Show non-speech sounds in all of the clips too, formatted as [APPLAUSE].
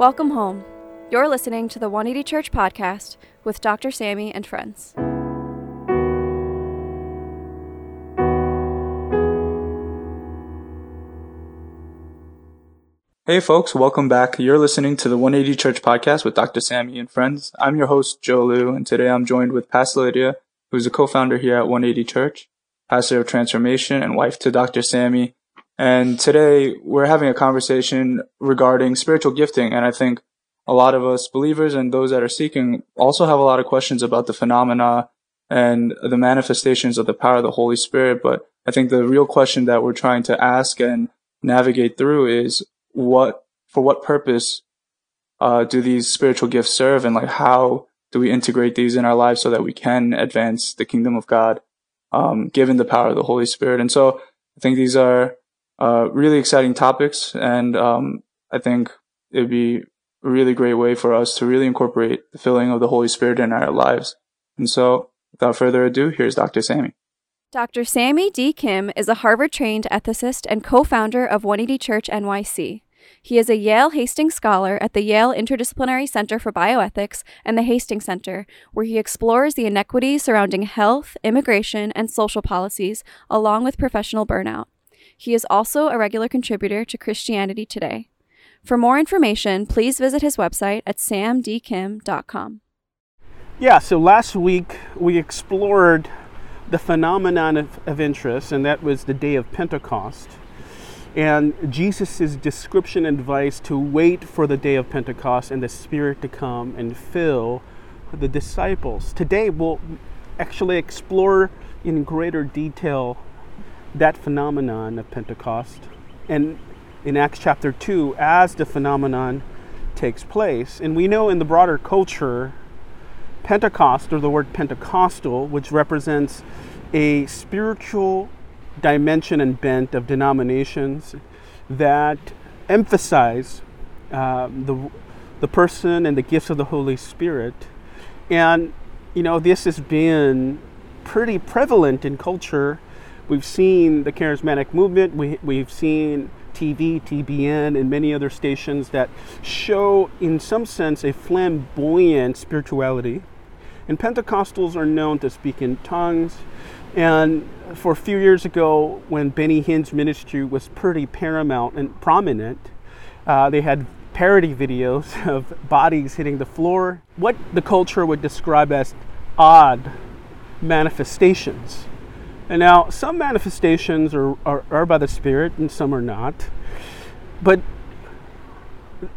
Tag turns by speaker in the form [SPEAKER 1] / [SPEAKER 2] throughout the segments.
[SPEAKER 1] Welcome home. You're listening to the 180 Church podcast with Dr. Sammy and friends.
[SPEAKER 2] Hey folks, welcome back. You're listening to the 180 Church podcast with Dr. Sammy and friends. I'm your host, Joe Liu, and today I'm joined with Pastor Lydia, who's a co-founder here at 180 Church, pastor of transformation and wife to Dr. Sammy. And today we're having a conversation regarding spiritual gifting. And I think a lot of us believers and those that are seeking also have a lot of questions about the phenomena and the manifestations of the power of the Holy Spirit. But I think the real question that we're trying to ask and navigate through is what for what purpose uh, do these spiritual gifts serve and like how do we integrate these in our lives so that we can advance the kingdom of god um, given the power of the holy spirit and so i think these are uh, really exciting topics and um, i think it'd be a really great way for us to really incorporate the filling of the holy spirit in our lives and so without further ado here's dr sammy
[SPEAKER 1] Dr. Sammy D. Kim is a Harvard trained ethicist and co founder of 180 Church NYC. He is a Yale Hastings Scholar at the Yale Interdisciplinary Center for Bioethics and the Hastings Center, where he explores the inequities surrounding health, immigration, and social policies, along with professional burnout. He is also a regular contributor to Christianity Today. For more information, please visit his website at samdkim.com.
[SPEAKER 3] Yeah, so last week we explored the phenomenon of, of interest, and that was the day of Pentecost. And Jesus' description and advice to wait for the day of Pentecost and the Spirit to come and fill the disciples. Today we'll actually explore in greater detail that phenomenon of Pentecost. And in Acts chapter 2, as the phenomenon takes place. And we know in the broader culture Pentecost, or the word Pentecostal, which represents a spiritual dimension and bent of denominations that emphasize uh, the, the person and the gifts of the Holy Spirit. And, you know, this has been pretty prevalent in culture. We've seen the charismatic movement, we, we've seen TV, TBN, and many other stations that show, in some sense, a flamboyant spirituality. And Pentecostals are known to speak in tongues. And for a few years ago, when Benny Hinn's ministry was pretty paramount and prominent, uh, they had parody videos [LAUGHS] of bodies hitting the floor. What the culture would describe as odd manifestations. And now, some manifestations are, are, are by the Spirit and some are not. But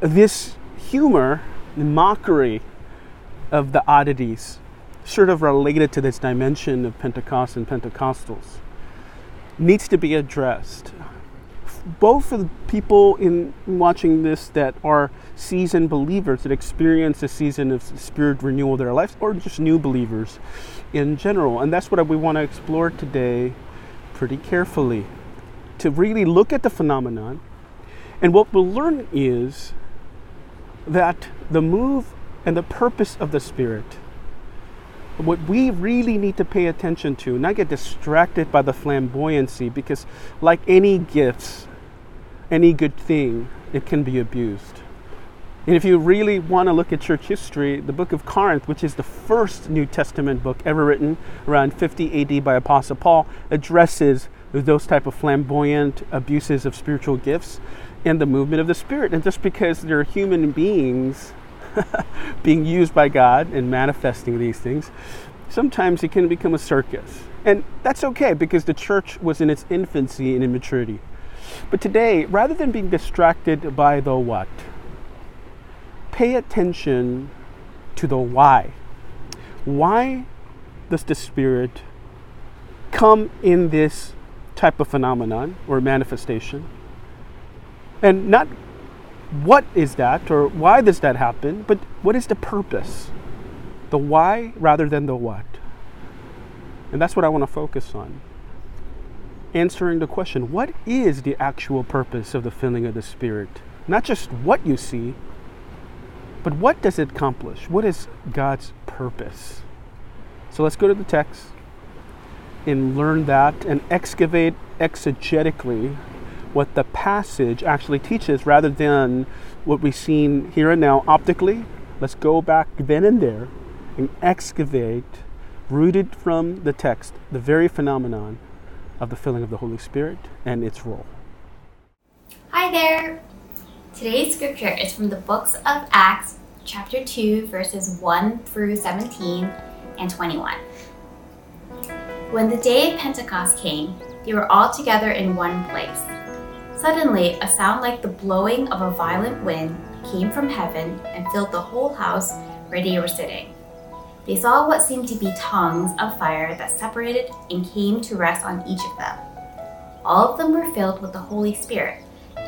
[SPEAKER 3] this humor, the mockery of the oddities, sort of related to this dimension of Pentecost and Pentecostals, needs to be addressed. Both for the people in watching this that are seasoned believers that experience a season of spirit renewal in their lives, or just new believers in general. And that's what we want to explore today pretty carefully. To really look at the phenomenon. And what we'll learn is that the move and the purpose of the Spirit, what we really need to pay attention to, not get distracted by the flamboyancy, because like any gifts, any good thing, it can be abused. And if you really want to look at church history, the book of Corinth, which is the first New Testament book ever written around 50 AD by Apostle Paul, addresses those type of flamboyant abuses of spiritual gifts and the movement of the Spirit. And just because they're human beings [LAUGHS] being used by God and manifesting these things, sometimes it can become a circus. And that's okay because the church was in its infancy and immaturity. But today, rather than being distracted by the what, pay attention to the why. Why does the Spirit come in this type of phenomenon or manifestation? And not what is that or why does that happen, but what is the purpose? The why rather than the what. And that's what I want to focus on. Answering the question what is the actual purpose of the filling of the Spirit? Not just what you see, but what does it accomplish? What is God's purpose? So let's go to the text and learn that and excavate exegetically what the passage actually teaches rather than what we've seen here and now optically. Let's go back then and there and excavate, rooted from the text, the very phenomenon of the filling of the Holy Spirit and its role.
[SPEAKER 4] Hi there! Today's scripture is from the books of Acts, chapter 2, verses 1 through 17 and 21. When the day of Pentecost came, they were all together in one place. Suddenly, a sound like the blowing of a violent wind came from heaven and filled the whole house where they were sitting. They saw what seemed to be tongues of fire that separated and came to rest on each of them. All of them were filled with the Holy Spirit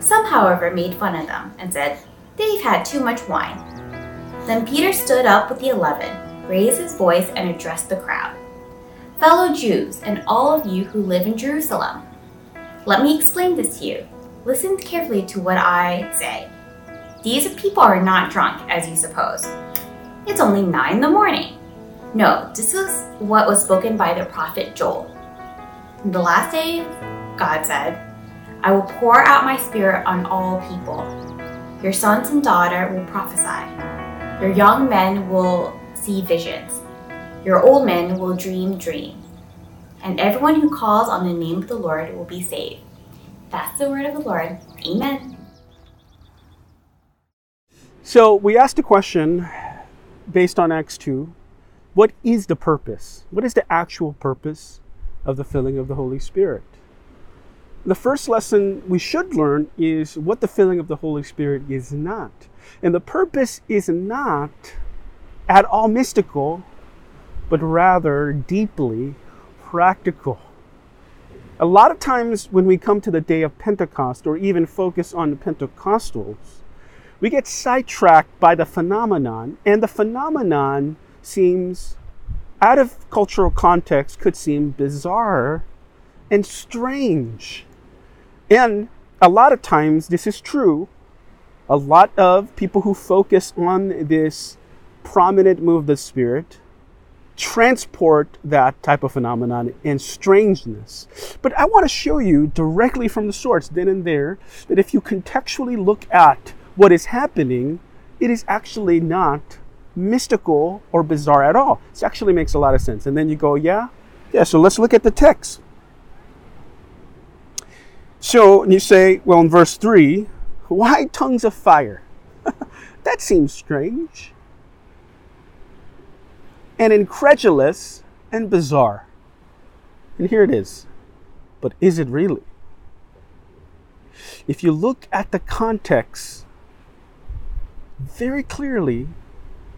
[SPEAKER 4] Some, however, made fun of them and said, They've had too much wine. Then Peter stood up with the eleven, raised his voice, and addressed the crowd. Fellow Jews, and all of you who live in Jerusalem, let me explain this to you. Listen carefully to what I say. These people are not drunk, as you suppose. It's only nine in the morning. No, this is what was spoken by the prophet Joel. The last days, God said, I will pour out my spirit on all people. Your sons and daughter will prophesy. Your young men will see visions. Your old men will dream dreams. And everyone who calls on the name of the Lord will be saved. That's the word of the Lord. Amen.
[SPEAKER 3] So we asked a question based on Acts 2 What is the purpose? What is the actual purpose of the filling of the Holy Spirit? The first lesson we should learn is what the filling of the Holy Spirit is not. And the purpose is not at all mystical, but rather deeply practical. A lot of times when we come to the day of Pentecost or even focus on the Pentecostals, we get sidetracked by the phenomenon, and the phenomenon seems, out of cultural context, could seem bizarre and strange. And a lot of times, this is true. A lot of people who focus on this prominent move of the Spirit transport that type of phenomenon in strangeness. But I want to show you directly from the source, then and there, that if you contextually look at what is happening, it is actually not mystical or bizarre at all. It actually makes a lot of sense. And then you go, yeah? Yeah, so let's look at the text. So you say, well, in verse 3, why tongues of fire? [LAUGHS] that seems strange. And incredulous and bizarre. And here it is. But is it really? If you look at the context, very clearly,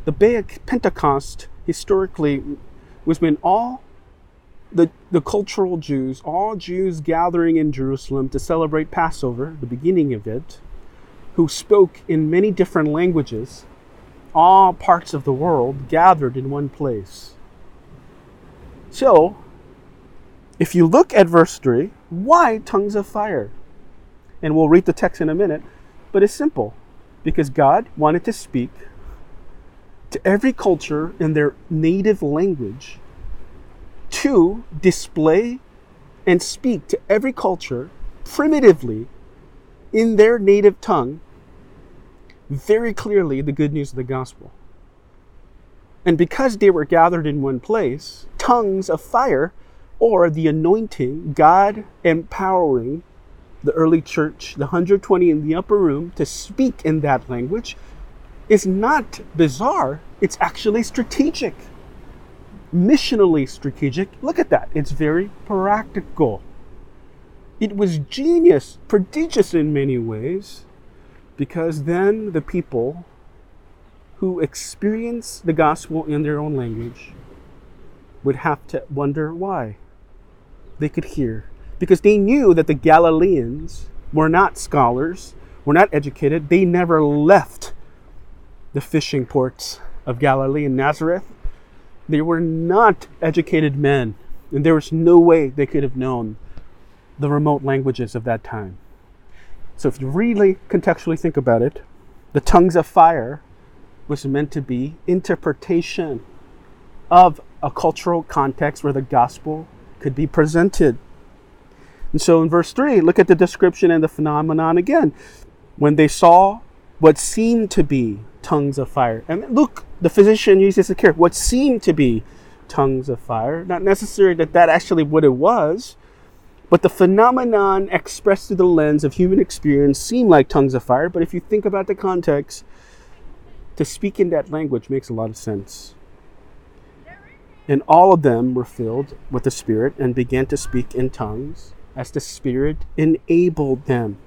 [SPEAKER 3] the Day of Pentecost historically was when all the, the cultural Jews, all Jews gathering in Jerusalem to celebrate Passover, the beginning of it, who spoke in many different languages, all parts of the world gathered in one place. So, if you look at verse 3, why tongues of fire? And we'll read the text in a minute, but it's simple because God wanted to speak to every culture in their native language to display and speak to every culture primitively in their native tongue very clearly the good news of the gospel. And because they were gathered in one place, tongues of fire or the anointing, God empowering the early church, the 120 in the upper room, to speak in that language is not bizarre, it's actually strategic. Missionally strategic. Look at that, it's very practical. It was genius, prodigious in many ways, because then the people who experience the gospel in their own language would have to wonder why. They could hear. Because they knew that the Galileans were not scholars, were not educated. They never left the fishing ports of Galilee and Nazareth. They were not educated men, and there was no way they could have known the remote languages of that time. So, if you really contextually think about it, the tongues of fire was meant to be interpretation of a cultural context where the gospel could be presented. And so in verse 3, look at the description and the phenomenon again. When they saw what seemed to be tongues of fire. And look, the physician uses to care, what seemed to be tongues of fire. Not necessarily that that actually what it was, but the phenomenon expressed through the lens of human experience seemed like tongues of fire. But if you think about the context, to speak in that language makes a lot of sense. And all of them were filled with the Spirit and began to speak in tongues as the Spirit enabled them.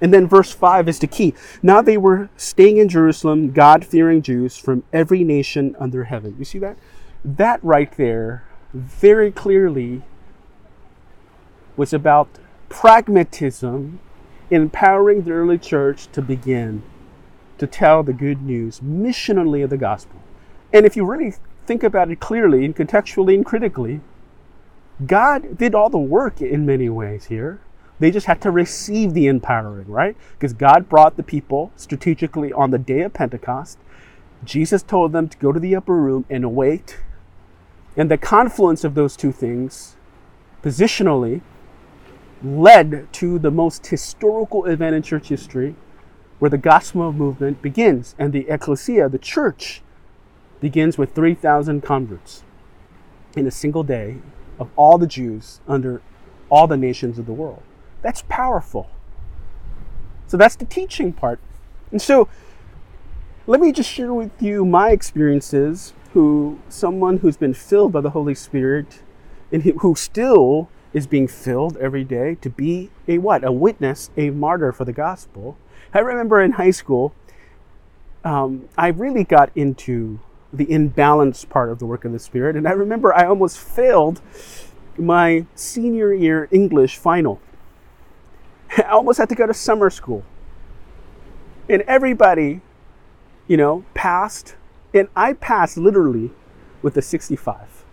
[SPEAKER 3] And then verse 5 is the key. Now they were staying in Jerusalem, God fearing Jews from every nation under heaven. You see that? That right there, very clearly, was about pragmatism empowering the early church to begin to tell the good news missionally of the gospel. And if you really think about it clearly and contextually and critically, God did all the work in many ways here. They just had to receive the empowering, right? Because God brought the people strategically on the day of Pentecost. Jesus told them to go to the upper room and wait. And the confluence of those two things, positionally, led to the most historical event in church history where the gospel movement begins. And the ecclesia, the church, begins with 3,000 converts in a single day of all the Jews under all the nations of the world. That's powerful. So that's the teaching part. And so let me just share with you my experiences who someone who's been filled by the Holy Spirit and who still is being filled every day to be a what? A witness, a martyr for the gospel. I remember in high school, um, I really got into the imbalance part of the work of the Spirit, and I remember I almost failed my senior year English final. [LAUGHS] I almost had to go to summer school. And everybody, you know, passed. And I passed literally with a 65.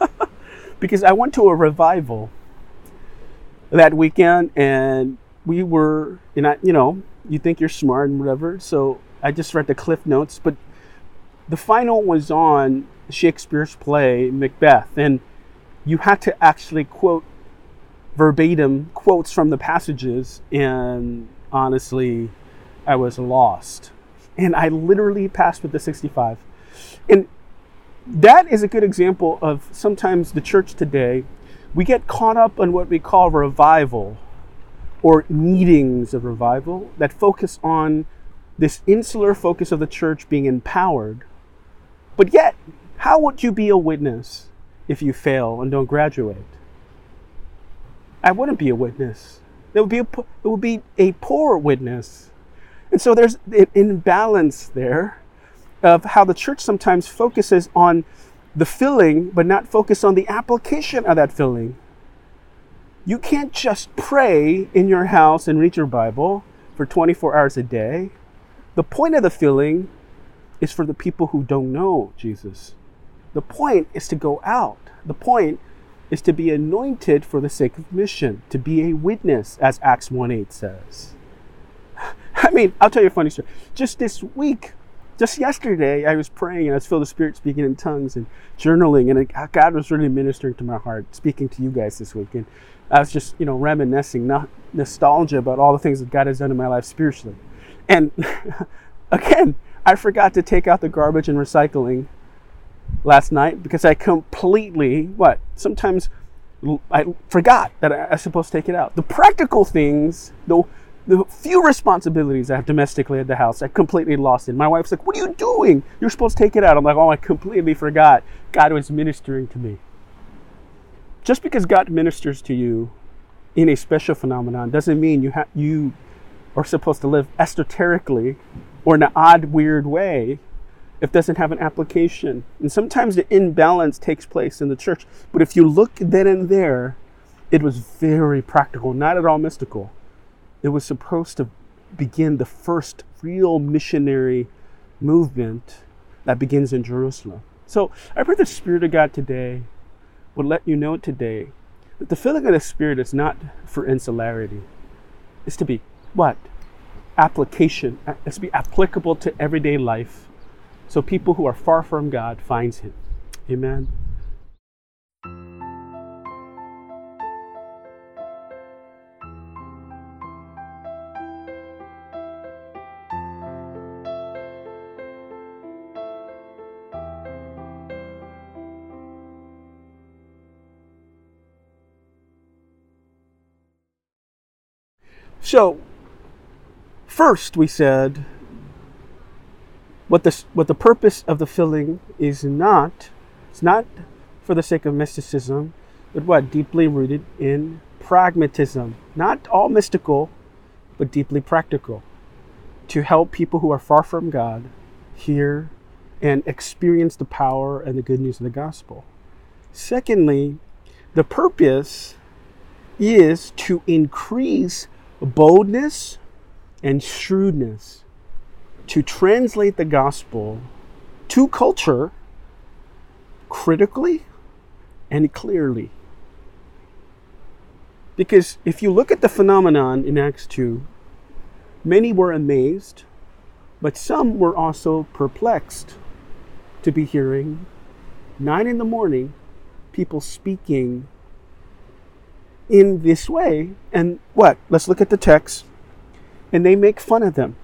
[SPEAKER 3] [LAUGHS] because I went to a revival that weekend and we were, and I, you know, you think you're smart and whatever. So I just read the cliff notes. But the final was on Shakespeare's play, Macbeth. And you had to actually quote verbatim quotes from the passages, and honestly, I was lost. And I literally passed with the 65. And that is a good example of sometimes the church today, we get caught up on what we call revival or meetings of revival that focus on this insular focus of the church being empowered. But yet, how would you be a witness if you fail and don't graduate? I wouldn't be a witness. It would be a, it would be a poor witness. And so there's an imbalance there of how the church sometimes focuses on the filling, but not focus on the application of that filling. You can't just pray in your house and read your Bible for 24 hours a day. The point of the filling is for the people who don't know Jesus. The point is to go out. The point is to be anointed for the sake of mission, to be a witness, as Acts 1 8 says. [SIGHS] I mean, I'll tell you a funny story. Just this week, just yesterday, I was praying and I was filled with Spirit speaking in tongues and journaling, and God was really ministering to my heart, speaking to you guys this week. And I was just, you know, reminiscing, not nostalgia about all the things that God has done in my life spiritually. And [LAUGHS] again, I forgot to take out the garbage and recycling last night because I completely, what, sometimes I forgot that I, was supposed to take it out. The practical things, the, the few responsibilities I have domestically at the house, I completely lost it. My wife's like, What are you doing? You're supposed to take it out. I'm like, Oh, I completely forgot. God was ministering to me. Just because God ministers to you in a special phenomenon doesn't mean you, ha- you are supposed to live esoterically or in an odd, weird way if doesn't have an application. And sometimes the imbalance takes place in the church. But if you look then and there, it was very practical, not at all mystical. It was supposed to begin the first real missionary movement that begins in Jerusalem. So I pray the Spirit of God today would let you know today that the filling of the Spirit is not for insularity. It's to be what? Application. It's to be applicable to everyday life so people who are far from God finds him. Amen. So, first we said what the, what the purpose of the filling is not, it's not for the sake of mysticism, but what? Deeply rooted in pragmatism. Not all mystical, but deeply practical. To help people who are far from God hear and experience the power and the good news of the gospel. Secondly, the purpose is to increase boldness and shrewdness to translate the gospel to culture critically and clearly. Because if you look at the phenomenon in Acts 2, many were amazed, but some were also perplexed to be hearing nine in the morning people speaking in this way. And what? Let's look at the text. And they make fun of them.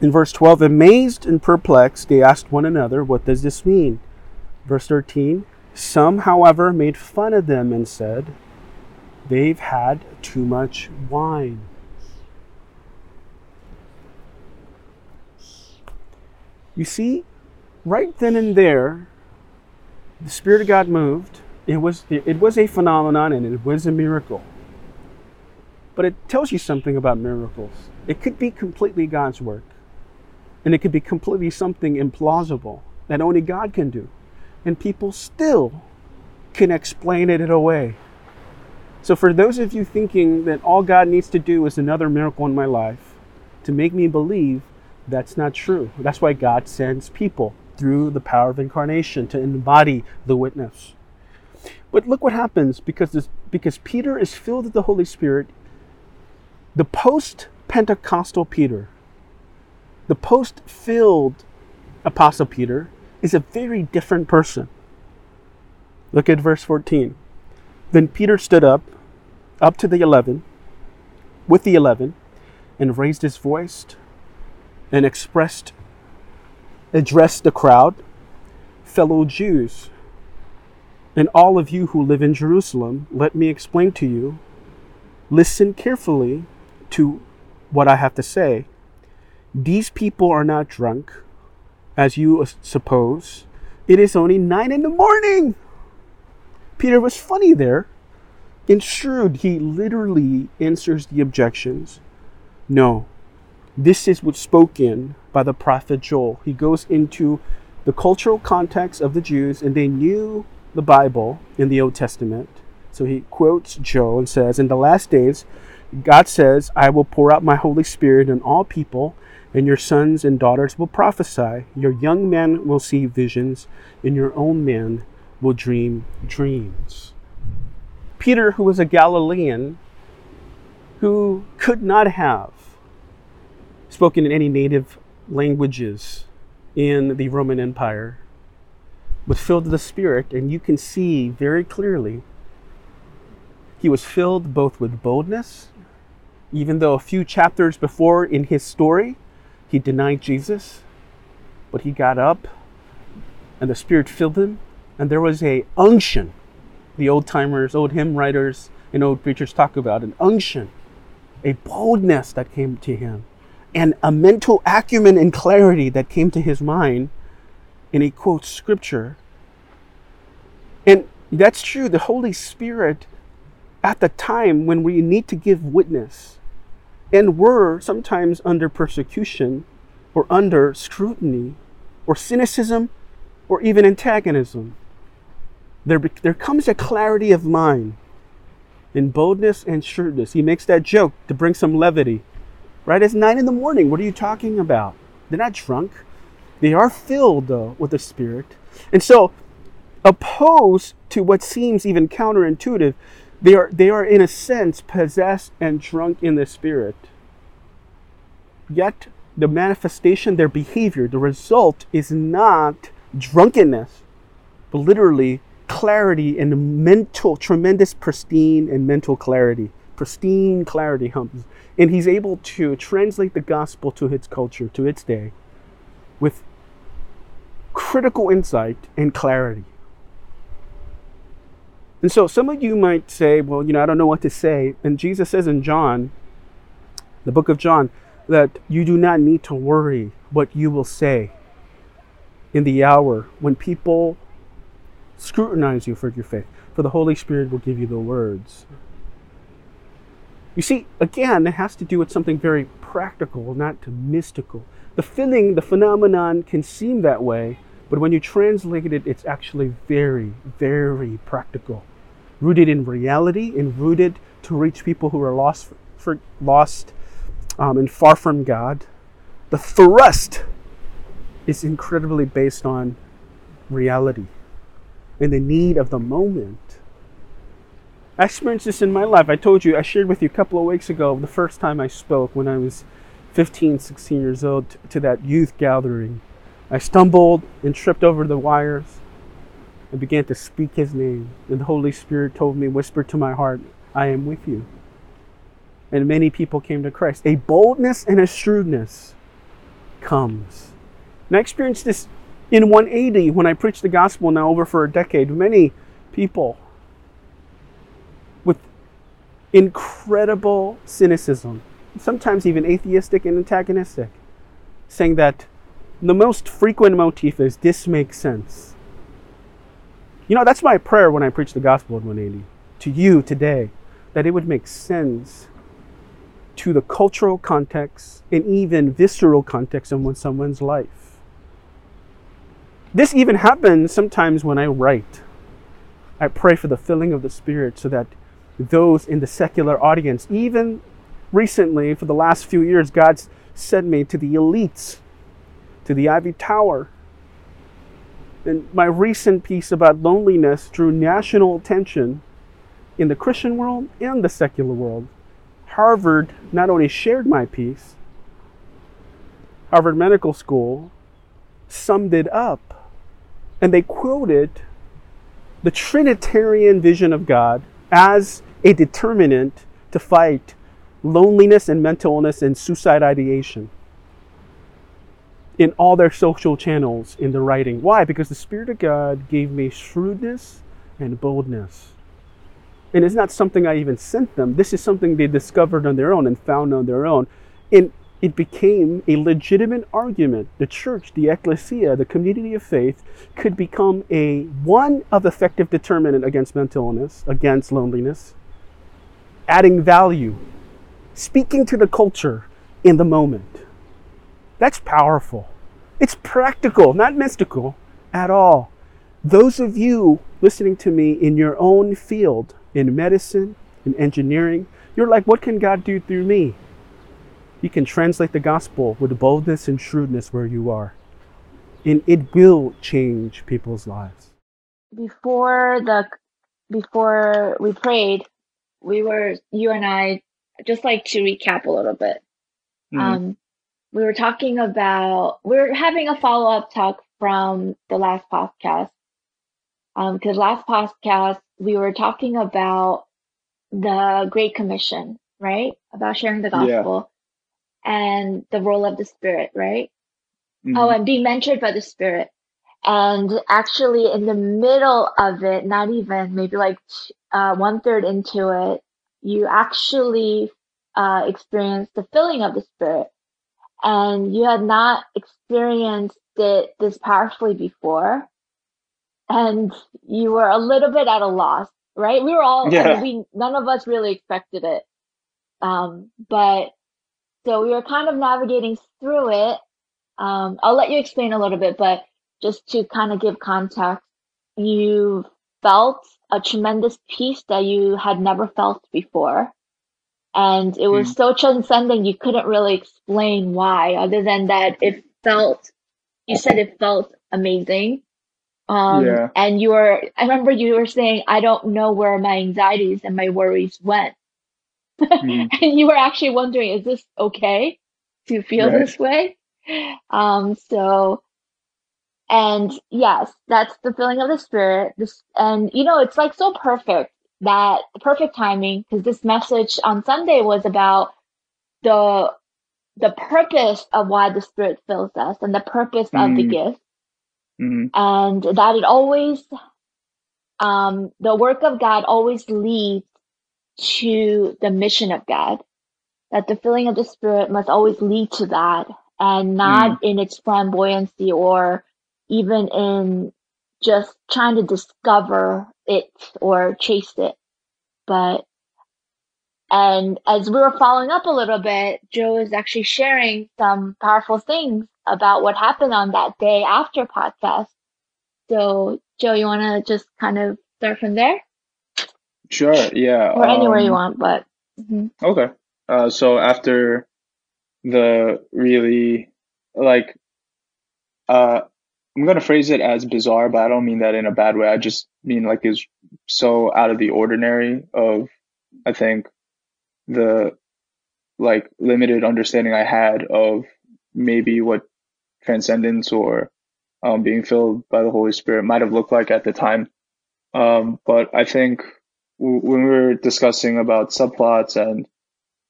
[SPEAKER 3] In verse 12, amazed and perplexed, they asked one another, What does this mean? Verse 13, some, however, made fun of them and said, They've had too much wine. You see, right then and there, the Spirit of God moved. It was, it was a phenomenon and it was a miracle. But it tells you something about miracles. It could be completely God's work. And it could be completely something implausible that only God can do. And people still can explain it away. So, for those of you thinking that all God needs to do is another miracle in my life to make me believe, that's not true. That's why God sends people through the power of incarnation to embody the witness. But look what happens because this, because Peter is filled with the Holy Spirit. The post Pentecostal Peter the post filled Apostle Peter is a very different person. Look at verse 14. Then Peter stood up, up to the eleven, with the eleven, and raised his voice and expressed, addressed the crowd, fellow Jews, and all of you who live in Jerusalem, let me explain to you. Listen carefully to what I have to say these people are not drunk, as you suppose. It is only nine in the morning. Peter was funny there. In shrewd, he literally answers the objections. No, this is what's spoken by the prophet Joel. He goes into the cultural context of the Jews, and they knew the Bible in the Old Testament. So he quotes Joel and says, In the last days, God says, I will pour out my Holy Spirit on all people, and your sons and daughters will prophesy. Your young men will see visions, and your old men will dream dreams. Peter, who was a Galilean, who could not have spoken in any native languages in the Roman Empire, was filled with the Spirit, and you can see very clearly he was filled both with boldness, even though a few chapters before in his story, he denied Jesus, but he got up and the Spirit filled him and there was a unction. The old timers, old hymn writers, and old preachers talk about an unction, a boldness that came to him, and a mental acumen and clarity that came to his mind. And he quotes scripture. And that's true. The Holy Spirit, at the time when we need to give witness, and we're sometimes under persecution or under scrutiny or cynicism or even antagonism, there, there comes a clarity of mind in boldness and shrewdness. He makes that joke to bring some levity. Right? It's nine in the morning. What are you talking about? They're not drunk. They are filled, though, with the Spirit. And so, opposed to what seems even counterintuitive, they are, they are, in a sense, possessed and drunk in the Spirit. Yet, the manifestation, their behavior, the result is not drunkenness, but literally clarity and mental, tremendous pristine and mental clarity. Pristine clarity. And he's able to translate the gospel to its culture, to its day, with critical insight and clarity. And so some of you might say, well, you know, I don't know what to say. And Jesus says in John, the book of John, that you do not need to worry what you will say in the hour when people scrutinize you for your faith, for the Holy Spirit will give you the words. You see, again, it has to do with something very practical, not mystical. The feeling, the phenomenon can seem that way, but when you translate it, it's actually very, very practical, rooted in reality and rooted to reach people who are lost, for, lost um, and far from God. The thrust is incredibly based on reality and the need of the moment. I experienced this in my life. I told you, I shared with you a couple of weeks ago the first time I spoke when I was 15, 16 years old to that youth gathering. I stumbled and tripped over the wires and began to speak his name. And the Holy Spirit told me, whispered to my heart, I am with you. And many people came to Christ. A boldness and a shrewdness comes and I experienced this in 180 when I preached the gospel now over for a decade. Many people with incredible cynicism, sometimes even atheistic and antagonistic, saying that the most frequent motif is this makes sense. You know, that's my prayer when I preach the gospel at 180 to you today, that it would make sense to the cultural context and even visceral context of someone's life. This even happens sometimes when I write. I pray for the filling of the Spirit so that those in the secular audience, even recently, for the last few years, God's sent me to the elites, to the Ivy Tower. And my recent piece about loneliness drew national attention in the Christian world and the secular world. Harvard not only shared my piece, Harvard Medical School summed it up and they quoted the Trinitarian vision of God as a determinant to fight loneliness and mental illness and suicide ideation in all their social channels in the writing. Why? Because the Spirit of God gave me shrewdness and boldness. And it's not something I even sent them. This is something they discovered on their own and found on their own. And it became a legitimate argument. The church, the ecclesia, the community of faith could become a one of effective determinant against mental illness, against loneliness, adding value, speaking to the culture in the moment. That's powerful. It's practical, not mystical at all. Those of you listening to me in your own field, in medicine, in engineering, you're like, what can God do through me? You can translate the gospel with boldness and shrewdness where you are. And it will change people's lives.
[SPEAKER 5] Before the before we prayed, we were you and I just like to recap a little bit. Mm-hmm. Um, we were talking about we are having a follow up talk from the last podcast. Um, because last podcast we were talking about the Great Commission, right? About sharing the gospel and the role of the spirit, right? Mm-hmm. Oh, and being mentored by the spirit. And actually, in the middle of it, not even maybe like uh, one third into it, you actually uh, experienced the filling of the Spirit. And you had not experienced it this powerfully before. And you were a little bit at a loss, right? We were all,
[SPEAKER 2] Yeah.
[SPEAKER 5] I mean, we, none of us really expected it. Um, but so we were kind of navigating through it. Um, I'll let you explain a little bit, but just to kind of give context, you felt a tremendous peace that you had never felt before. And it was so transcendent, you couldn't really explain why, other than that it felt, you said it felt amazing. Um,
[SPEAKER 2] Yeah.
[SPEAKER 5] and you were, I remember you were saying, I don't know where my anxieties and my worries went.
[SPEAKER 2] Mhm. [LAUGHS]
[SPEAKER 5] and you were actually wondering, is this okay to feel
[SPEAKER 2] Right.
[SPEAKER 5] this way? Um, so, and yes, that's the feeling of the spirit. This, and you know, it's like so perfect that perfect timing because this message on Sunday was about the the purpose of why the spirit fills us and the purpose of the
[SPEAKER 2] Mm.
[SPEAKER 5] gift
[SPEAKER 2] Mhm.
[SPEAKER 5] and that it always um the work of God always leads to the mission of God. That the filling of the Spirit must always lead to that and not in its flamboyancy or even in just trying to discover it or chased it. But and as we were following up a little bit, Joe is actually sharing some powerful things about what happened on that day after podcast. So, Joe, you want to just kind of start from there
[SPEAKER 2] Sure. Yeah.
[SPEAKER 5] or anywhere you
[SPEAKER 2] um,
[SPEAKER 5] want, but mhm.
[SPEAKER 2] Okay. Uh, so after the really like, uh, I'm gonna phrase it as bizarre, but I don't mean that in a bad way. I just mean like is so out of the ordinary of, I think, the like limited understanding I had of maybe what transcendence or um, being filled by the Holy Spirit might have looked like at the time. Um, but I think w- when we were discussing about subplots and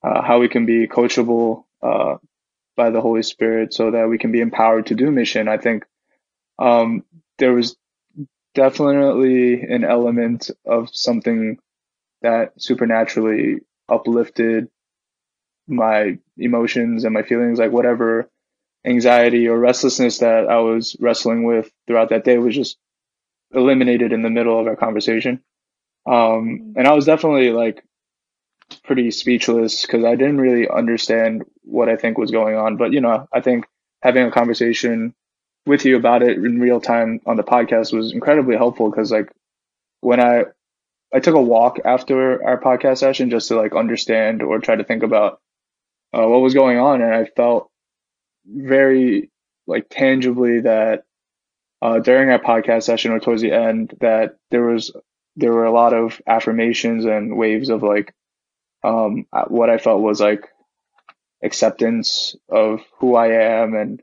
[SPEAKER 2] uh, how we can be coachable uh, by the Holy Spirit so that we can be empowered to do mission, I think um, there was definitely an element of something that supernaturally uplifted my emotions and my feelings, like whatever anxiety or restlessness that I was wrestling with throughout that day was just eliminated in the middle of our conversation. Um, and I was definitely like pretty speechless because I didn't really understand what I think was going on. But, you know, I think having a conversation with you about it in real time on the podcast was incredibly helpful because like when I I took a walk after our podcast session just to like understand or try to think about uh, what was going on, and I felt very like tangibly that uh, during our podcast session or towards the end that there was there were a lot of affirmations and waves of like um, what I felt was like acceptance of who I am and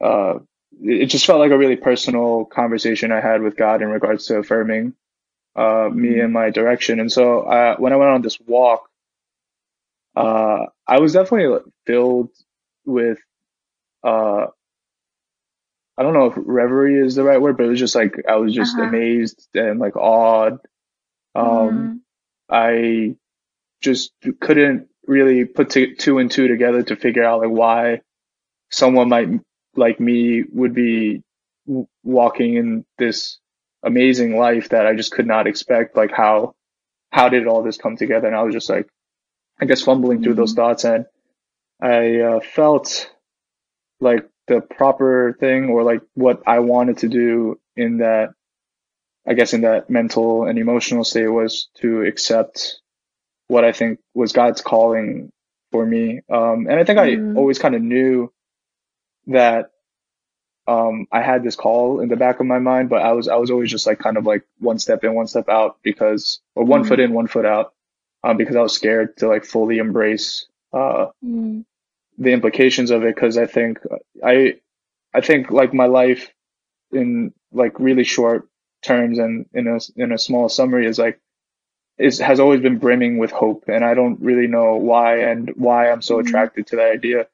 [SPEAKER 2] uh, it just felt like a really personal conversation I had with God in regards to affirming uh, me and my direction. And so uh, when I went on this walk, uh, I was definitely filled with, uh, I don't know if reverie is the right word, but it was just like I was just
[SPEAKER 5] Uh-huh.
[SPEAKER 2] amazed and like awed. Um, I just couldn't really put t- two and two together to figure out like why someone might like me would be walking in this amazing life that I just could not expect. Like how, how did all this come together? And I was just like, I guess fumbling through those thoughts and I uh, felt like the proper thing or like what I wanted to do in that, I guess in that mental and emotional state was to accept what I think was God's calling for me. Um, and I think. I always kind of knew that um, I had this call in the back of my mind, but I was I was always just like kind of like one step in, one step out because or one
[SPEAKER 5] Mhm.
[SPEAKER 2] foot in, one foot out, um, because I was scared to like fully embrace uh,
[SPEAKER 5] Mm.
[SPEAKER 2] the implications of it. Because I think I I think like my life in like really short terms and in a in a small summary is like is has always been brimming with hope, and I don't really know why and why I'm so
[SPEAKER 5] Mhm.
[SPEAKER 2] attracted to that idea.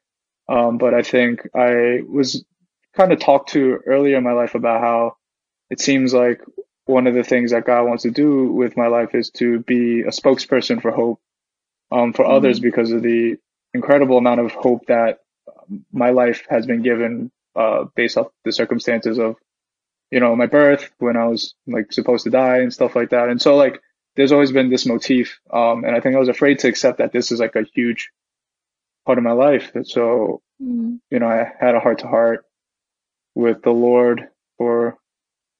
[SPEAKER 2] Um, but I think I was kind of talked to earlier in my life about how it seems like one of the things that God wants to do with my life is to be a spokesperson for hope um, for mm-hmm. others because of the incredible amount of hope that my life has been given uh, based off the circumstances of you know my birth when I was like supposed to die and stuff like that. And so like there's always been this motif, um, and I think I was afraid to accept that this is like a huge part of my life. That So mm-hmm. you know I had a heart to heart with the Lord for a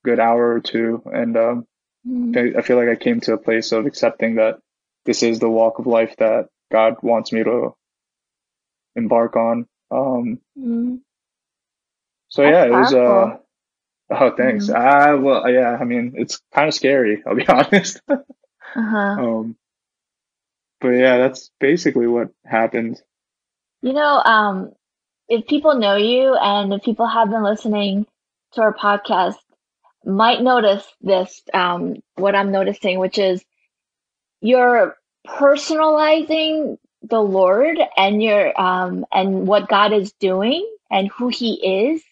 [SPEAKER 2] good hour or two, and um, mm-hmm. I feel like I came to a place of accepting that this is the walk of life that God wants me to embark on. Um, mm-hmm. So That's yeah, it was. Uh, oh, thanks. Mm-hmm. Ah, well, yeah. I mean, it's kind of scary. I'll be [LAUGHS] honest. uh-huh. Um, but yeah, that's basically what happened.
[SPEAKER 5] You know, um, if people know you and if people have been listening to our podcast, might notice this. Um, what I'm noticing, which is you're personalizing the Lord and your um and what God is doing and who he is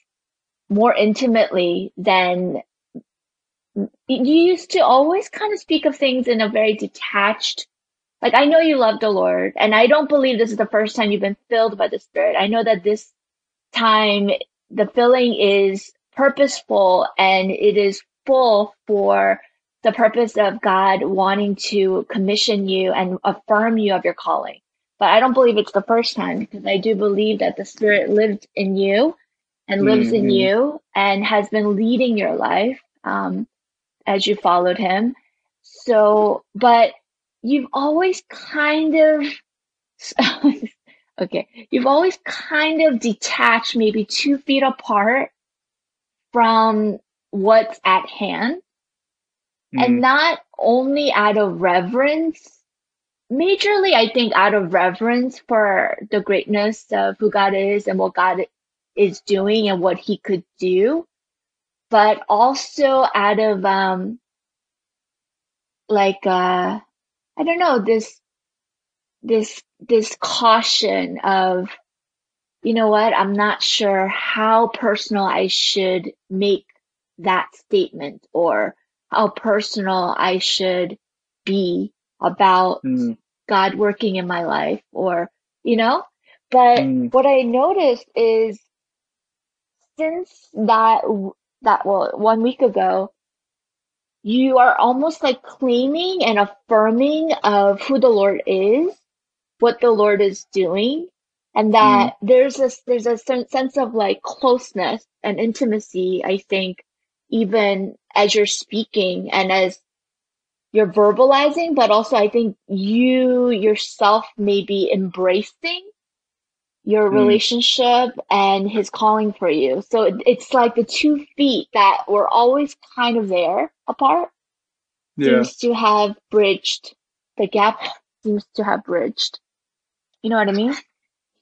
[SPEAKER 5] more intimately than you used to always kind of speak of things in a very detached like I know you love the Lord and I don't believe this is the first time you've been filled by the Spirit. I know that this time the filling is purposeful and it is full for the purpose of God wanting to commission you and affirm you of your calling. But I don't believe it's the first time because I do believe that the Spirit lived in you and lives mm-hmm. in you and has been leading your life um, as you followed Him. So, but you've always kind of, [LAUGHS] okay, you've always kind of detached maybe two feet apart from what's at hand mm. and not only out of reverence, majorly, I think out of reverence for the greatness of who God is and what God is doing and what he could do, but also out of, um, like, uh, I don't know, this, this, this caution of, you know what, I'm not sure how personal I should make that statement or how personal I should be about mm. God working in my life or, you know, but mm. what I noticed is since that, that, well, one week ago, you are almost like claiming and affirming of who the Lord is, what the Lord is doing, and that mm. there's this there's a sense of like closeness and intimacy, I think, even as you're speaking and as you're verbalizing, but also I think you yourself may be embracing your mm. relationship and his calling for you. So it's like the two feet that were always kind of there apart yeah. seems to have bridged the gap seems to have bridged. You know what I mean?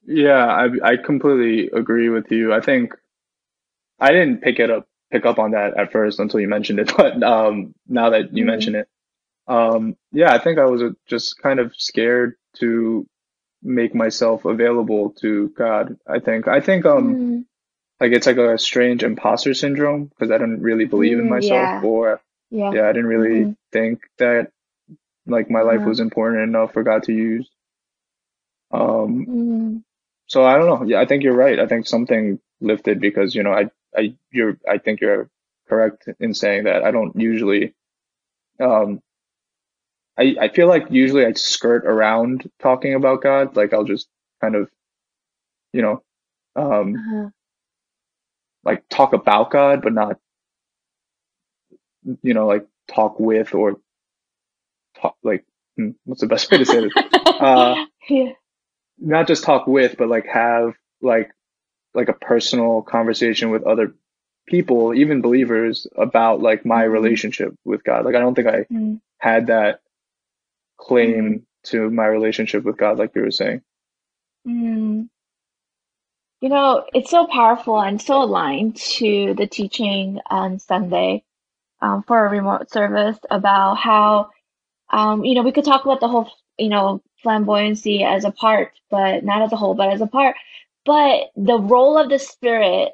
[SPEAKER 2] Yeah, I I completely agree with you. I think I didn't pick it up pick up on that at first until you mentioned it, [LAUGHS] but um, now that you mm-hmm. mention it, um, yeah, I think I was just kind of scared to make myself available to God. I think I think um mm. like it's like a strange imposter syndrome because I didn't really believe mm, in myself yeah. or yeah. yeah, I didn't really mm. think that like my life was important enough for God to use. Um mm. so I don't know. Yeah, I think you're right. I think something lifted because you know I I you're I think you're correct in saying that I don't usually um I I feel like usually I skirt around talking about God like I'll just kind of you know um uh-huh. like talk about God but not you know like talk with or talk like hmm, what's the best way to say this [LAUGHS] uh yeah. not just talk with but like have like like a personal conversation with other people, even believers, about like my mm-hmm. relationship with God. Like I don't think I mm-hmm. had that claim to my relationship with God, like you were saying.
[SPEAKER 5] Mm. You know, it's so powerful and so aligned to the teaching on Sunday um, for a remote service about how, um, you know, we could talk about the whole, you know, flamboyancy as a part, but not as a whole, but as a part. But the role of the Spirit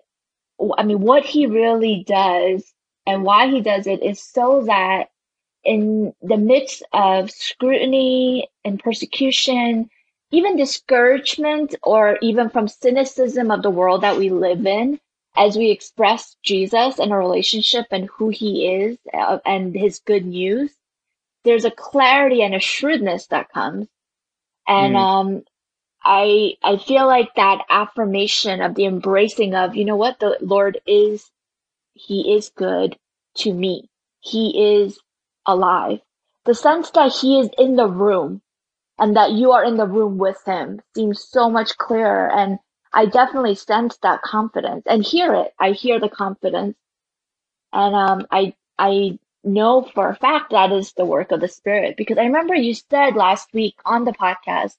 [SPEAKER 5] I mean, what he really does and why he does it is so that in the midst of scrutiny and persecution, even discouragement, or even from cynicism of the world that we live in, as we express Jesus and our relationship and who he is uh, and his good news, there's a clarity and a shrewdness that comes. And, mm. um, I, I feel like that affirmation of the embracing of, you know what, the Lord is, he is good to me. He is alive. The sense that he is in the room and that you are in the room with him seems so much clearer. And I definitely sense that confidence and hear it. I hear the confidence. And um, I, I know for a fact that is the work of the Spirit because I remember you said last week on the podcast,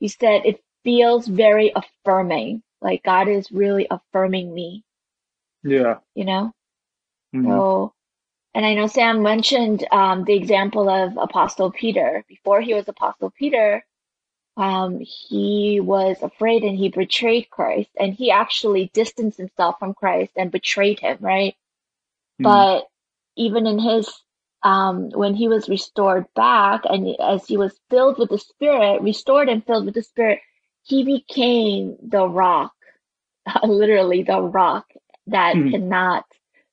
[SPEAKER 5] you said it feels very affirming. Like God is really affirming me.
[SPEAKER 2] Yeah.
[SPEAKER 5] You know? Mm-hmm. So and I know Sam mentioned um, the example of Apostle Peter. Before he was Apostle Peter, um, he was afraid and he betrayed Christ, and he actually distanced himself from Christ and betrayed him, right? Mm. But even in his um, when he was restored back, and as he was filled with the Spirit, restored and filled with the Spirit, he became the rock, [LAUGHS] literally the rock that mm. cannot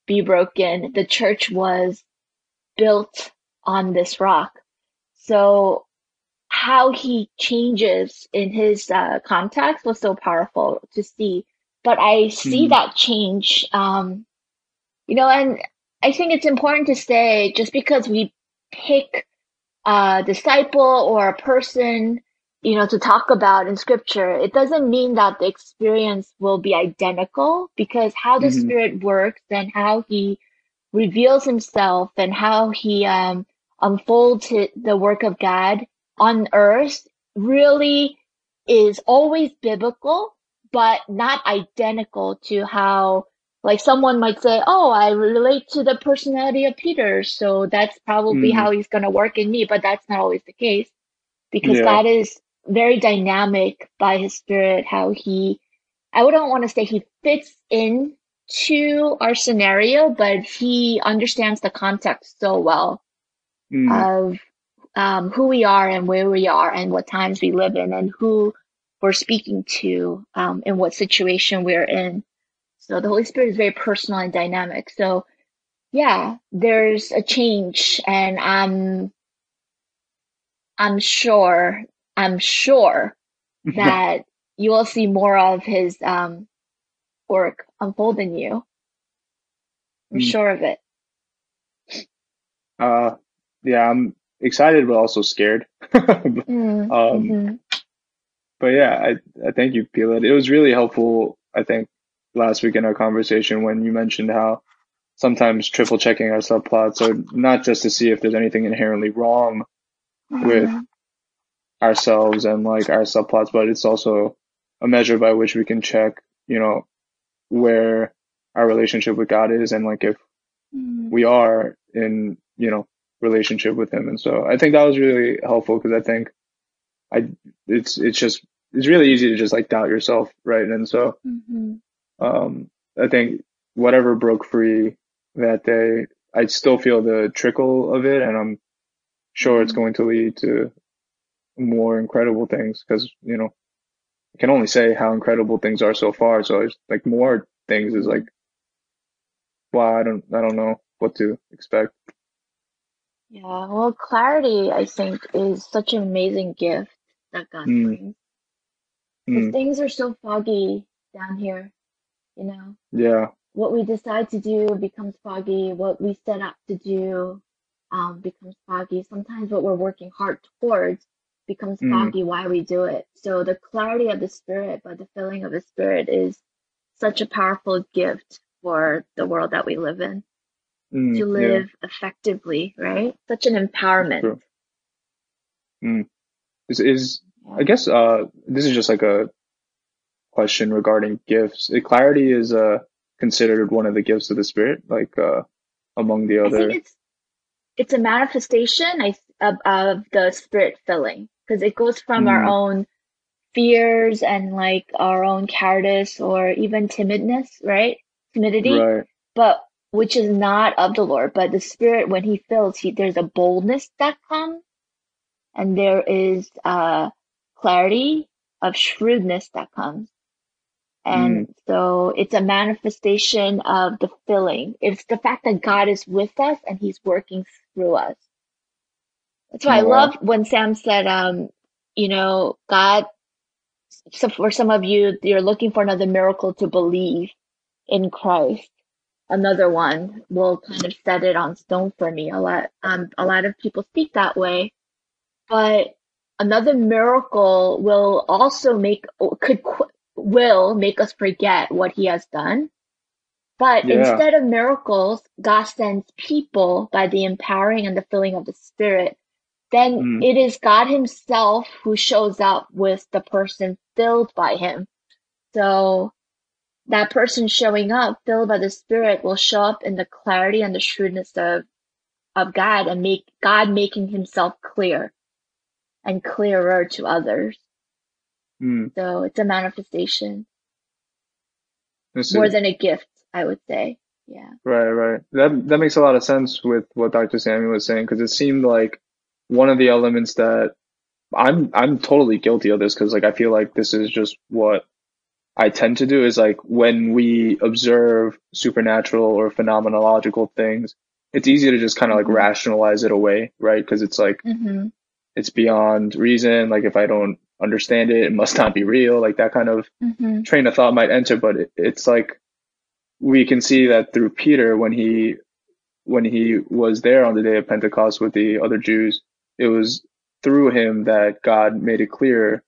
[SPEAKER 5] be broken. The church was built on this rock. So how he changes in his uh, context was so powerful to see. But I see mm. that change, um, you know, and I think it's important to say just because we pick a disciple or a person you know, to talk about in scripture, it doesn't mean that the experience will be identical because how the mm-hmm. spirit works and how he reveals himself and how he um, unfolds the work of God on earth really is always biblical, but not identical to how like someone might say, Oh, I relate to the personality of Peter. So that's probably mm. how he's going to work in me. But that's not always the case because yeah. God is very dynamic by his spirit, how he, I wouldn't want to say he fits in to our scenario, but he understands the context so well mm. of um, who we are and where we are and what times we live in and who we're speaking to um, and what situation we're in. So the Holy Spirit is very personal and dynamic. So yeah, there's a change and I'm I'm sure I'm sure [LAUGHS] that you will see more of his um, work unfold in you. I'm mm. sure of it.
[SPEAKER 2] Uh, yeah, I'm excited but also scared. [LAUGHS] mm, um, mm-hmm. But yeah, I I thank you, Pila. It was really helpful. I think last week in our conversation when you mentioned how sometimes triple checking our subplots are not just to see if there's anything inherently wrong mm-hmm. with ourselves and like our subplots, but it's also a measure by which we can check, you know, where our relationship with God is and like if mm. we are in, you know, relationship with him. And so I think that was really helpful because I think I, it's, it's just, it's really easy to just like doubt yourself. Right. And so, mm-hmm. um, I think whatever broke free that day, I still feel the trickle of it and I'm sure mm-hmm. it's going to lead to more incredible things because you know I can only say how incredible things are so far. So it's like more things is like wow, I don't I don't know what to expect.
[SPEAKER 5] Yeah, well, clarity I think is such an amazing gift that God mm. brings. Because mm. things are so foggy down here, you know.
[SPEAKER 2] Yeah.
[SPEAKER 5] What we decide to do becomes foggy. What we set out to do um, becomes foggy. Sometimes what we're working hard towards becomes mm. foggy why we do it. So the clarity of the spirit, but the filling of the spirit is such a powerful gift for the world that we live in. Mm, to live yeah. effectively, right? Such an empowerment.
[SPEAKER 2] Mm. Is is I guess uh this is just like a question regarding gifts. Clarity is uh considered one of the gifts of the spirit, like uh among the other.
[SPEAKER 5] it's it's a manifestation of, of the spirit filling because it goes from mm. our own fears and like our own cowardice or even timidness, right? timidity,
[SPEAKER 2] Right.
[SPEAKER 5] but which is not of the Lord. But the Spirit, when He fills, he, there's a boldness that comes, and there is uh, clarity of shrewdness that comes. And so it's a manifestation of the filling. It's the fact that God is with us and He's working through us. That's why I love when Sam said, um, you know, God, so for some of you, you're looking for another miracle to believe in Christ. Another one will kind of set it on stone for me. A lot, um, a lot of people speak that way, but another miracle will also make, could, will make us forget what he has done. But
[SPEAKER 2] Yeah.
[SPEAKER 5] instead of miracles, God sends people by the empowering and the filling of the Spirit. Then
[SPEAKER 2] Mm.
[SPEAKER 5] it is God Himself who shows up with the person filled by Him. So that person showing up, filled by the Spirit, will show up in the clarity and the shrewdness of of God and make God making Himself clear and clearer to others.
[SPEAKER 2] Mm.
[SPEAKER 5] So it's a manifestation more than a gift, I would say. Yeah.
[SPEAKER 2] Right, right. That that makes a lot of sense with what Dr. Sammy was saying because it seemed like one of the elements that I'm I'm totally guilty of this because like I feel like this is just what I tend to do is like when we observe supernatural or phenomenological things, it's easy to just kind of like
[SPEAKER 5] Mhm.
[SPEAKER 2] rationalize it away, right? Because it's like
[SPEAKER 5] Mm-hmm.
[SPEAKER 2] it's beyond reason. Like if I don't understand it, it must not be real. Like that kind of
[SPEAKER 5] Mm-hmm.
[SPEAKER 2] train of thought might enter, but it, it's like we can see that through Peter when he when he was there on the day of Pentecost with the other Jews, it was through him that God made it clear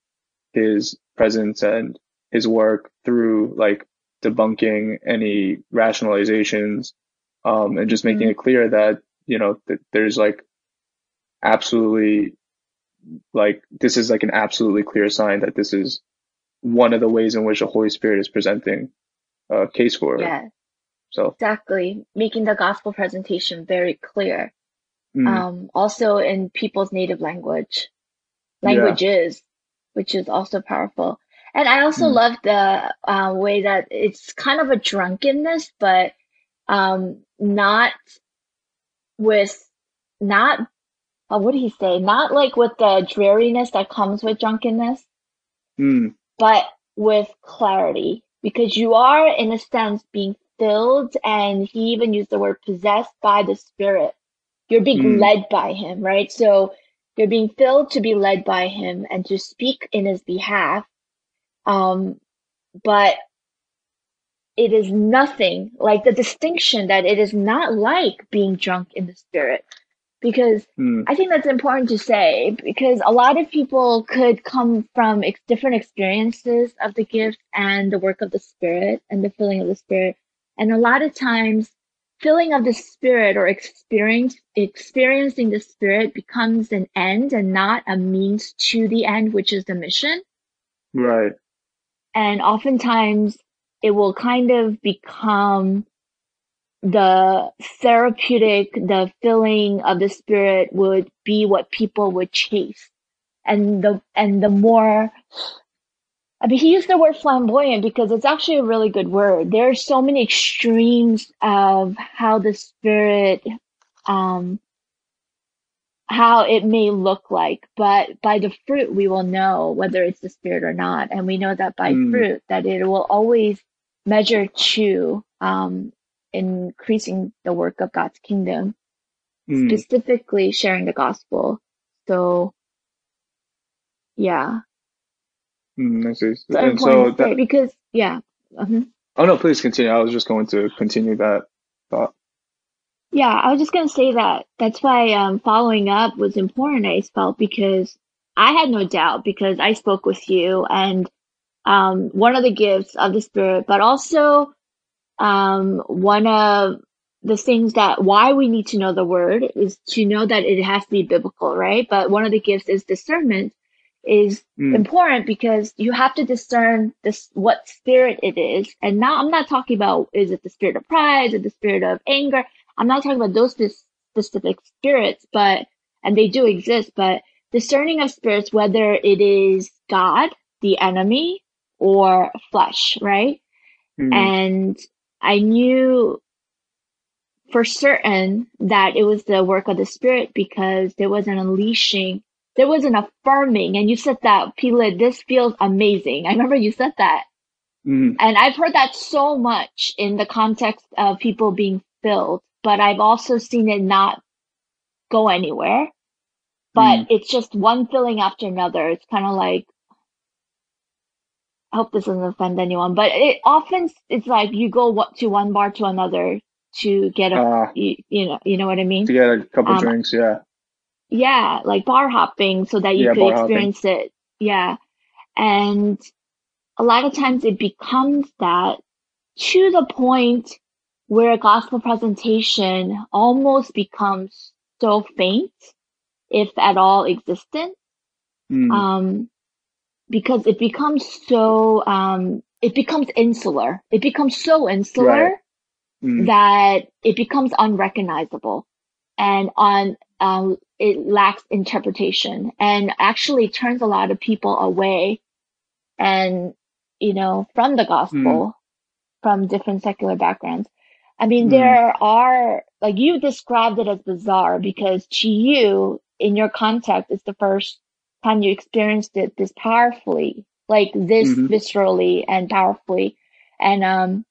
[SPEAKER 2] his presence and his work through like debunking any rationalizations um, and just making
[SPEAKER 5] Mhm.
[SPEAKER 2] it clear that you know that there's like absolutely like this is like an absolutely clear sign that this is one of the ways in which the Holy Spirit is presenting a case for it.
[SPEAKER 5] Yeah,
[SPEAKER 2] So,
[SPEAKER 5] exactly. Making the gospel presentation very clear.
[SPEAKER 2] Mm,
[SPEAKER 5] Um, also in people's native language,
[SPEAKER 2] Yeah.
[SPEAKER 5] languages, which is also powerful. And I also
[SPEAKER 2] Mm.
[SPEAKER 5] love the uh, way that it's kind of a drunkenness, but um, not with, not, uh, what did he say? Not like with the dreariness that comes with drunkenness,
[SPEAKER 2] mm,
[SPEAKER 5] but with clarity because you are in a sense being filled and he even used the word possessed by the spirit you're being
[SPEAKER 2] Mm.
[SPEAKER 5] led by him right so you're being filled to be led by him and to speak in his behalf um but it is nothing like the distinction that it is not like being drunk in the spirit because
[SPEAKER 2] mm,
[SPEAKER 5] I think that's important to say because a lot of people could come from ex- different experiences of the gift and the work of the Spirit and the filling of the Spirit. And a lot of times, filling of the Spirit or experience, experiencing the Spirit becomes an end and not a means to the end, which is the mission.
[SPEAKER 2] right.
[SPEAKER 5] And oftentimes, it will kind of become the therapeutic, the filling of the spirit would be what people would chase. And the, and the more, I mean, he used the word flamboyant because it's actually a really good word. There are so many extremes of how the spirit, um, how it may look like, but by the fruit we will know whether it's the spirit or not. And we know that by
[SPEAKER 2] Mm.
[SPEAKER 5] fruit that it will always measure to, um, increasing the work of God's kingdom,
[SPEAKER 2] Mm,
[SPEAKER 5] specifically sharing the gospel. So, yeah,
[SPEAKER 2] mm, I see.
[SPEAKER 5] so
[SPEAKER 2] And so that,
[SPEAKER 5] because, yeah, mhm.
[SPEAKER 2] oh no, please continue. I was just going to continue that thought.
[SPEAKER 5] Yeah, I was just gonna say that. That's why um, following up was important. I felt because I had no doubt because I spoke with you and um, one of the gifts of the Spirit, but also um, one of the things that why we need to know the Word is to know that it has to be biblical, right? But one of the gifts is discernment is
[SPEAKER 2] Mm,
[SPEAKER 5] important because you have to discern this what spirit it is. And now I'm not talking about is it the spirit of pride, is it the spirit of anger? I'm not talking about those specific spirits, but and they do exist, but discerning of spirits, whether it is God, the enemy, or flesh, right?
[SPEAKER 2] mm,
[SPEAKER 5] And I knew for certain that it was the work of the Spirit because there was an unleashing, there was an affirming. And you said that, Pila, this feels amazing. I remember you said that.
[SPEAKER 2] Mm.
[SPEAKER 5] And I've heard that so much in the context of people being filled, but I've also seen it not go anywhere. But
[SPEAKER 2] Mm.
[SPEAKER 5] it's just one filling after another. It's kind of like, I hope this doesn't offend anyone, but it often it's like you go to one bar to another to get a,
[SPEAKER 2] Uh,
[SPEAKER 5] you, you know, you know what I mean?
[SPEAKER 2] to get a couple
[SPEAKER 5] Um,
[SPEAKER 2] drinks, yeah.
[SPEAKER 5] Yeah, like bar hopping so that you
[SPEAKER 2] Yeah,
[SPEAKER 5] could
[SPEAKER 2] bar hopping.
[SPEAKER 5] experience it. Yeah. And a lot of times it becomes that to the point where a gospel presentation almost becomes so faint, if at all existent.
[SPEAKER 2] Mm.
[SPEAKER 5] Um, because it becomes so, um, it becomes insular. It becomes so insular
[SPEAKER 2] Right. Mm.
[SPEAKER 5] that it becomes unrecognizable and on um, it lacks interpretation and actually turns a lot of people away and you know from the gospel from different secular backgrounds i mean
[SPEAKER 2] Mm.
[SPEAKER 5] there are like you described it as bizarre because to you in your context it's the first time you experienced it this powerfully like this
[SPEAKER 2] Mhm.
[SPEAKER 5] viscerally and powerfully and um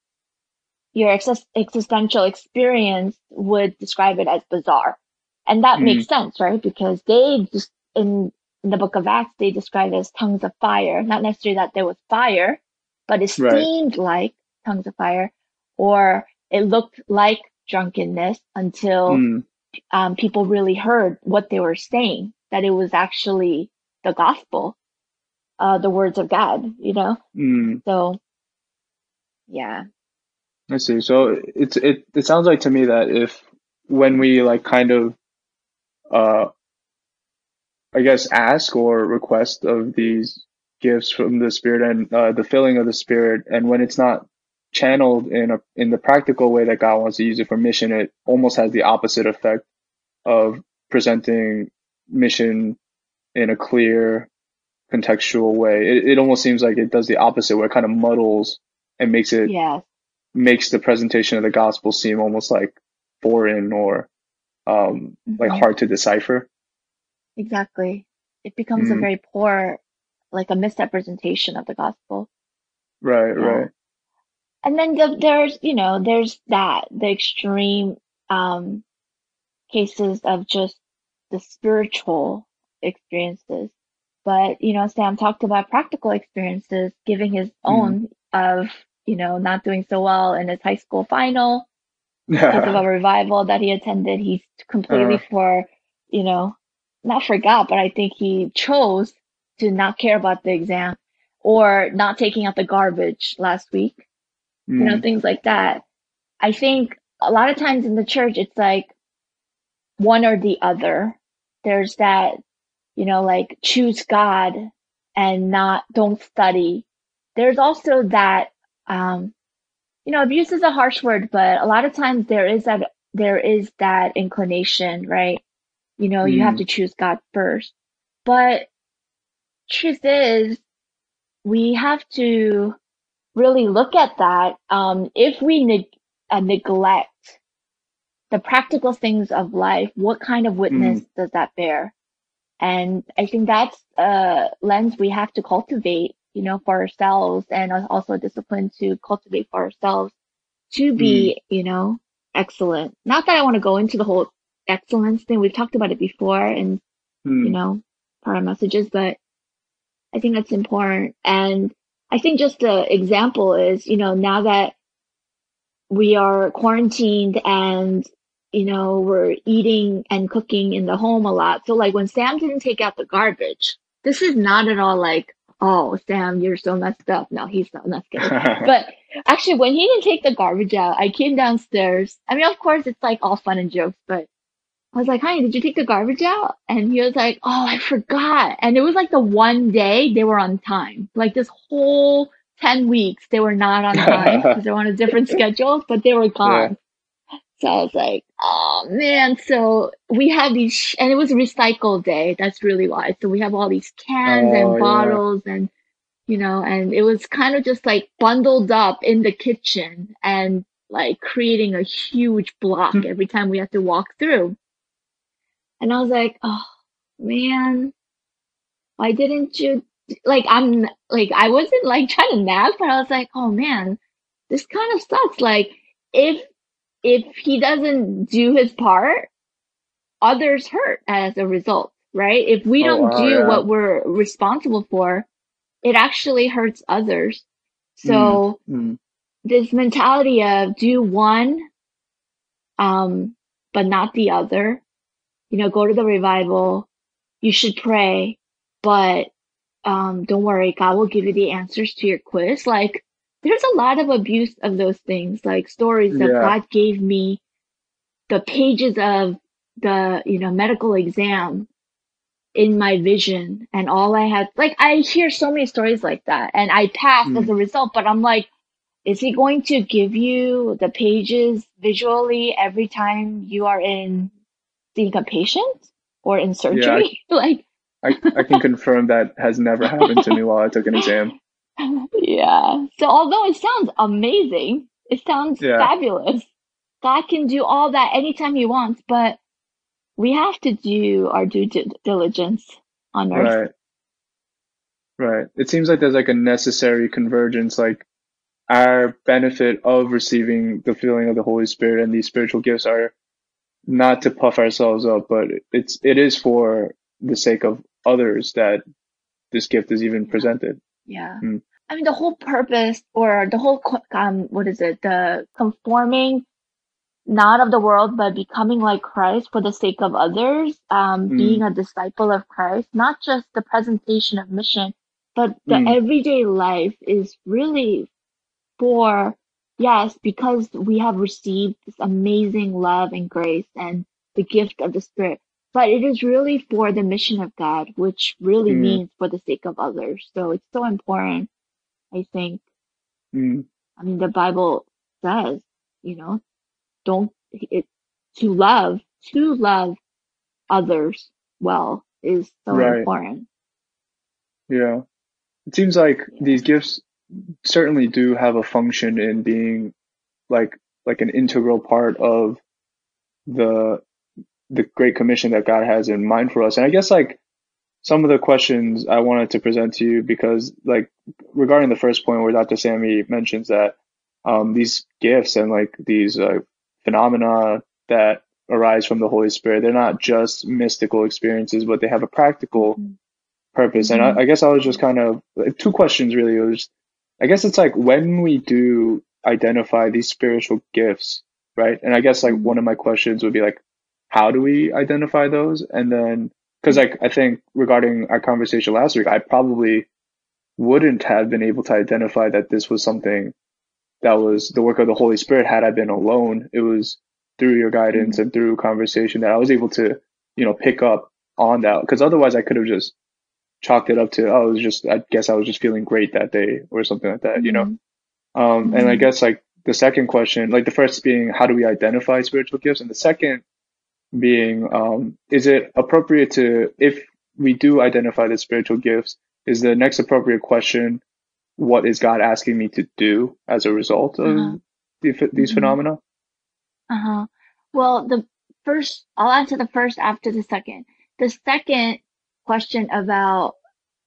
[SPEAKER 5] your exis- existential experience would describe it as bizarre. And that
[SPEAKER 2] Mm.
[SPEAKER 5] makes sense, right? Because they just, in, in the book of Acts, they describe it as tongues of fire. Not necessarily that there was fire, but it
[SPEAKER 2] Right.
[SPEAKER 5] seemed like tongues of fire, or it looked like drunkenness until
[SPEAKER 2] Mm.
[SPEAKER 5] um, people really heard what they were saying, that it was actually the gospel, uh, the words of God, you know?
[SPEAKER 2] Mm.
[SPEAKER 5] So, yeah.
[SPEAKER 2] I see. So it's it it sounds like to me that if when we like kind of uh I guess ask or request of these gifts from the spirit and uh, the filling of the spirit and when it's not channeled in a in the practical way that God wants to use it for mission it almost has the opposite effect of presenting mission in a clear contextual way. It it almost seems like it does the opposite where it kind of muddles and makes it
[SPEAKER 5] Yes.
[SPEAKER 2] makes the presentation of the gospel seem almost like foreign or um, like
[SPEAKER 5] Mhm.
[SPEAKER 2] hard to decipher.
[SPEAKER 5] Exactly. It becomes a
[SPEAKER 2] Mhm.
[SPEAKER 5] very poor, like a misrepresentation of the gospel.
[SPEAKER 2] Right,
[SPEAKER 5] Yeah.
[SPEAKER 2] right.
[SPEAKER 5] And then the, there's, you know, there's that, the extreme, um, cases of just the spiritual experiences. But, you know, Sam talked about practical experiences, giving his own of, you know, not doing so well in his high school final because of a revival that he attended. He completely
[SPEAKER 2] Uh.
[SPEAKER 5] for, you know, not forgot, but I think he chose to not care about the exam or not taking out the garbage last week. You know,
[SPEAKER 2] Mm,
[SPEAKER 5] things like that. I think a lot of times in the church, it's like one or the other. There's that, you know, like choose God and not, don't study. There's also that, um, you know, abuse is a harsh word, but a lot of times there is that, there is that inclination, right? You know, you have
[SPEAKER 2] Mm.
[SPEAKER 5] to choose God first. But truth is, we have to really look at that. Um, if we neg- uh, neglect the practical things of life, what kind of witness does that bear? And I think that's a lens we have to cultivate, you know, for ourselves and also a discipline to cultivate for ourselves to be, you know, excellent. Not that I want to go into the whole excellence thing. We've talked about it before and,
[SPEAKER 2] mm,
[SPEAKER 5] you know, our messages, but I think that's important. And I think just the example is, you know, now that we are quarantined and, you know, we're eating and cooking in the home a lot. So like when Sam didn't take out the garbage, this is not at all like, oh, Sam, you're so messed up. No, he's not, not kidding. [LAUGHS] but actually when he didn't take the garbage out, I came downstairs. I mean, of course it's like all fun and jokes, but I was like, honey, did you take the garbage out? And he was like, oh, I forgot. And it was like the one day they were on time. Like this whole 10 weeks, they were not on [LAUGHS] time because they were on a different schedule, but they were gone. So I was like, oh man. So we have these, sh- and it was recycle day. That's really why. So we have all these cans
[SPEAKER 2] Oh,
[SPEAKER 5] and
[SPEAKER 2] yeah.
[SPEAKER 5] bottles and, you know, and it was kind of just like bundled up in the kitchen and like creating a huge block hmm. every time we have to walk through. And I was like, oh man, why didn't you like I'm like I wasn't like trying to nag, but I was like, oh man, this kind of sucks. Like if if he doesn't do his part, others hurt as a result, right? If we
[SPEAKER 2] Oh,
[SPEAKER 5] don't
[SPEAKER 2] wow,
[SPEAKER 5] do
[SPEAKER 2] yeah.
[SPEAKER 5] what we're responsible for, it actually hurts others. So
[SPEAKER 2] Mm.
[SPEAKER 5] this mentality of do one, um, but not the other. You know, go to the revival. You should pray, but um, don't worry, God will give you the answers to your quiz. Like, there's a lot of abuse of those things, like stories that
[SPEAKER 2] Yeah.
[SPEAKER 5] God gave me the pages of the, you know, medical exam in my vision and all I had, like, I hear so many stories like that and I passed
[SPEAKER 2] Mm.
[SPEAKER 5] as a result, but I'm like, is he going to give you the pages visually every time you are in seeing a patient or in surgery? [LAUGHS] like,
[SPEAKER 2] I, I can confirm that has never happened to me while I took an [LAUGHS] exam.
[SPEAKER 5] Yeah. So although it sounds amazing, it sounds
[SPEAKER 2] Yeah.
[SPEAKER 5] fabulous. God can do all that anytime he wants, but we have to do our due diligence on earth.
[SPEAKER 2] Right. Right. It seems like there's like a necessary convergence, like our benefit of receiving the feeling of the Holy Spirit and these spiritual gifts are not to puff ourselves up, but it's it is for the sake of others that this gift is even presented.
[SPEAKER 5] Yeah.
[SPEAKER 2] Mm.
[SPEAKER 5] I mean, the whole purpose or the whole, um, what is it? The conforming, not of the world, but becoming like Christ for the sake of others, um,
[SPEAKER 2] Mm.
[SPEAKER 5] being a disciple of Christ, not just the presentation of mission, but the
[SPEAKER 2] Mm.
[SPEAKER 5] everyday life is really for, yes, because we have received this amazing love and grace and the gift of the Spirit, but it is really for the mission of God, which really
[SPEAKER 2] Mm.
[SPEAKER 5] means for the sake of others. So it's so important, I think.
[SPEAKER 2] Mm.
[SPEAKER 5] I mean, the Bible says, you know, don't, it, to love, to love others well is so
[SPEAKER 2] Right.
[SPEAKER 5] important.
[SPEAKER 2] Yeah. It seems like these gifts certainly do have a function in being like like an integral part of the the great commission that God has in mind for us. And I guess like some of the questions I wanted to present to you because like regarding the first point where Dr. Sammy mentions that um these gifts and like these uh, phenomena that arise from the Holy Spirit, they're not just mystical experiences, but they have a practical
[SPEAKER 5] Mhm.
[SPEAKER 2] purpose. And I, I guess I was just kind of like, two questions really. It was, I guess it's like when we do identify these spiritual gifts, right? And I guess like
[SPEAKER 5] Mhm.
[SPEAKER 2] one of my questions would be like, how do we identify those? And then, cause like I think regarding our conversation last week, I probably wouldn't have been able to identify that this was something that was the work of the Holy Spirit had I been alone. It was through your guidance and through conversation that I was able to, you know, pick up on that. Because otherwise, I could have just chalked it up to, oh, it was just, I guess I was just feeling great that day or something like that, you know?
[SPEAKER 5] Mhm.
[SPEAKER 2] Um, and I
[SPEAKER 5] Mhm.
[SPEAKER 2] guess like the second question, like the first being, how do we identify spiritual gifts? And the second being, um, is it appropriate to, if we do identify the spiritual gifts, is the next appropriate question, what is God asking me to do as a result of
[SPEAKER 5] Uh-huh.
[SPEAKER 2] the, these
[SPEAKER 5] Mhm.
[SPEAKER 2] phenomena?
[SPEAKER 5] Uh-huh. Well, the first, I'll answer the first after the second. The second question about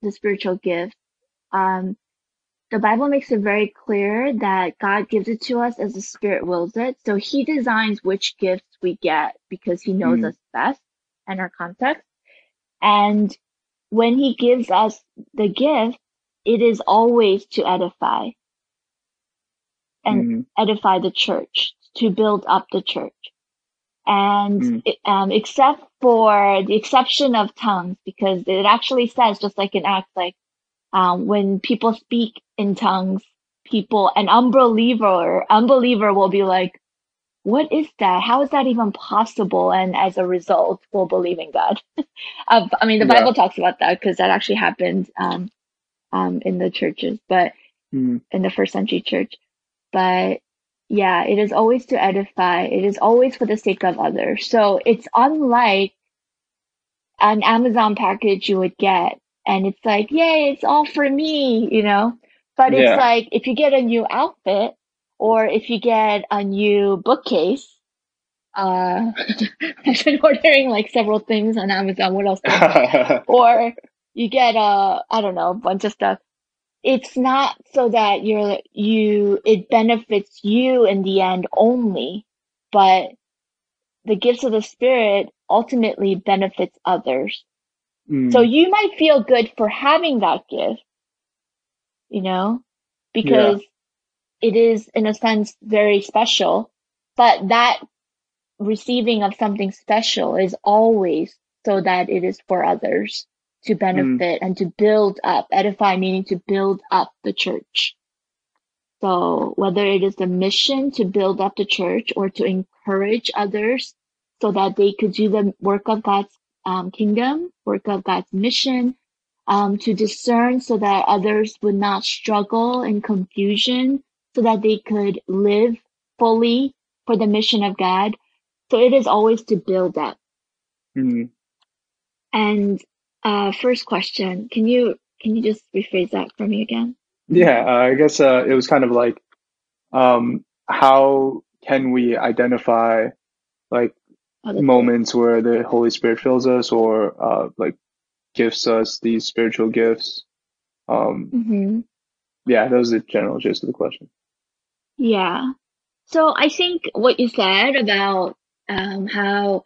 [SPEAKER 5] the spiritual gift, um, the Bible makes it very clear that God gives it to us as the Spirit wills it. So He designs which gifts we get because He knows
[SPEAKER 2] Mm.
[SPEAKER 5] us best and our context. And when He gives us the gift, it is always to edify and
[SPEAKER 2] Mm,
[SPEAKER 5] edify the church, to build up the church. And
[SPEAKER 2] Mm.
[SPEAKER 5] it- um, except for the exception of tongues, because it actually says, just like in Acts, like um, when people speak in tongues, people, an unbeliever, unbeliever will be like, "What is that? How is that even possible?" And as a result, we'll believe in God. [LAUGHS] Uh, I mean, the
[SPEAKER 2] Yeah.
[SPEAKER 5] Bible talks about that because that actually happened um, um, in the churches, but
[SPEAKER 2] mm,
[SPEAKER 5] in the first century church. But yeah, it is always to edify. It is always for the sake of others. So it's unlike an Amazon package you would get and it's like, yay, it's all for me, you know? But it's
[SPEAKER 2] Yeah.
[SPEAKER 5] like if you get a new outfit or if you get a new bookcase, uh, [LAUGHS] I've been ordering like several things on Amazon. What else? [LAUGHS] or you get a, I don't know, a bunch of stuff. It's not so that you're, you, it benefits you in the end only, but the gifts of the spirit ultimately benefits others.
[SPEAKER 2] Mm.
[SPEAKER 5] So you might feel good for having that gift, you know, because it is in a sense very special, but that receiving of something special is always so that it is for others to benefit and to build up, edify meaning to build up the church. So whether it is the mission to build up the church or to encourage others so that they could do the work of God's um, kingdom, work of God's mission, um, to discern so that others would not struggle in confusion, so that they could live fully for the mission of God. So it is always to build up.
[SPEAKER 2] Mm.
[SPEAKER 5] And uh, first question, can you can you just rephrase that for me again?
[SPEAKER 2] Yeah, uh, I guess uh, it was kind of like, um, how can we identify like
[SPEAKER 5] Oh,
[SPEAKER 2] moments where the Holy Spirit fills us or uh, like gifts us these spiritual gifts? Um,
[SPEAKER 5] hmm
[SPEAKER 2] yeah, that was the general gist of the question.
[SPEAKER 5] Yeah. So I think what you said about um, how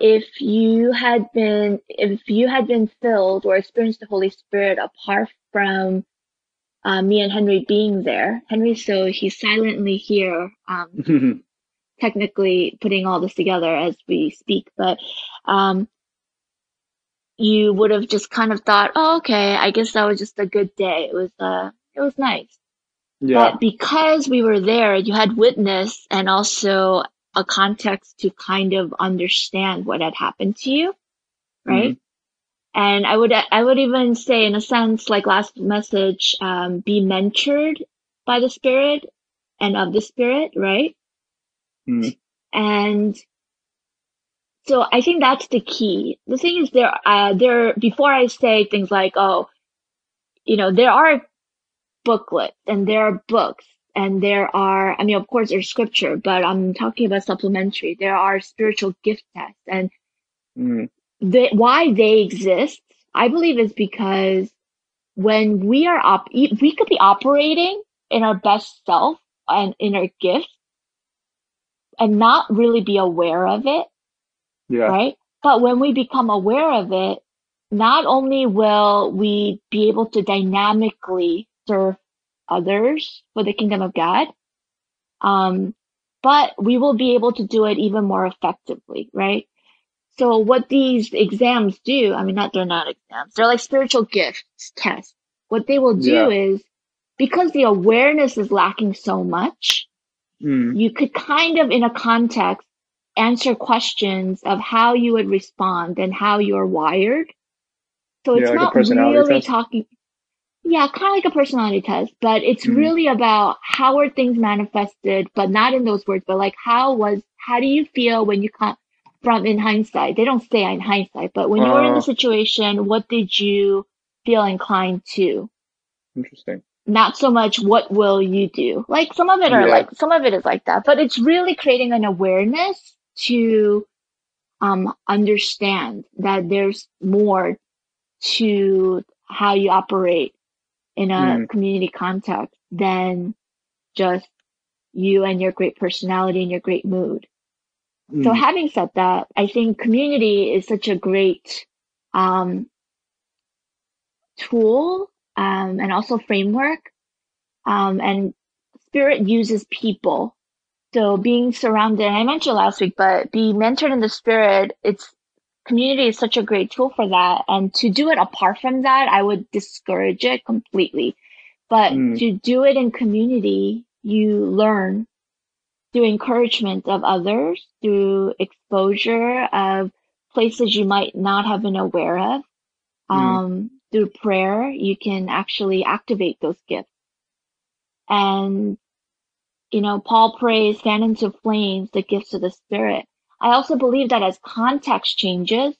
[SPEAKER 5] if you had been if you had been filled or experienced the Holy Spirit apart from uh, me and Henry being there, Henry, so he's silently here, um, [LAUGHS] technically putting all this together as we speak, but um, you would have just kind of thought, oh, okay, I guess that was just a good day. It was uh, it was nice.
[SPEAKER 2] Yeah.
[SPEAKER 5] But because we were there, you had witness and also a context to kind of understand what had happened to you, right? And I would, I would even say in a sense, like last message, um, be mentored by the spirit and of the spirit, right?
[SPEAKER 2] Mm.
[SPEAKER 5] And so I think that's the key. The thing is there, uh, there, before I say things like, oh, you know, there are booklets and there are books and there are, I mean, of course there's scripture, but I'm talking about supplementary. There are spiritual gift tests and
[SPEAKER 2] Mm.
[SPEAKER 5] the, why they exist, I believe is because when we are op, e- we could be operating in our best self and in our gifts and not really be aware of it,
[SPEAKER 2] Yeah.
[SPEAKER 5] right? But when we become aware of it, not only will we be able to dynamically serve others for the kingdom of God, um, but we will be able to do it even more effectively, right? So what these exams do, I mean, not, they're not exams. They're like spiritual gifts tests. What they will do
[SPEAKER 2] Yeah.
[SPEAKER 5] is because the awareness is lacking so much,
[SPEAKER 2] Mm.
[SPEAKER 5] you could kind of in a context answer questions of how you would respond and how you're wired. So it's
[SPEAKER 2] Yeah, like
[SPEAKER 5] not really
[SPEAKER 2] test?
[SPEAKER 5] talking, yeah, kind of like a personality test, but it's
[SPEAKER 2] Mhm.
[SPEAKER 5] really about how are things manifested, but not in those words, but like how was, how do you feel when you come from in hindsight? They don't say in hindsight, but when you were in
[SPEAKER 2] Uh.
[SPEAKER 5] the situation, what did you feel inclined to?
[SPEAKER 2] Interesting.
[SPEAKER 5] not so much what will you do. Like some of it are
[SPEAKER 2] Yeah.
[SPEAKER 5] like some of it is like that, but it's really creating an awareness to um understand that there's more to how you operate in a
[SPEAKER 2] Mm.
[SPEAKER 5] community context than just you and your great personality and your great mood. So
[SPEAKER 2] Mm.
[SPEAKER 5] having said that, I think community is such a great um, tool um, and also framework. Um, and spirit uses people. So being surrounded, I mentioned last week, but be mentored in the spirit, it's community is such a great tool for that. And to do it apart from that, I would discourage it completely. But
[SPEAKER 2] Mm.
[SPEAKER 5] to do it in community, you learn through encouragement of others, through exposure of places you might not have been aware of.
[SPEAKER 2] Mm.
[SPEAKER 5] Um, through prayer, you can actually activate those gifts. And, you know, Paul prays, fan into flames the gifts of the Spirit. I also believe that as context changes,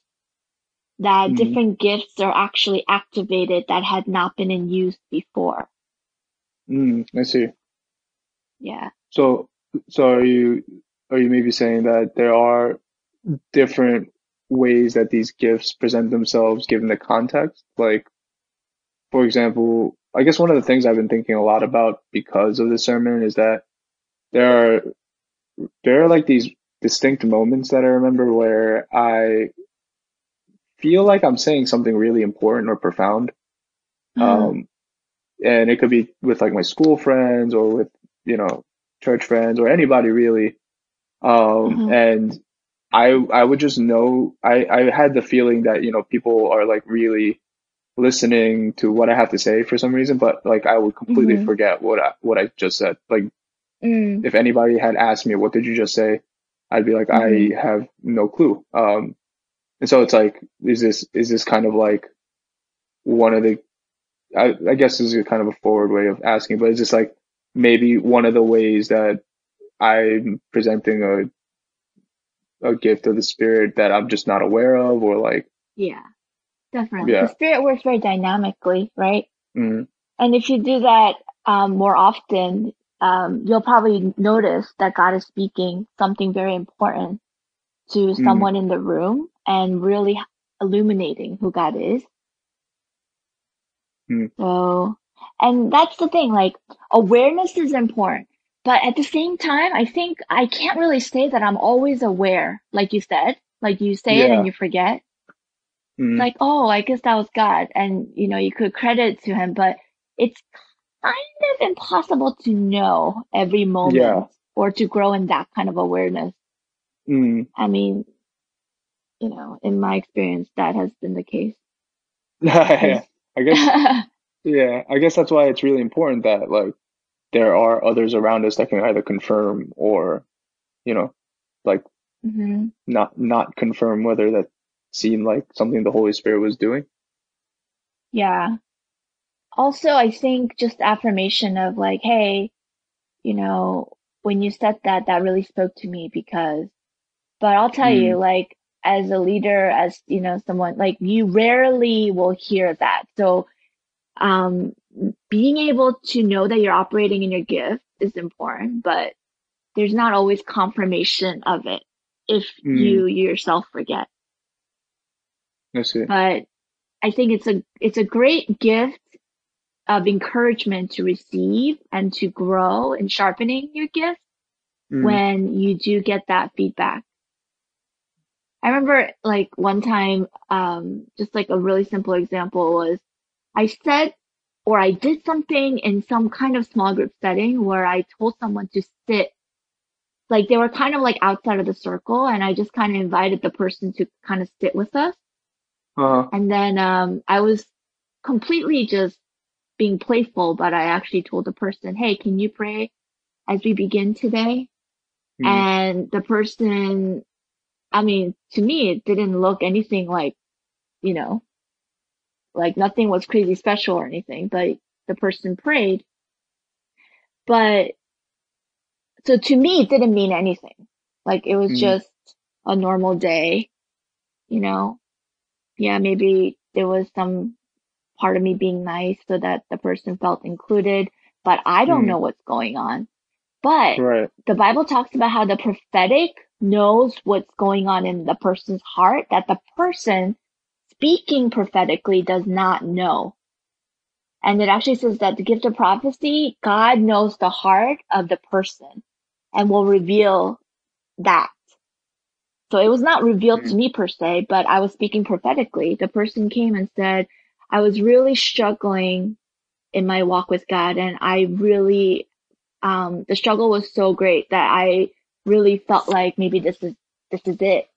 [SPEAKER 5] that
[SPEAKER 2] Mhm.
[SPEAKER 5] different gifts are actually activated that had not been in use before.
[SPEAKER 2] Mm. I see.
[SPEAKER 5] Yeah.
[SPEAKER 2] So, so are you are you maybe saying that there are different ways that these gifts present themselves given the context? Like, for example, I guess one of the things I've been thinking a lot about because of the sermon is that there are there are like these distinct moments that I remember where I feel like I'm saying something really important or profound.
[SPEAKER 5] Mhm.
[SPEAKER 2] Um, and it could be with like my school friends or with, you know, church friends or anybody really. Um,
[SPEAKER 5] Mhm.
[SPEAKER 2] and I, I would just know, I, I had the feeling that, you know, people are like really listening to what I have to say for some reason, but like I would completely
[SPEAKER 5] Mhm.
[SPEAKER 2] forget what I, what I just said. Like
[SPEAKER 5] Mm.
[SPEAKER 2] if anybody had asked me, what did you just say? I'd be like,
[SPEAKER 5] Mhm.
[SPEAKER 2] I have no clue. Um, and so it's like, is this, is this kind of like one of the, I, I guess this is kind of a forward way of asking, but it's just like maybe one of the ways that I'm presenting a, a gift of the spirit that I'm just not aware of or like,
[SPEAKER 5] Yeah. Definitely.
[SPEAKER 2] Yeah.
[SPEAKER 5] The spirit works very dynamically, right?
[SPEAKER 2] mm,
[SPEAKER 5] And if you do that um, more often, um, you'll probably notice that God is speaking something very important to
[SPEAKER 2] Mm.
[SPEAKER 5] someone in the room and really illuminating who God is.
[SPEAKER 2] Mm.
[SPEAKER 5] So, and that's the thing, like awareness is important. But at the same time, I think I can't really say that I'm always aware, like you said. Like you say it and you forget.
[SPEAKER 2] mm,
[SPEAKER 5] like, oh, I guess that was God. And, you know, you could credit to him, but it's kind of impossible to know every moment
[SPEAKER 2] Yeah.
[SPEAKER 5] or to grow in that kind of awareness.
[SPEAKER 2] mm.
[SPEAKER 5] I mean, you know, in my experience, that has been the case. [LAUGHS]
[SPEAKER 2] yeah. I guess, [LAUGHS] yeah, I guess that's why it's really important that like there are others around us that can either confirm or, you know, like
[SPEAKER 5] Mm-hmm.
[SPEAKER 2] not not confirm whether that seemed like something the Holy Spirit was doing.
[SPEAKER 5] Yeah. Also, I think just affirmation of like, hey, you know, when you said that, that really spoke to me because, but I'll tell you, like, as a leader, as, you know, someone, like, you rarely will hear that. So, um, being able to know that you're operating in your gift is important, but there's not always confirmation of it if
[SPEAKER 2] Mm.
[SPEAKER 5] you yourself forget
[SPEAKER 2] I see.
[SPEAKER 5] but I think it's a it's a great gift of encouragement to receive and to grow in sharpening your gift
[SPEAKER 2] Mm.
[SPEAKER 5] when you do get that feedback. I remember like one time, um, just like a really simple example was I said or I did something in some kind of small group setting where I told someone to sit like they were kind of like outside of the circle and I just kind of invited the person to kind of sit with us.
[SPEAKER 2] Uh-huh.
[SPEAKER 5] And then um, I was completely just being playful, but I actually told the person, "Hey, can you pray as we begin today?"
[SPEAKER 2] Mm.
[SPEAKER 5] And the person, I mean, to me, it didn't look anything like, you know, like nothing was crazy special or anything, but the person prayed. But so to me, it didn't mean anything. Like it was
[SPEAKER 2] Mm.
[SPEAKER 5] just a normal day, you know. Yeah, maybe there was some part of me being nice so that the person felt included, but I don't
[SPEAKER 2] Mm.
[SPEAKER 5] know what's going on. But
[SPEAKER 2] Right.
[SPEAKER 5] the Bible talks about how the prophetic knows what's going on in the person's heart that the person speaking prophetically does not know. And it actually says that the gift of prophecy, God knows the heart of the person and will reveal that. So it was not revealed to me per se, but I was speaking prophetically. The person came and said, I was really struggling in my walk with God and I really, um, the struggle was so great that I really felt like maybe this is, this is it.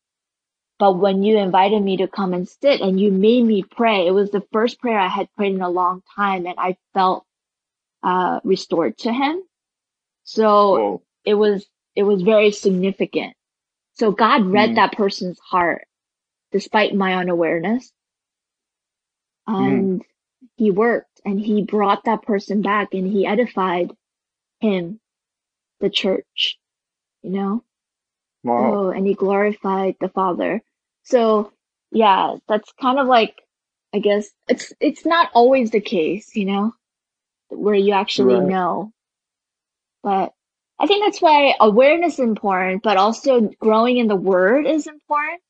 [SPEAKER 5] But when you invited me to come and sit and you made me pray, it was the first prayer I had prayed in a long time and I felt, uh, restored to him. So
[SPEAKER 2] Whoa.
[SPEAKER 5] it was, it was very significant. So God read
[SPEAKER 2] Mm.
[SPEAKER 5] that person's heart despite my unawareness. And he worked and he brought that person back and he edified him, the church, you know?
[SPEAKER 2] Wow.
[SPEAKER 5] Oh, and he glorified the Father. So yeah, that's kind of like, I guess it's, it's not always the case, you know, where you actually
[SPEAKER 2] Right.
[SPEAKER 5] know, but I think that's why awareness is important, but also growing in the word is important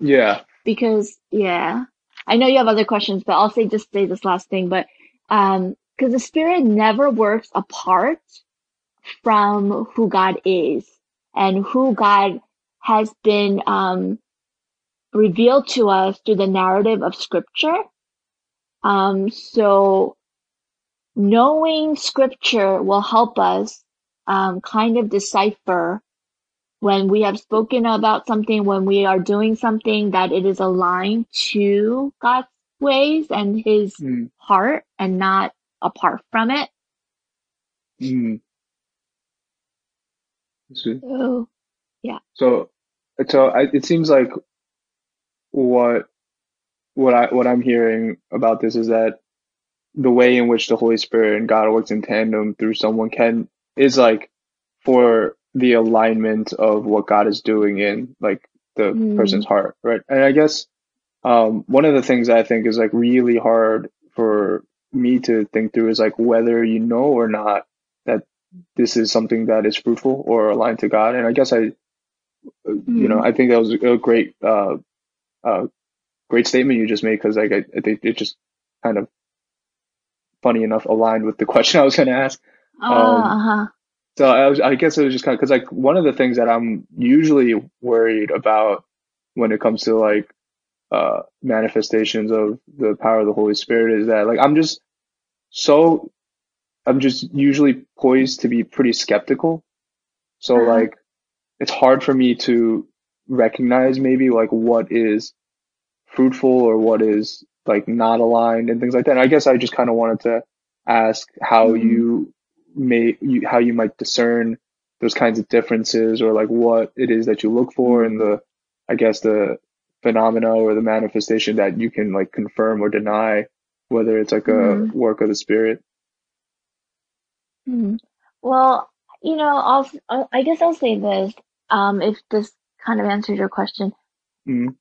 [SPEAKER 2] Yeah.
[SPEAKER 5] because yeah, I know you have other questions, but I'll say just say this last thing, but um, because the spirit never works apart from who God is and who God has been um revealed to us through the narrative of scripture. Um, so knowing scripture will help us um, kind of decipher when we have spoken about something, when we are doing something that it is aligned to God's ways and his
[SPEAKER 2] Mm.
[SPEAKER 5] heart and not apart from it.
[SPEAKER 2] Mm. So,
[SPEAKER 5] So,
[SPEAKER 2] so, so I, it seems like what what I what I'm hearing about this is that the way in which the Holy Spirit and God works in tandem through someone can is like for the alignment of what God is doing in like the
[SPEAKER 5] Mm.
[SPEAKER 2] person's heart, right? And I guess um, one of the things I think is like really hard for me to think through is like whether you know or not that this is something that is fruitful or aligned to God. And I guess I, you know, I think that was a great, uh, uh, great statement you just made because like I, I think it just kind of funny enough aligned with the [LAUGHS] question I was going to ask.
[SPEAKER 5] uh,
[SPEAKER 2] Um,
[SPEAKER 5] uh-huh.
[SPEAKER 2] So I was, I guess it was just kind of because like one of the things that I'm usually worried about when it comes to like uh manifestations of the power of the Holy Spirit is that like I'm just so I'm just usually poised to be pretty skeptical. So
[SPEAKER 5] Uh-huh.
[SPEAKER 2] like it's hard for me to recognize maybe like what is fruitful or what is like not aligned and things like that. And I guess I just kind of wanted to ask how
[SPEAKER 5] Mhm.
[SPEAKER 2] you may you, how you might discern those kinds of differences or like what it is that you look for in the I guess the phenomena or the manifestation that you can like confirm or deny whether it's like a
[SPEAKER 5] Mhm.
[SPEAKER 2] work of the spirit.
[SPEAKER 5] Mhm. Well, you know, I'll, I'll, I guess I'll say this, um, if this kind of answers your question.
[SPEAKER 2] Mm,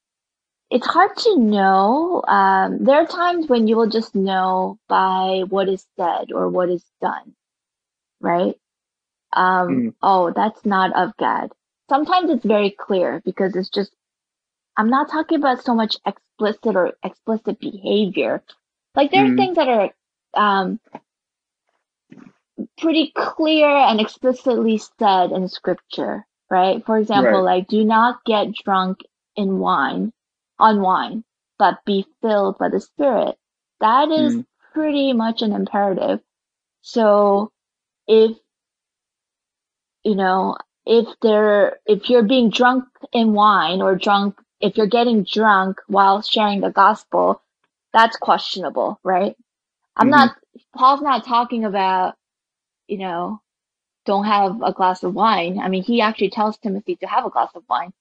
[SPEAKER 5] It's hard to know. Um, there are times when you will just know by what is said or what is done, right? Um,
[SPEAKER 2] Mm.
[SPEAKER 5] oh, that's not of God. Sometimes it's very clear because it's just, I'm not talking about so much explicit or explicit behavior. Like there are
[SPEAKER 2] Mm.
[SPEAKER 5] things that are, um, pretty clear and explicitly said in scripture, right? For example,
[SPEAKER 2] Right.
[SPEAKER 5] like do not get drunk in wine, on wine, but be filled by the Spirit. That is
[SPEAKER 2] Mm.
[SPEAKER 5] pretty much an imperative. So if, you know, if they're if you're being drunk in wine or drunk, if you're getting drunk while sharing the gospel, that's questionable, right? I'm
[SPEAKER 2] Mhm.
[SPEAKER 5] not, Paul's not talking about, you know, don't have a glass of wine. I mean, he actually tells Timothy to have a glass of wine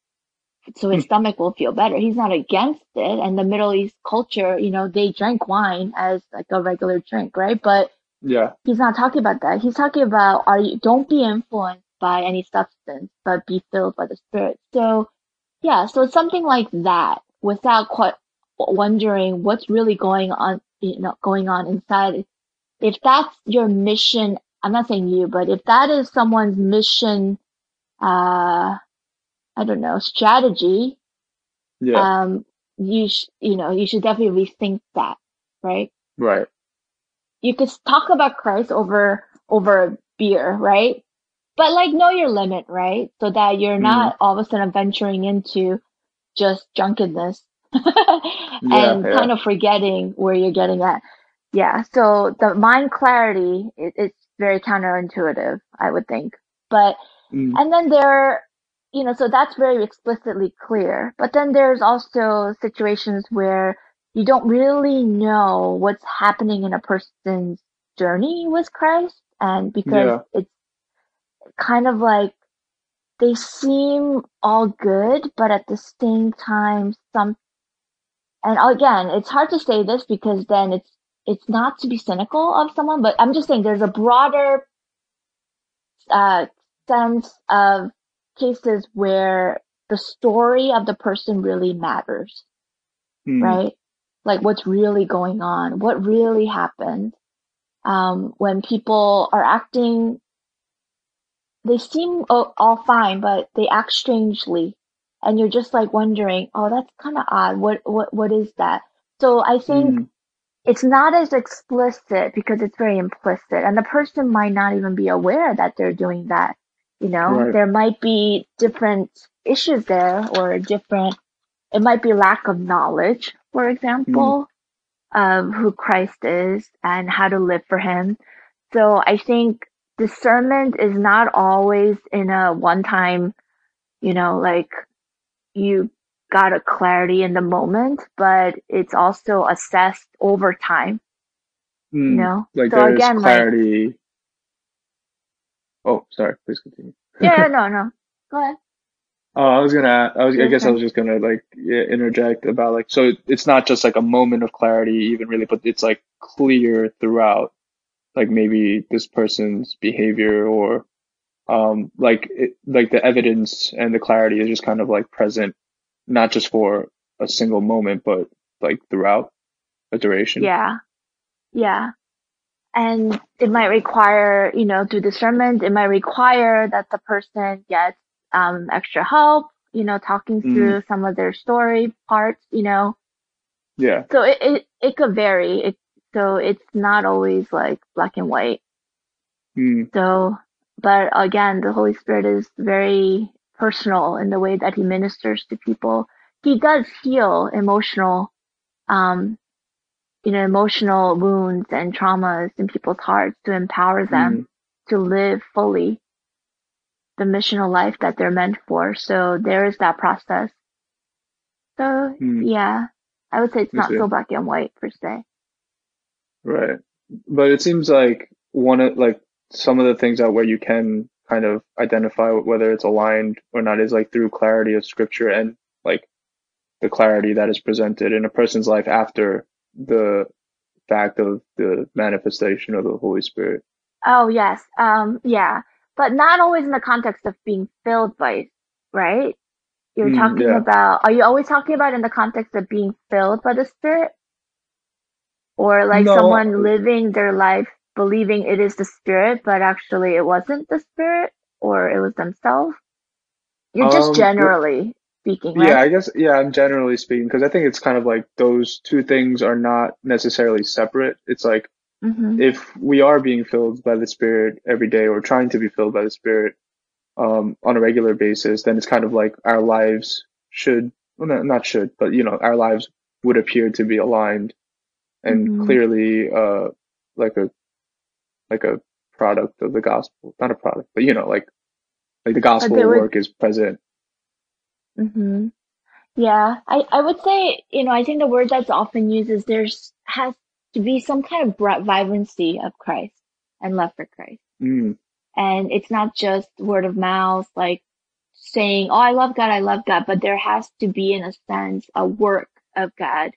[SPEAKER 5] so his stomach will feel better. He's not against it. And the Middle East culture, you know, they drank wine as like a regular drink, right? But
[SPEAKER 2] Yeah.
[SPEAKER 5] he's not talking about that. He's talking about are you don't be influenced by any substance, but be filled by the Spirit. So yeah, so it's something like that without quite wondering what's really going on, you know, going on inside. If that's your mission, I'm not saying you, but if that is someone's mission, uh, I don't know, strategy,
[SPEAKER 2] Yeah.
[SPEAKER 5] um, you sh- you know, you should definitely rethink that, right?
[SPEAKER 2] right.
[SPEAKER 5] You could talk about Christ over over beer, right? But like know your limit, right? So that you're not all of a sudden venturing into just drunkenness [LAUGHS] and
[SPEAKER 2] yeah.
[SPEAKER 5] kind of forgetting where you're getting at. Yeah. So the mind clarity is it's very counterintuitive, I would think. But
[SPEAKER 2] Mm.
[SPEAKER 5] and then there, you know, so that's very explicitly clear. But then there's also situations where you don't really know what's happening in a person's journey with Christ. And because
[SPEAKER 2] Yeah.
[SPEAKER 5] it's kind of like they seem all good, but at the same time, some, and again, it's hard to say this because then it's, it's not to be cynical of someone, but I'm just saying there's a broader, uh, sense of cases where the story of the person really matters,
[SPEAKER 2] Mm.
[SPEAKER 5] right? Like what's really going on, what really happened. Um, when people are acting they seem all fine, but they act strangely, and you're just like wondering, oh, that's kind of odd. What what what is that? So I think mm. it's not as explicit because it's very implicit, and the person might not even be aware that they're doing that. You know, right. there might be different issues there, or different. It might be lack of knowledge, for example, mm. of who Christ is and how to live for Him. So I think discernment is not always in a one time, you know, like you got a clarity in the moment, but it's also assessed over time.
[SPEAKER 2] Mm, you know, like so there's again, clarity. Like, oh, sorry. Please continue.
[SPEAKER 5] yeah, [LAUGHS] no, no. Go ahead.
[SPEAKER 2] Oh, I was gonna. I was. I guess I was just gonna like interject about like. So it's not just like a moment of clarity, even really, but it's like clear throughout like maybe this person's behavior or um, like it, like the evidence and the clarity is just kind of like present, not just for a single moment, but like throughout a duration.
[SPEAKER 5] Yeah, yeah, and it might require you know through discernment, it might require that the person gets um, extra help, you know, talking mm. through mm. some of their story parts, you know.
[SPEAKER 2] Yeah.
[SPEAKER 5] So it, it, it could vary. It so it's not always like black and white.
[SPEAKER 2] Mm.
[SPEAKER 5] So, but again, the Holy Spirit is very personal in the way that he ministers to people. He does heal emotional, um, you know, emotional wounds and traumas in people's hearts to empower them mm. to live fully the missional life that they're meant for. So there is that process. So mm. yeah, I would say it's not so black and white per se.
[SPEAKER 2] Right. But it seems like one of like some of the things that where you can kind of identify whether it's aligned or not is like through clarity of scripture and like the clarity that is presented in a person's life after the fact of the manifestation of the Holy Spirit.
[SPEAKER 5] Oh yes. Um yeah. But not always in the context of being filled by right? You're mm, talking yeah. about are you always talking about in the context of being filled by the Spirit? or like no. someone living their life believing it is the spirit, but actually it wasn't the spirit or it was themselves. You're just um, generally speaking, right?
[SPEAKER 2] Yeah, I guess, yeah, I'm generally speaking because I think it's kind of like those two things are not necessarily separate. It's like mm-hmm. if we are being filled by the spirit every day or trying to be filled by the spirit um, on a regular basis, then it's kind of like our lives should, well, not should, but you know, our lives would appear to be aligned and mm-hmm. clearly uh like a like a product of the gospel not a product but you know like like the gospel would... work is present
[SPEAKER 5] mhm yeah i i would say you know i think the word that's often used is there's has to be some kind of vibrancy of christ and love for christ
[SPEAKER 2] mm.
[SPEAKER 5] and it's not just word of mouth like saying oh i love god i love god but there has to be in a sense a work of god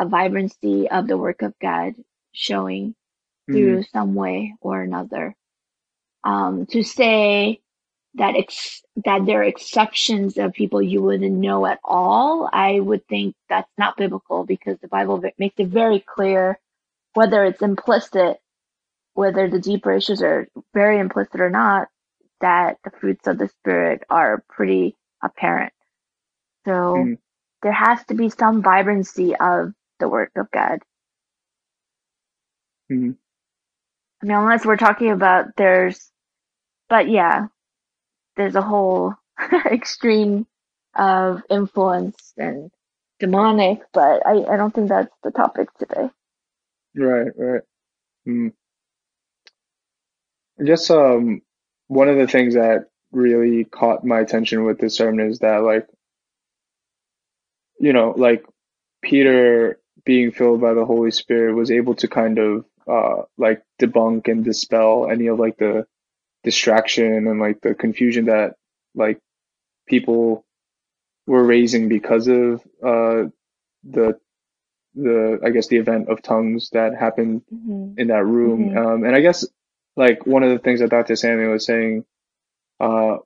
[SPEAKER 5] a vibrancy of the work of God showing through mm. some way or another. Um, to say that ex- that there are exceptions of people you wouldn't know at all, I would think that's not biblical because the Bible makes it very clear, whether it's implicit, whether the deeper issues are very implicit or not, that the fruits of the Spirit are pretty apparent. So mm. there has to be some vibrancy of the work of God.
[SPEAKER 2] Mm-hmm.
[SPEAKER 5] I mean, unless we're talking about there's, but yeah, there's a whole [LAUGHS] extreme of influence and demonic, but I, I don't think that's the topic today.
[SPEAKER 2] Right, right. Mm. I guess um one of the things that really caught my attention with this sermon is that like you know like Peter being filled by the Holy Spirit was able to kind of uh like debunk and dispel any of like the distraction and like the confusion that like people were raising because of uh the the I guess the event of tongues that happened mm-hmm. in that room. Mm-hmm. Um and I guess like one of the things that Dr. Samuel was saying uh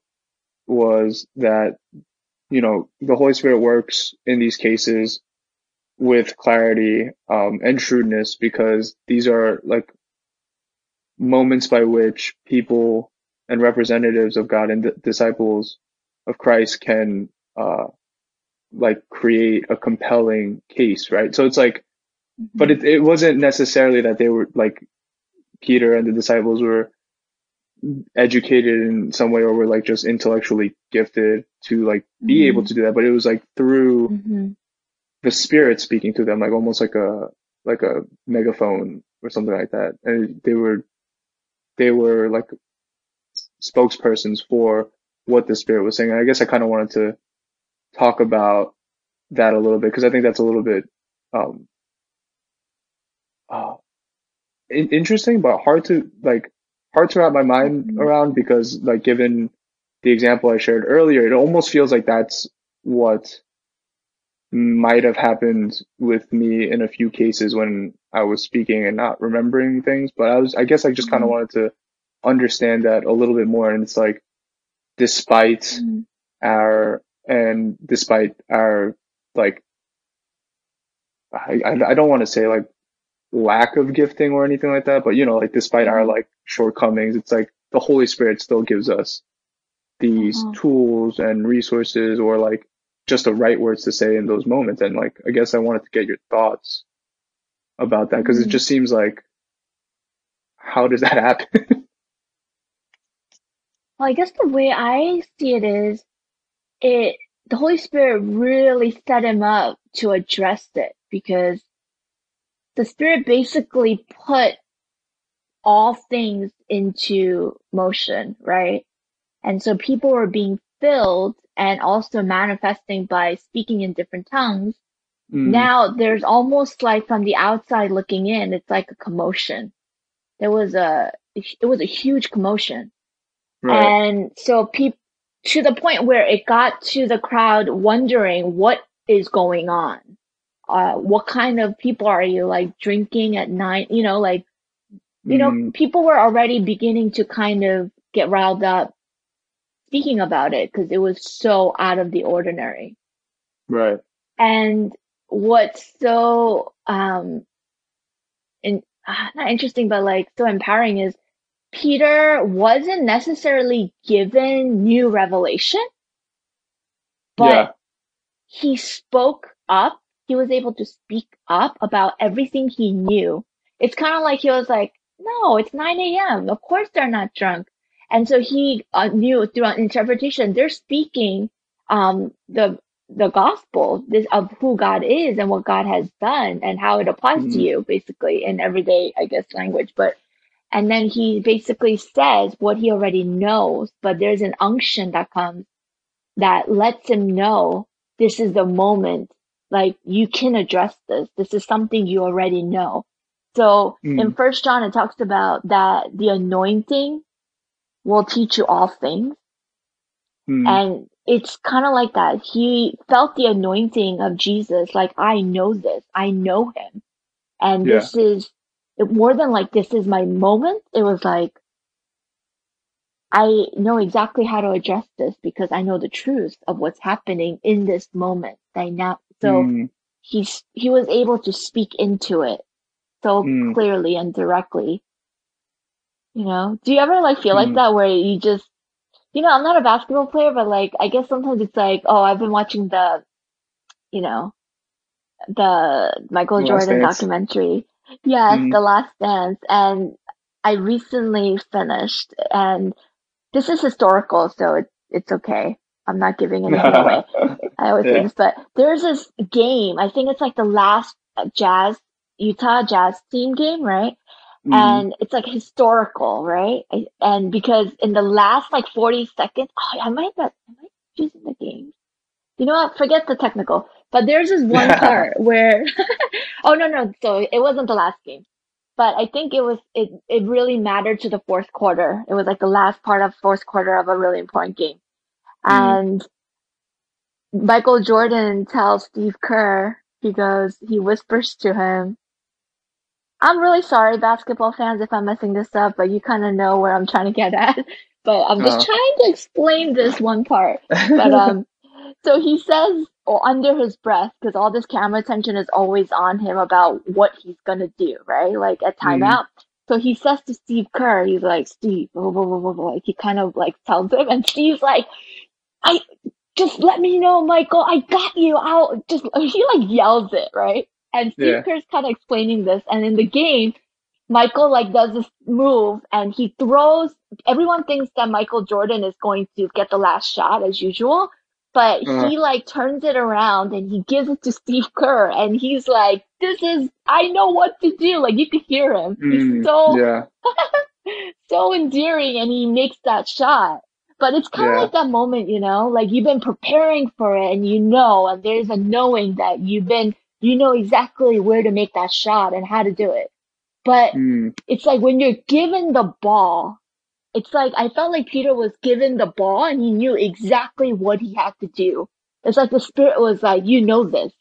[SPEAKER 2] was that you know the Holy Spirit works in these cases with clarity um, and shrewdness because these are like moments by which people and representatives of God and disciples of Christ can uh, like create a compelling case, right? So it's like, but it it wasn't necessarily that they were like Peter and the disciples were educated in some way or were like just intellectually gifted to like be
[SPEAKER 5] Mhm.
[SPEAKER 2] able to do that, but it was like through
[SPEAKER 5] hmm
[SPEAKER 2] the spirit speaking to them, like almost like a like a megaphone or something like that. And they were they were like spokespersons for what the spirit was saying. And I guess I kind of wanted to talk about that a little bit because I think that's a little bit um uh, in- interesting, but hard to like hard to wrap my mind
[SPEAKER 5] Mhm.
[SPEAKER 2] around because like given the example I shared earlier, it almost feels like that's what might have happened with me in a few cases when I was speaking and not remembering things. But I was, I guess I just kind of
[SPEAKER 5] Mhm.
[SPEAKER 2] wanted to understand that a little bit more. And it's like, despite
[SPEAKER 5] Mm-hmm.
[SPEAKER 2] our, and despite our, like, I, I I don't want to say like lack of gifting or anything like that, but you know, like despite our
[SPEAKER 5] Mhm.
[SPEAKER 2] like shortcomings, it's like the Holy Spirit still gives us these
[SPEAKER 5] Uh-huh.
[SPEAKER 2] tools and resources or like just the right words to say in those moments. And like, I guess I wanted to get your thoughts about that because it
[SPEAKER 5] Mhm.
[SPEAKER 2] just seems like, how does that [LAUGHS] happen?
[SPEAKER 5] Well, I guess the way I see it is, it the Holy Spirit really set him up to address it because the Spirit basically put all things into motion, right? And so people were being filled and also manifesting by speaking in different tongues.
[SPEAKER 2] Mm,
[SPEAKER 5] Now there's almost like from the outside looking in, it's like a commotion. There was a, it was a huge commotion.
[SPEAKER 2] right.
[SPEAKER 5] And so people, to the point where it got to the crowd wondering what is going on. Uh, what kind of people are you like drinking at night? You know, like, you know,
[SPEAKER 2] Mm,
[SPEAKER 5] people were already beginning to kind of get riled up speaking about it because it was so out of the ordinary.
[SPEAKER 2] right.
[SPEAKER 5] And what's so, um, in, ah, not interesting, but like so empowering is Peter wasn't necessarily given new revelation, but
[SPEAKER 2] yeah.
[SPEAKER 5] he spoke up. He was able to speak up about everything he knew. It's kind of like he was like, no, it's 9 a.m. Of course they're not drunk. And so he uh, knew through an interpretation, they're speaking, um, the, the gospel this, of who God is and what God has done and how it applies to
[SPEAKER 2] Mhm.
[SPEAKER 5] you basically in everyday, I guess, language. But, and then he basically says what he already knows, but there's an unction that comes that lets him know this is the moment. Like you can address this. This is something you already know. So in
[SPEAKER 2] Mm,
[SPEAKER 5] First John, it talks about that the anointing will teach you all things.
[SPEAKER 2] mm,
[SPEAKER 5] And it's kind of like that. He felt the anointing of Jesus. Like, I know this. I know him. And
[SPEAKER 2] Yeah.
[SPEAKER 5] this is it, more than like, this is my moment. It was like, I know exactly how to address this because I know the truth of what's happening in this moment. Right now. So
[SPEAKER 2] mm,
[SPEAKER 5] he's, he was able to speak into it so
[SPEAKER 2] Mm.
[SPEAKER 5] clearly and directly. You know, do you ever like feel like
[SPEAKER 2] Mm.
[SPEAKER 5] that where you just, you know, I'm not a basketball player, but like, I guess sometimes it's like, oh, I've been watching the, you know, the Michael Jordan documentary. Yes,
[SPEAKER 2] Mhm.
[SPEAKER 5] The Last Dance. And I recently finished and this is historical, so it, it's okay. I'm not giving [LAUGHS] anything away. I always
[SPEAKER 2] Yeah.
[SPEAKER 5] this, but there's this game. I think it's like the last Jazz, Utah Jazz team game, right?
[SPEAKER 2] Mm,
[SPEAKER 5] And it's like historical, right? I- And because in the last like 40 seconds, oh, I might not, I choosing the game. You know what? Forget the technical. But there's this one part where, [LAUGHS] oh no, no. So it wasn't the last game, but I think it was, it, it really mattered to the fourth quarter. It was like the last part of fourth quarter of a really important game.
[SPEAKER 2] Mm.
[SPEAKER 5] And Michael Jordan tells Steve Kerr, he goes, he whispers to him, I'm really sorry, basketball fans, if I'm messing this up, but you kind of know where I'm trying to get at. [LAUGHS] But I'm just
[SPEAKER 2] Uh-huh.
[SPEAKER 5] trying to explain this one part. [LAUGHS] But um, so he says or under his breath, because all this camera attention is always on him about what he's gonna do, right? Like at
[SPEAKER 2] Mhm.
[SPEAKER 5] timeout, So he says to Steve Kerr, he's like, Steve, blah, blah, blah, blah. Like, he kind of like tells him, and Steve's like, I just let me know, Michael. I got you I'll Just [LAUGHS] he like yells it, right? And Steve
[SPEAKER 2] Yeah.
[SPEAKER 5] Kerr's kind of explaining this, and in the game, Michael like does this move, and he throws. Everyone thinks that Michael Jordan is going to get the last shot as usual, but
[SPEAKER 2] Uh-huh.
[SPEAKER 5] he like turns it around and he gives it to Steve Kerr, and he's like, "This is I know what to do." Like you could hear him.
[SPEAKER 2] Mm,
[SPEAKER 5] He's so
[SPEAKER 2] yeah. [LAUGHS]
[SPEAKER 5] so endearing and he makes that shot. But it's kind of
[SPEAKER 2] Yeah.
[SPEAKER 5] like that moment, you know, like you've been preparing for it and you know, and there's a knowing that you've been, you know exactly where to make that shot and how to do it. But
[SPEAKER 2] Mm,
[SPEAKER 5] it's like when you're given the ball, it's like I felt like Peter was given the ball and he knew exactly what he had to do. It's like the spirit was like, you know this,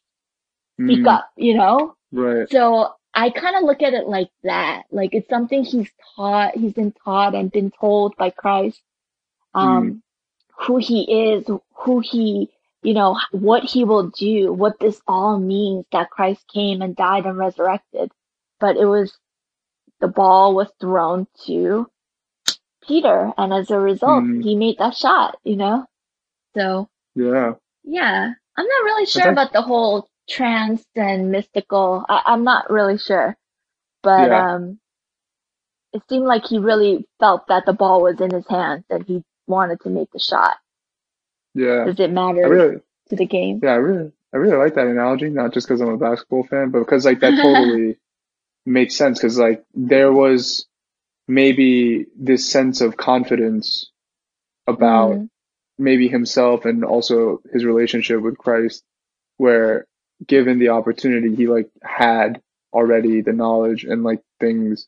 [SPEAKER 5] speak
[SPEAKER 2] mm,
[SPEAKER 5] up, you know?
[SPEAKER 2] Right.
[SPEAKER 5] So I kind of look at it like that. Like it's something he's taught, he's been taught and been told by Christ, um, who he is, who he, you know, what he will do, what this all means that Christ came and died and resurrected. But it was, the ball was thrown to Peter. And as a result,
[SPEAKER 2] Mm.
[SPEAKER 5] he made that shot, you know? So
[SPEAKER 2] Yeah.
[SPEAKER 5] yeah, I'm not really sure about the whole trance and mystical. I, I'm not really sure, but
[SPEAKER 2] Yeah.
[SPEAKER 5] um, it seemed like he really felt that the ball was in his hands and he wanted to make the shot.
[SPEAKER 2] Yeah.
[SPEAKER 5] Does it matter
[SPEAKER 2] really,
[SPEAKER 5] to the game?
[SPEAKER 2] yeah, I really, I really like that analogy. Not just because I'm a basketball fan, but because like that totally [LAUGHS] makes sense. Because like there was maybe this sense of confidence about
[SPEAKER 5] Mhm.
[SPEAKER 2] maybe himself and also his relationship with Christ, where given the opportunity, he like had already the knowledge and like things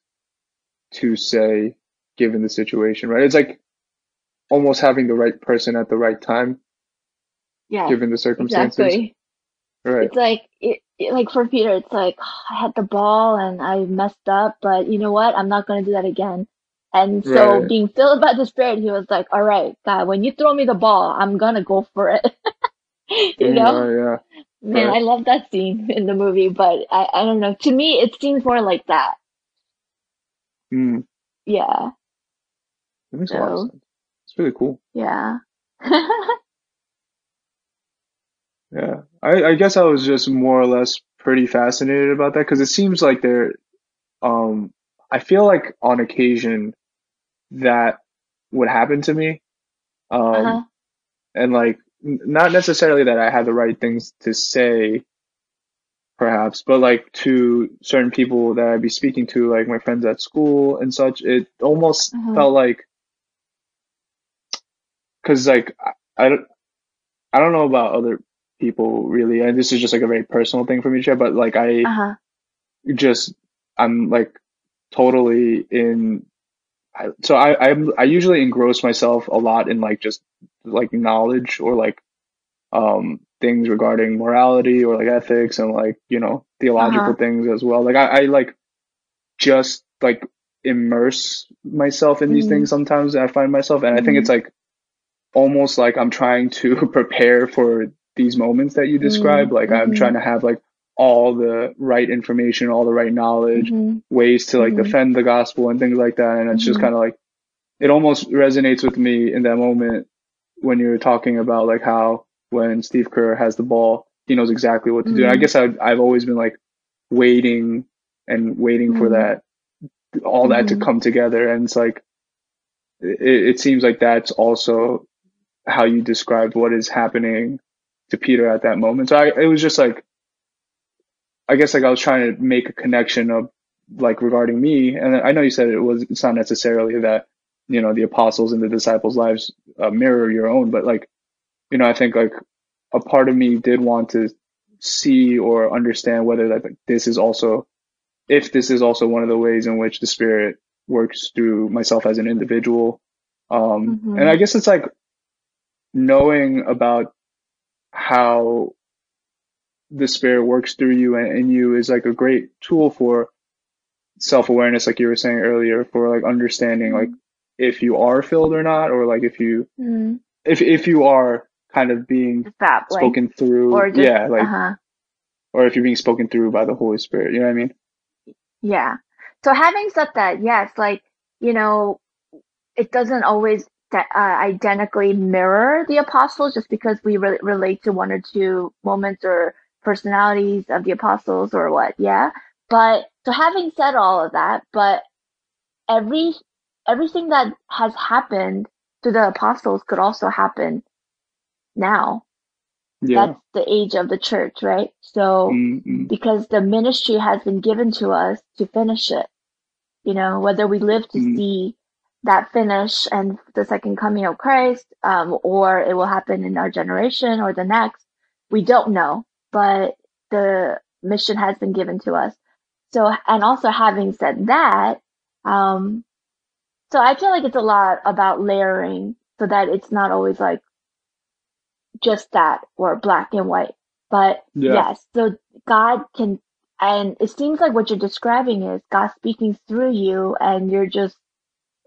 [SPEAKER 2] to say given the situation, right? It's like almost having the right person at the right time
[SPEAKER 5] Yeah,
[SPEAKER 2] given the circumstances.
[SPEAKER 5] exactly.
[SPEAKER 2] Right.
[SPEAKER 5] It's like it, it- like for Peter, it's like I had the ball and I messed up, but you know what? I'm not going to do that again. And so
[SPEAKER 2] Right.
[SPEAKER 5] being filled by the Spirit, he was like, "All right, God, when you throw me the ball, I'm gonna go for it." [LAUGHS] you know,
[SPEAKER 2] Yeah,
[SPEAKER 5] man,
[SPEAKER 2] right.
[SPEAKER 5] I love that scene in the movie, but I I don't know. To me, it seems more like that.
[SPEAKER 2] yeah. Mm,
[SPEAKER 5] Yeah,
[SPEAKER 2] that makes a lot of
[SPEAKER 5] So-
[SPEAKER 2] sense. It's really cool.
[SPEAKER 5] yeah. [LAUGHS]
[SPEAKER 2] Yeah. I, I guess I was just more or less pretty fascinated about that because it seems like there, um, I feel like on occasion that would happen to me. Um,
[SPEAKER 5] Uh-huh.
[SPEAKER 2] and like n- not necessarily that I had the right things to say, perhaps, but like to certain people that I'd be speaking to, like my friends at school and such, it almost
[SPEAKER 5] Mhm.
[SPEAKER 2] felt like, cause like I, I don't, I don't know about other people really, and this is just like a very personal thing for me to share, but like I
[SPEAKER 5] Uh-huh.
[SPEAKER 2] just, I'm like totally in I, so I I'm, I usually engross myself a lot in like just like knowledge or like um things regarding morality or like ethics and like you know theological
[SPEAKER 5] Uh-huh.
[SPEAKER 2] things as well. Like I, I like just like immerse myself in these things sometimes. I find myself, and I think it's like almost like I'm trying to [LAUGHS] prepare for these moments that you describe. Like I'm
[SPEAKER 5] mhm.
[SPEAKER 2] trying to have like all the right information, all the right knowledge
[SPEAKER 5] Mhm.
[SPEAKER 2] ways to like
[SPEAKER 5] Mhm.
[SPEAKER 2] defend the gospel and things like that. And it's just
[SPEAKER 5] Mhm.
[SPEAKER 2] kind of like, it almost resonates with me in that moment when you're talking about like how when Steve Kerr has the ball, he knows exactly what to do. And I
[SPEAKER 5] Mhm.
[SPEAKER 2] guess I, I've always been like waiting and waiting for that, all that to come together. And it's like, it, it seems like that's also how you described what is happening to Peter at that moment. So I, it was just like, I guess like I was trying to make a connection of like regarding me, and I know you said it was it's not necessarily that you know the apostles and the disciples' lives uh, mirror your own, but like you know I think like a part of me did want to see or understand whether that like, this is also if this is also one of the ways in which the Spirit works through myself as an individual, um,
[SPEAKER 5] Mhm.
[SPEAKER 2] and I guess it's like knowing about how the spirit works through you and, and you is like a great tool for self-awareness like you were saying earlier for like understanding like if you are filled or not or like if you
[SPEAKER 5] Mhm.
[SPEAKER 2] if if you are kind of being
[SPEAKER 5] like,
[SPEAKER 2] spoken through
[SPEAKER 5] or just,
[SPEAKER 2] yeah like
[SPEAKER 5] uh-huh.
[SPEAKER 2] or if you're being spoken through by the holy spirit you know what i mean
[SPEAKER 5] Yeah. so having said that, yes, like, you know, it doesn't always uh, identically mirror the apostles just because we re- relate to one or two moments or personalities of the apostles or what. Yeah. But so having said all of that, but every, everything that has happened to the apostles could also happen now. Yeah. That's the age of the church, right? So, mm-hmm. because the ministry has been given to us to finish it, you know, whether we live to mm-hmm. see that finish and the second coming of Christ, um, or it will happen in our generation or the next, we don't know, but the mission has been given to us. So, and also having said that, um, so I feel like it's a lot about layering so that it's not always like just that or black and white. But yeah. yes, so God can, and it seems like what you're describing is God speaking through you and you're just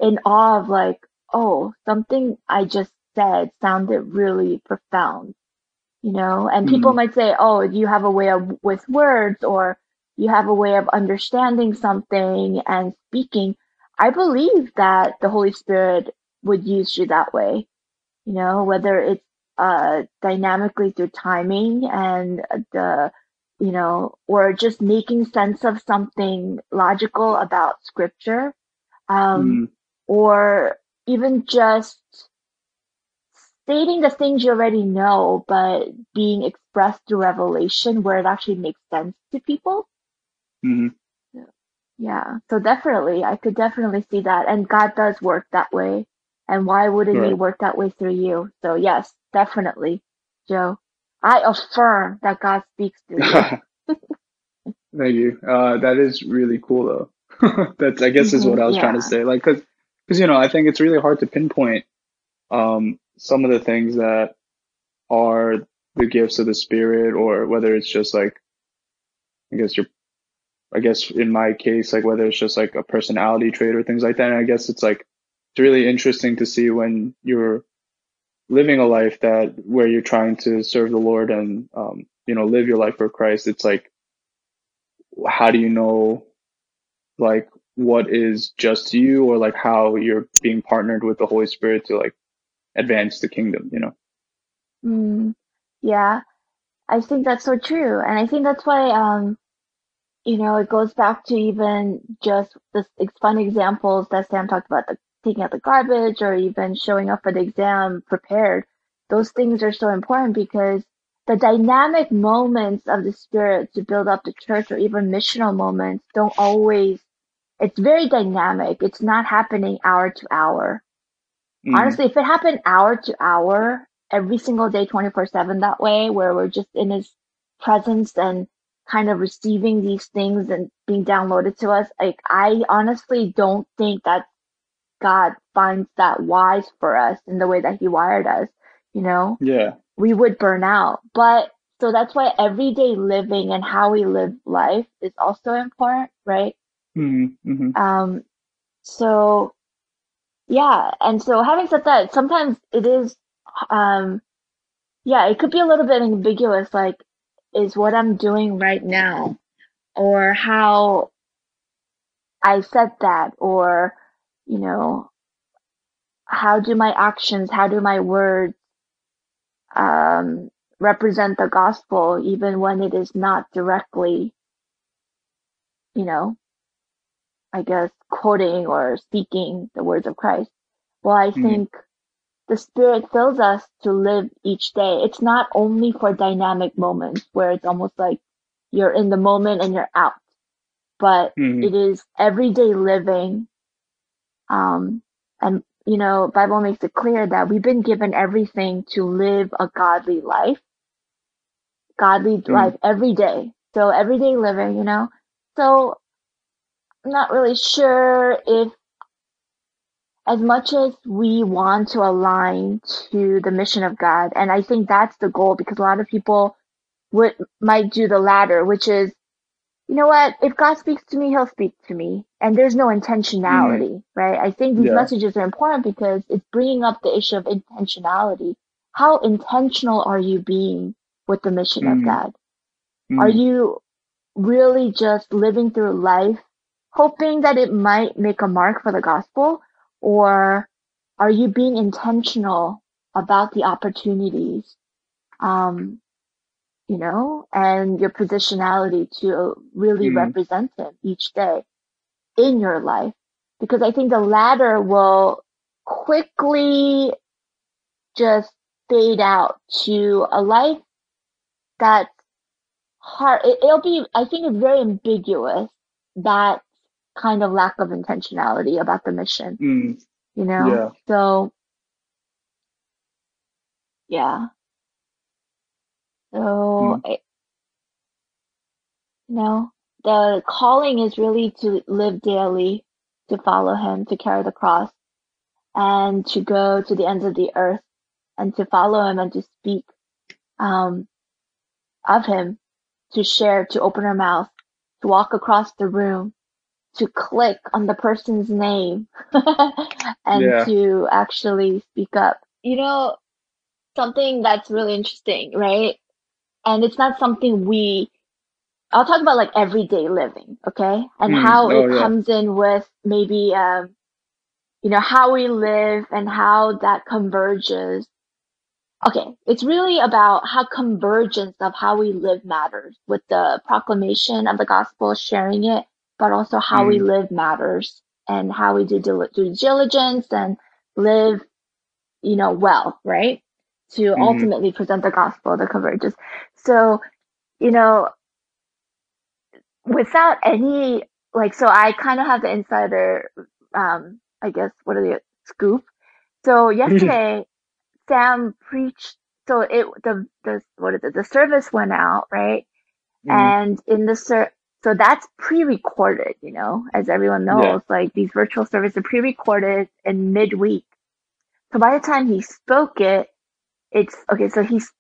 [SPEAKER 5] in awe of like, oh, something I just said sounded really profound, you know? And mm-hmm. people might say, oh, you have a way of, with words or you have a way of understanding something and speaking. I believe that the Holy Spirit would use you that way, you know, whether it's uh, dynamically through timing and the, you know, or just making sense of something logical about scripture, um, mm. Or even just stating the things you already know, but being expressed through revelation where it actually makes sense to people.
[SPEAKER 2] Mm-hmm.
[SPEAKER 5] Yeah, so definitely, I could definitely see that, and God does work that way. And why wouldn't right. He work that way through you? So yes, definitely, Joe. I affirm that God speaks through you. [LAUGHS]
[SPEAKER 2] Thank you. Uh, that is really cool, though. [LAUGHS] That's, I guess, is what I was yeah. trying to say. Like, cause, cause, you know, I think it's really hard to pinpoint, um, some of the things that are the gifts of the spirit or whether it's just like, I guess you're, I guess in my case, like whether it's just like a personality trait or things like that. And I guess it's like, it's really interesting to see when you're living a life that where you're trying to serve the Lord and um, you know live your life for Christ, it's like how do you know like what is just you or like how you're being partnered with the Holy Spirit to like advance the kingdom, you know?
[SPEAKER 5] Mm, yeah, I think that's so true, and I think that's why um, you know it goes back to even just the fun examples that Sam talked about the taking out the garbage or even showing up for the exam prepared. Those things are so important because the dynamic moments of the spirit to build up the church or even missional moments don't always it's very dynamic. It's not happening hour to hour. Mm. Honestly, if it happened hour to hour every single day, 24 seven that way, where we're just in his presence and kind of receiving these things and being downloaded to us, like I honestly don't think that God finds that wise for us in the way that He wired us, you know?
[SPEAKER 2] Yeah.
[SPEAKER 5] We would burn out. But so that's why everyday living and how we live life is also important, right?
[SPEAKER 2] Mm-hmm. Mm-hmm.
[SPEAKER 5] Um, so yeah. And so having said that, sometimes it is, um, yeah, it could be a little bit ambiguous, like, is what I'm doing right now or how I said that or you know, how do my actions, how do my words um, represent the gospel, even when it is not directly, you know, I guess quoting or speaking the words of Christ. Well, I mm-hmm. think the Spirit fills us to live each day. It's not only for dynamic moments where it's almost like you're in the moment and you're out, but mm-hmm. it is everyday living um, and you know, Bible makes it clear that we've been given everything to live a godly life, godly mm. life every day. So everyday living, you know. So not really sure if as much as we want to align to the mission of God, and I think that's the goal because a lot of people would might do the latter, which is you know what? If God speaks to me, he'll speak to me. And there's no intentionality, mm right? I think these yeah. messages are important because it's bringing up the issue of intentionality. How intentional are you being with the mission mm of God? mm Are you really just living through life hoping that it might make a mark for the gospel? Or are you being intentional about the opportunities, um, you know, and your positionality to really
[SPEAKER 2] Mhm.
[SPEAKER 5] represent him each day in your life? Because I think the latter will quickly just fade out to a life that's hard. It, it'll be, I think it's very ambiguous, that kind of lack of intentionality about the mission,
[SPEAKER 2] Mm.
[SPEAKER 5] you know?
[SPEAKER 2] Yeah.
[SPEAKER 5] So, yeah. So,
[SPEAKER 2] Mm.
[SPEAKER 5] I, you know, the calling is really to live daily, to follow him, to carry the cross, and to go to the ends of the earth, and to follow him and to speak um, of him, to share, to open our mouth, to walk across the room, to click on the person's name, [LAUGHS] and
[SPEAKER 2] Yeah.
[SPEAKER 5] to actually speak up. You know, something that's really interesting, right? And it's not something we, I'll talk about like everyday living, okay? And
[SPEAKER 2] Mm,
[SPEAKER 5] how
[SPEAKER 2] oh,
[SPEAKER 5] it
[SPEAKER 2] yeah.
[SPEAKER 5] comes in with maybe, um, you know, how we live and how that converges. Okay, it's really about how convergence of how we live matters with the proclamation of the gospel, sharing it, but also how we
[SPEAKER 2] Mm.
[SPEAKER 5] live matters and how we do dil- due diligence and live, you know, well, right? To
[SPEAKER 2] Mhm.
[SPEAKER 5] ultimately present the gospel, the convergence. So, you know, without any, like, so I kind of have the insider, um, I guess, what are the scoop? So yesterday, [LAUGHS] Sam preached. So it the the what is it? The service went out right,
[SPEAKER 2] Mm.
[SPEAKER 5] and in the ser so that's pre-recorded. You know, as everyone knows,
[SPEAKER 2] Yeah.
[SPEAKER 5] like these virtual services are pre-recorded in midweek. So by the time he spoke it, it's okay. So he's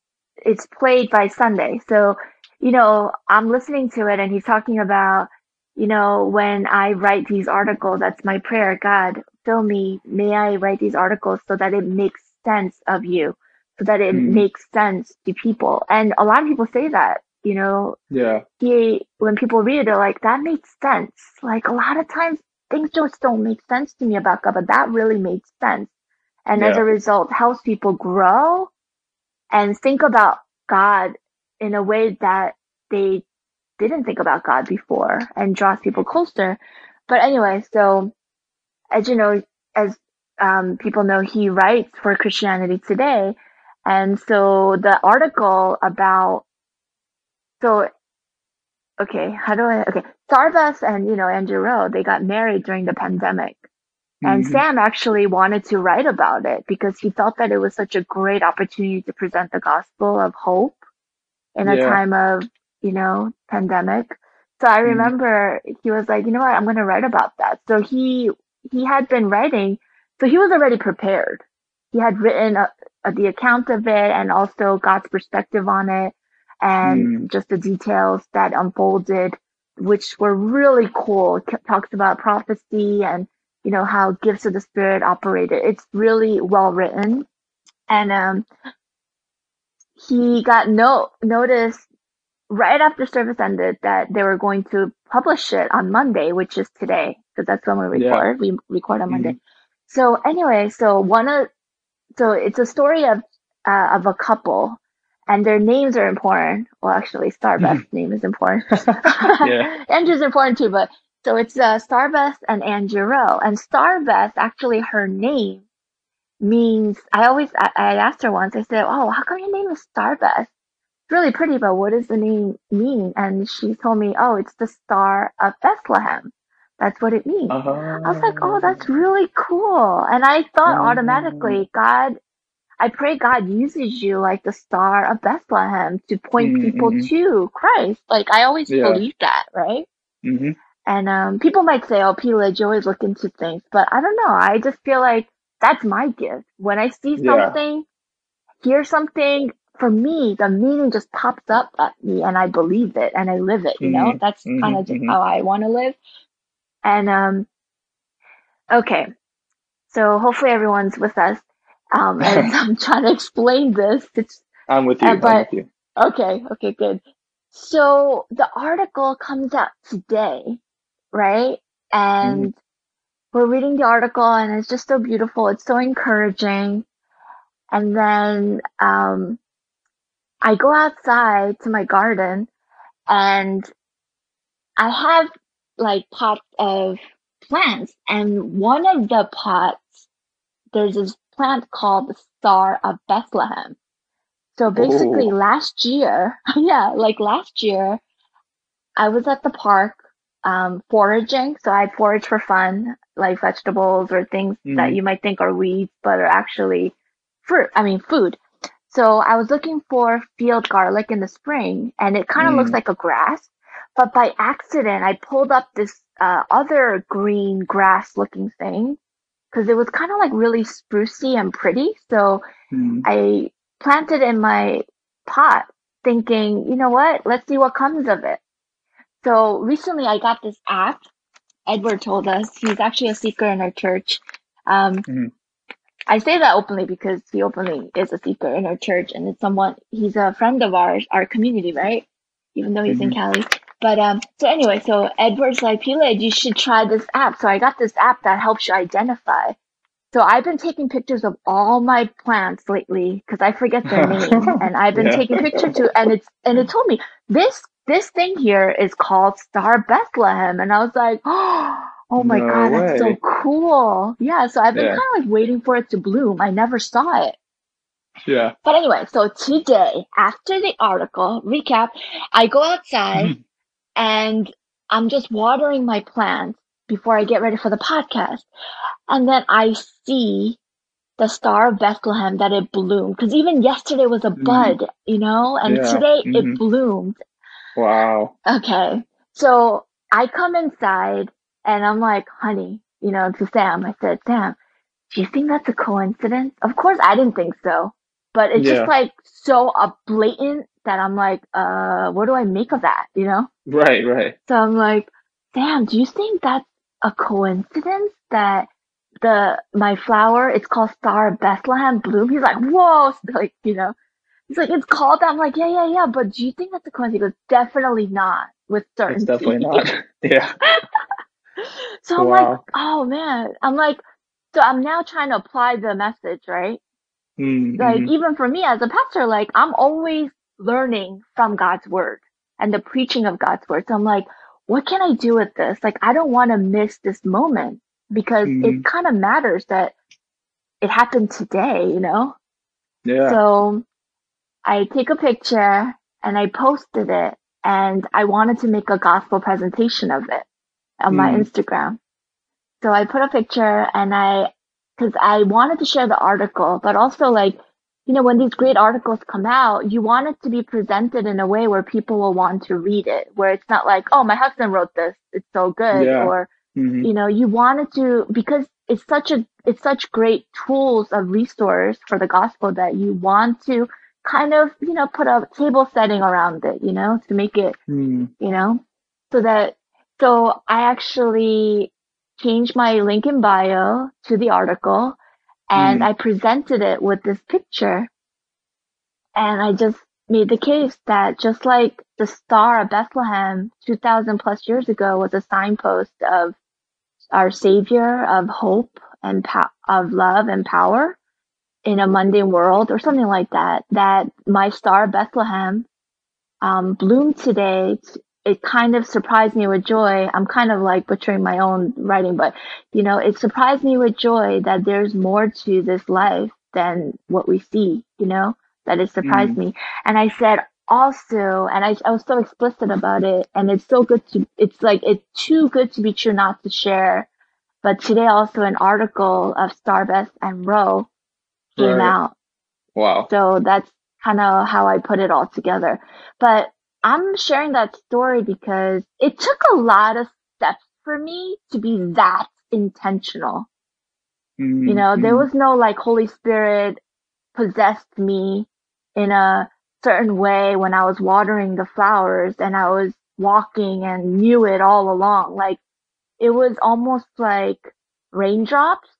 [SPEAKER 5] it's played by Sunday. So you know, I'm listening to it, and he's talking about you know when I write these articles, that's my prayer. God, fill me. May I write these articles so that it makes sense of you, so that it
[SPEAKER 2] Mhm.
[SPEAKER 5] makes sense to people. And a lot of people say that. You know,
[SPEAKER 2] Yeah.
[SPEAKER 5] he when people read it, they're like, that makes sense. Like a lot of times things just don't make sense to me about God, but that really made sense. And as a result, helps people grow and think about God in a way that they didn't think about God before and draws people closer. But anyway, so as you know, as um, people know, he writes for Christianity Today. And so the article about, so, okay, how do I, okay, Starbeth and, you know, Andrew Rowe, they got married during the pandemic. And
[SPEAKER 2] Mhm.
[SPEAKER 5] Sam actually wanted to write about it because he felt that it was such a great opportunity to present the gospel of hope in a
[SPEAKER 2] Yeah.
[SPEAKER 5] time of, you know, pandemic. So I
[SPEAKER 2] Mhm.
[SPEAKER 5] remember he was like, you know what, I'm going to write about that. So he, he had been writing, so he was already prepared. He had written a, a, the account of it and also God's perspective on it and
[SPEAKER 2] Mm.
[SPEAKER 5] just the details that unfolded, which were really cool. It talks about prophecy and, you know, how gifts of the spirit operated. It's really well written. And, um, he got no notice right after service ended that they were going to publish it on Monday, which is today, because that's when we
[SPEAKER 2] Yeah.
[SPEAKER 5] record. We record on Monday. So anyway, so one of so it's a story of uh, of a couple, and their names are important. Well, actually, Starbeth's [LAUGHS] name is important. [LAUGHS]
[SPEAKER 2] Yeah.
[SPEAKER 5] Andrew's important too, but so it's uh, Starbeth and Andrew Rowe. And Starbeth, actually, her name means. I always I, I asked her once. I said, "Oh, how come your name is Starbeth?" It's really pretty, but what does the name mean? And she told me, "Oh, it's the Star of Bethlehem. That's what it means."
[SPEAKER 2] Uh-huh.
[SPEAKER 5] I was like, "Oh, that's really cool." And I thought
[SPEAKER 2] Mhm.
[SPEAKER 5] automatically, God. I pray God uses you like the Star of Bethlehem to point
[SPEAKER 2] Mhm,
[SPEAKER 5] people
[SPEAKER 2] mhm.
[SPEAKER 5] to Christ. Like I always
[SPEAKER 2] Yeah.
[SPEAKER 5] believe that, right?
[SPEAKER 2] hmm
[SPEAKER 5] And um, people might say, "Oh, Pila, you always look into things," but I don't know. I just feel like that's my gift. When I see
[SPEAKER 2] Yeah.
[SPEAKER 5] something, hear something, for me, the meaning just pops up at me, and I believe it and I live it. You know,
[SPEAKER 2] Mhm,
[SPEAKER 5] that's
[SPEAKER 2] mhm,
[SPEAKER 5] kind of just
[SPEAKER 2] mhm.
[SPEAKER 5] how I want to live. And um, okay, so hopefully everyone's with us. Um, [LAUGHS] as I'm trying to explain this, it's
[SPEAKER 2] I'm with you.
[SPEAKER 5] Uh,
[SPEAKER 2] I'm with you.
[SPEAKER 5] Okay, okay, good. So the article comes out today, right? and we're reading the article and it's just so beautiful. It's so encouraging. And then um, I go outside to my garden and I have like pots of plants and one of the pots, there's this plant called the Star of Bethlehem. So basically
[SPEAKER 2] Ooh.
[SPEAKER 5] last year, [LAUGHS] yeah, like last year, I was at the park um, foraging. So I forage for fun, like vegetables or things that
[SPEAKER 2] Mhm.
[SPEAKER 5] you might think are weeds, but are actually fruit. I mean, food. So I was looking for field garlic in the spring, and it kind of looks
[SPEAKER 2] Mm.
[SPEAKER 5] like a grass. But by accident, I pulled up this uh, other green grass-looking thing because it was kind of like really sprucey and pretty. So
[SPEAKER 2] Mm.
[SPEAKER 5] I planted in my pot thinking, you know what? Let's see what comes of it. So recently I got this app. Edward told us he's actually a seeker in our church. Um,
[SPEAKER 2] Mhm.
[SPEAKER 5] I say that openly because he openly is a seeker in our church and it's someone, he's a friend of ours, our community, right? Even though he's in Cali. But, um, so anyway, so Edward's like, Pila, you should try this app. So I got this app that helps you identify. So I've been taking pictures of all my plants lately because I forget their [LAUGHS] names, and I've been
[SPEAKER 2] Yeah.
[SPEAKER 5] taking pictures too. And it's and it told me this this thing here is called Star Bethlehem, and I was like, oh [GASPS] Oh my
[SPEAKER 2] No
[SPEAKER 5] god, that's so cool. Yeah, so I've been
[SPEAKER 2] Yeah.
[SPEAKER 5] kind of like waiting for it to bloom. I never saw it.
[SPEAKER 2] Yeah.
[SPEAKER 5] But anyway, so today, after the article recap, I go outside and I'm just watering my plants before I get ready for the podcast. And then I see the Star of Bethlehem that it bloomed. Cause even yesterday was a
[SPEAKER 2] Mm.
[SPEAKER 5] bud, you know, and
[SPEAKER 2] Yeah.
[SPEAKER 5] today
[SPEAKER 2] Mhm.
[SPEAKER 5] it bloomed.
[SPEAKER 2] Wow.
[SPEAKER 5] Okay. So I come inside and I'm like, honey, you know, to Sam, I said, Sam, do you think that's a coincidence? Of course I didn't think so, but it's
[SPEAKER 2] Yeah.
[SPEAKER 5] just like so blatant that I'm like, uh, what do I make of that? You know?
[SPEAKER 2] Right, right.
[SPEAKER 5] So I'm like, Sam, do you think that's a coincidence that the, my flower, it's called Star of Bethlehem bloom? He's like, whoa, [LAUGHS] like, you know, he's like, it's called that. I'm like, yeah, yeah, yeah, but do you think that's a coincidence? He goes, definitely not with certainty.
[SPEAKER 2] It's definitely not. [LAUGHS] [LAUGHS] yeah.
[SPEAKER 5] So I'm like, oh man, I'm like, so I'm now trying to apply the message, right?
[SPEAKER 2] Mm,
[SPEAKER 5] Like even for me as a pastor, like I'm always learning from God's word and the preaching of God's word. So I'm like, what can I do with this? Like I don't want to miss this moment because
[SPEAKER 2] Mhm.
[SPEAKER 5] it kind of matters that it happened today, you know?
[SPEAKER 2] Yeah.
[SPEAKER 5] So I take a picture and I posted it and I wanted to make a gospel presentation of it on my
[SPEAKER 2] Mm.
[SPEAKER 5] Instagram. So I put a picture and I, cause I wanted to share the article, but also like, you know, when these great articles come out, you want it to be presented in a way where people will want to read it, where it's not like, oh, my husband wrote this. It's so good.
[SPEAKER 2] Yeah.
[SPEAKER 5] Or,
[SPEAKER 2] Mhm.
[SPEAKER 5] you know, you wanted to, because it's such a, it's such great tools of resource for the gospel that you want to kind of, you know, put a table setting around it, you know, to make it,
[SPEAKER 2] Mm.
[SPEAKER 5] you know, so that, so I actually changed my link in bio to the article and
[SPEAKER 2] Mm.
[SPEAKER 5] I presented it with this picture and I just made the case that just like the star of Bethlehem 2000 plus years ago was a signpost of our savior of hope and po- of love and power in a mundane world or something like that that my star Bethlehem um, bloomed today it kind of surprised me with joy i'm kind of like butchering my own writing but you know it surprised me with joy that there's more to this life than what we see you know that it surprised mm. me and i said also and I, I was so explicit about it and it's so good to it's like it's too good to be true not to share but today also an article of Starbeth and Rowe came
[SPEAKER 2] Right.
[SPEAKER 5] out
[SPEAKER 2] Wow.
[SPEAKER 5] so that's kind of how I put it all together. But I'm sharing that story because it took a lot of steps for me to be that intentional.
[SPEAKER 2] Mm,
[SPEAKER 5] You know, there
[SPEAKER 2] mm.
[SPEAKER 5] was no like Holy Spirit possessed me in a certain way when I was watering the flowers and I was walking and knew it all along. Like it was almost like raindrops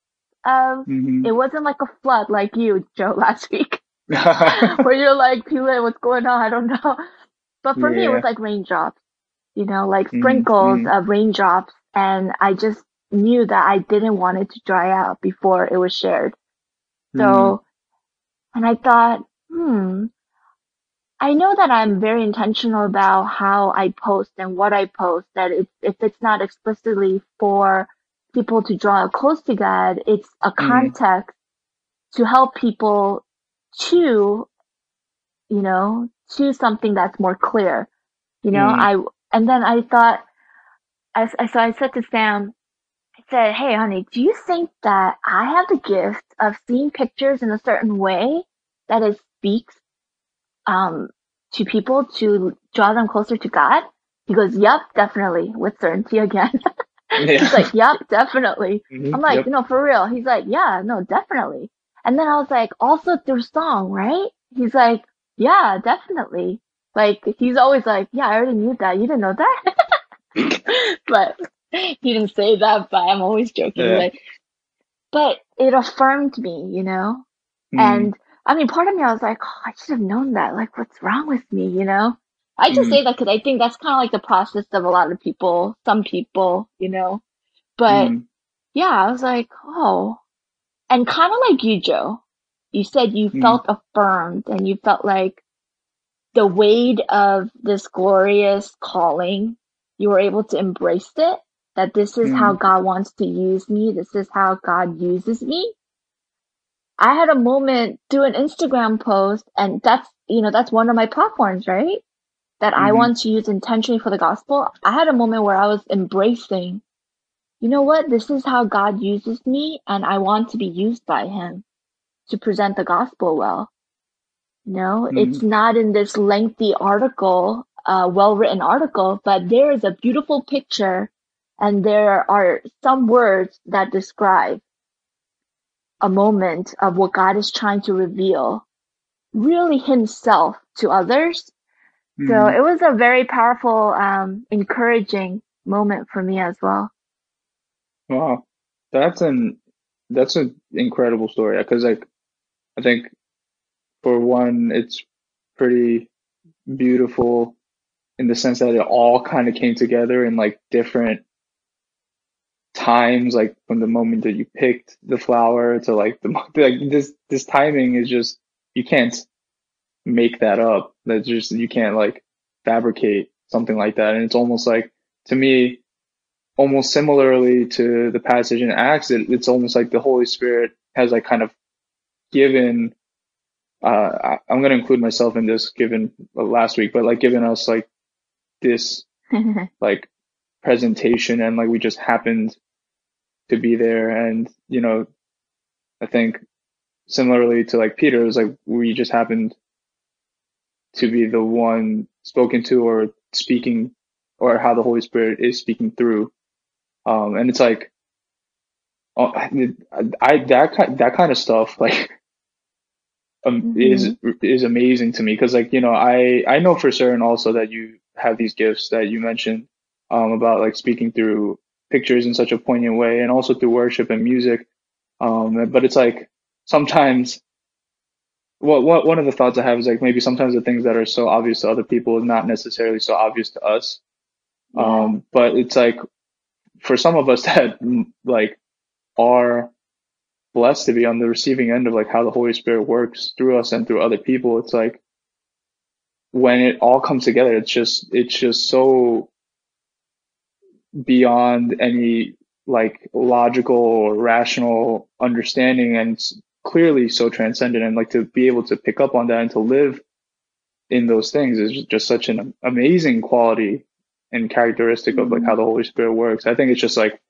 [SPEAKER 5] of,
[SPEAKER 2] Mhm.
[SPEAKER 5] it wasn't like a flood like you, Joe, [LAUGHS] last week. [LAUGHS] [LAUGHS] where you're like, Pila, what's going on? I don't know. But for me, it was like raindrops, you know, like
[SPEAKER 2] Mhm,
[SPEAKER 5] sprinkles
[SPEAKER 2] mhm.
[SPEAKER 5] of raindrops. and I just knew that I didn't want it to dry out before it was shared. So,
[SPEAKER 2] Mm.
[SPEAKER 5] and I thought, hmm, I know that I'm very intentional about how I post and what I post, that it's, if it's not explicitly for people to draw close to God, it's a
[SPEAKER 2] Mhm.
[SPEAKER 5] context to help people to, you know, to something that's more clear. You know,
[SPEAKER 2] Mhm.
[SPEAKER 5] I, and then I thought, I, I- so I said to Sam, I said, Hey, honey, do you think that I have the gift of seeing pictures in a certain way that it speaks, um, to people to draw them closer to God? He goes, Yep, definitely, with certainty again. [LAUGHS]
[SPEAKER 2] Yeah.
[SPEAKER 5] He's like, Yep, definitely. [LAUGHS]
[SPEAKER 2] Mhm.
[SPEAKER 5] I'm like,
[SPEAKER 2] Yep.
[SPEAKER 5] no, for real. He's like, yeah, no, definitely. And then I was like, also through song, right? He's like, yeah, definitely. Like, he's always like, yeah, I already knew that. You didn't know that? [LAUGHS] but he didn't say that, but I'm always joking.
[SPEAKER 2] Yeah.
[SPEAKER 5] Like, but it affirmed me, you know?
[SPEAKER 2] Mhm.
[SPEAKER 5] And I mean, part of me, I was like, oh, I should have known that. Like, what's wrong with me, you know? I just
[SPEAKER 2] Mhm.
[SPEAKER 5] say that because I think that's kind of like the process of a lot of people, some people, you know? But
[SPEAKER 2] Mhm.
[SPEAKER 5] yeah, I was like, oh. And kind of like you, Joe, you said you
[SPEAKER 2] Mhm.
[SPEAKER 5] felt affirmed and you felt like the weight of this glorious calling, you were able to embrace it. That this is how God wants to use me. This is how God uses me. I had a moment do an Instagram post and that's, you know, that's one of my platforms, right? That I
[SPEAKER 2] Mhm.
[SPEAKER 5] want to use intentionally for the gospel. I had a moment where I was embracing you know what? This is how God uses me, and I want to be used by Him to present the gospel well. You know,
[SPEAKER 2] Mhm.
[SPEAKER 5] it's not in this lengthy article, uh, well written article, but there is a beautiful picture and there are some words that describe a moment of what God is trying to reveal, really Himself to others. So
[SPEAKER 2] Mhm.
[SPEAKER 5] it was a very powerful, um, encouraging moment for me as well.
[SPEAKER 2] Wow, that's an that's an incredible story because like I think for one it's pretty beautiful in the sense that it all kind of came together in like different times like from the moment that you picked the flower to like the [LAUGHS] like this this timing is just you can't make that up. That's just you can't like fabricate something like that. And it's almost like to me almost similarly to the passage in Acts, it, it's almost like the Holy Spirit has like kind of given. Uh, I'm going to include myself in this, given uh, last week, but like given us like this [LAUGHS] like presentation, and like we just happened to be there, and you know, I think similarly to like Peter, it was like we just happened to be the one spoken to or speaking, or how the Holy Spirit is speaking through. Um, and it's like, oh, I, I that kind that kind of stuff [LAUGHS] like um, is is amazing to me because like you know I I know for certain also that you have these gifts that you mentioned um, about like speaking through pictures in such a poignant way and also through worship and music. Um, but it's like sometimes. Well, what, one of the thoughts I have is like maybe sometimes the things that are so obvious to other people is not necessarily so obvious to us.
[SPEAKER 5] Yeah.
[SPEAKER 2] Um, but it's like for some of us [LAUGHS] that like are blessed to be on the receiving end of like how the Holy Spirit works through us and through other people, it's like when it all comes together, it's just it's just so beyond any like logical or rational understanding and clearly so transcendent. And like to be able to pick up on that and to live in those things is just such an amazing quality and characteristic of like mm-hmm. how the Holy Spirit works. I think it's just like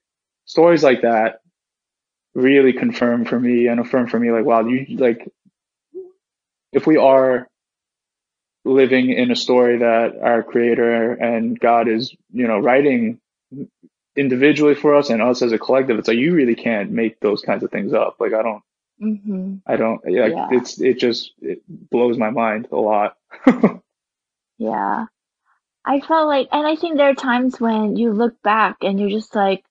[SPEAKER 2] stories like that really confirm for me and affirm for me like wow you like if we are living in a story that our creator and God is you know writing individually for us and us as a collective it's like you really can't make those kinds of things up like I don't
[SPEAKER 5] hmm
[SPEAKER 2] I don't yeah,
[SPEAKER 5] Yeah.
[SPEAKER 2] it's it just it blows my mind a lot [LAUGHS]
[SPEAKER 5] Yeah. I felt like, and I think there are times when you look back and you're just like,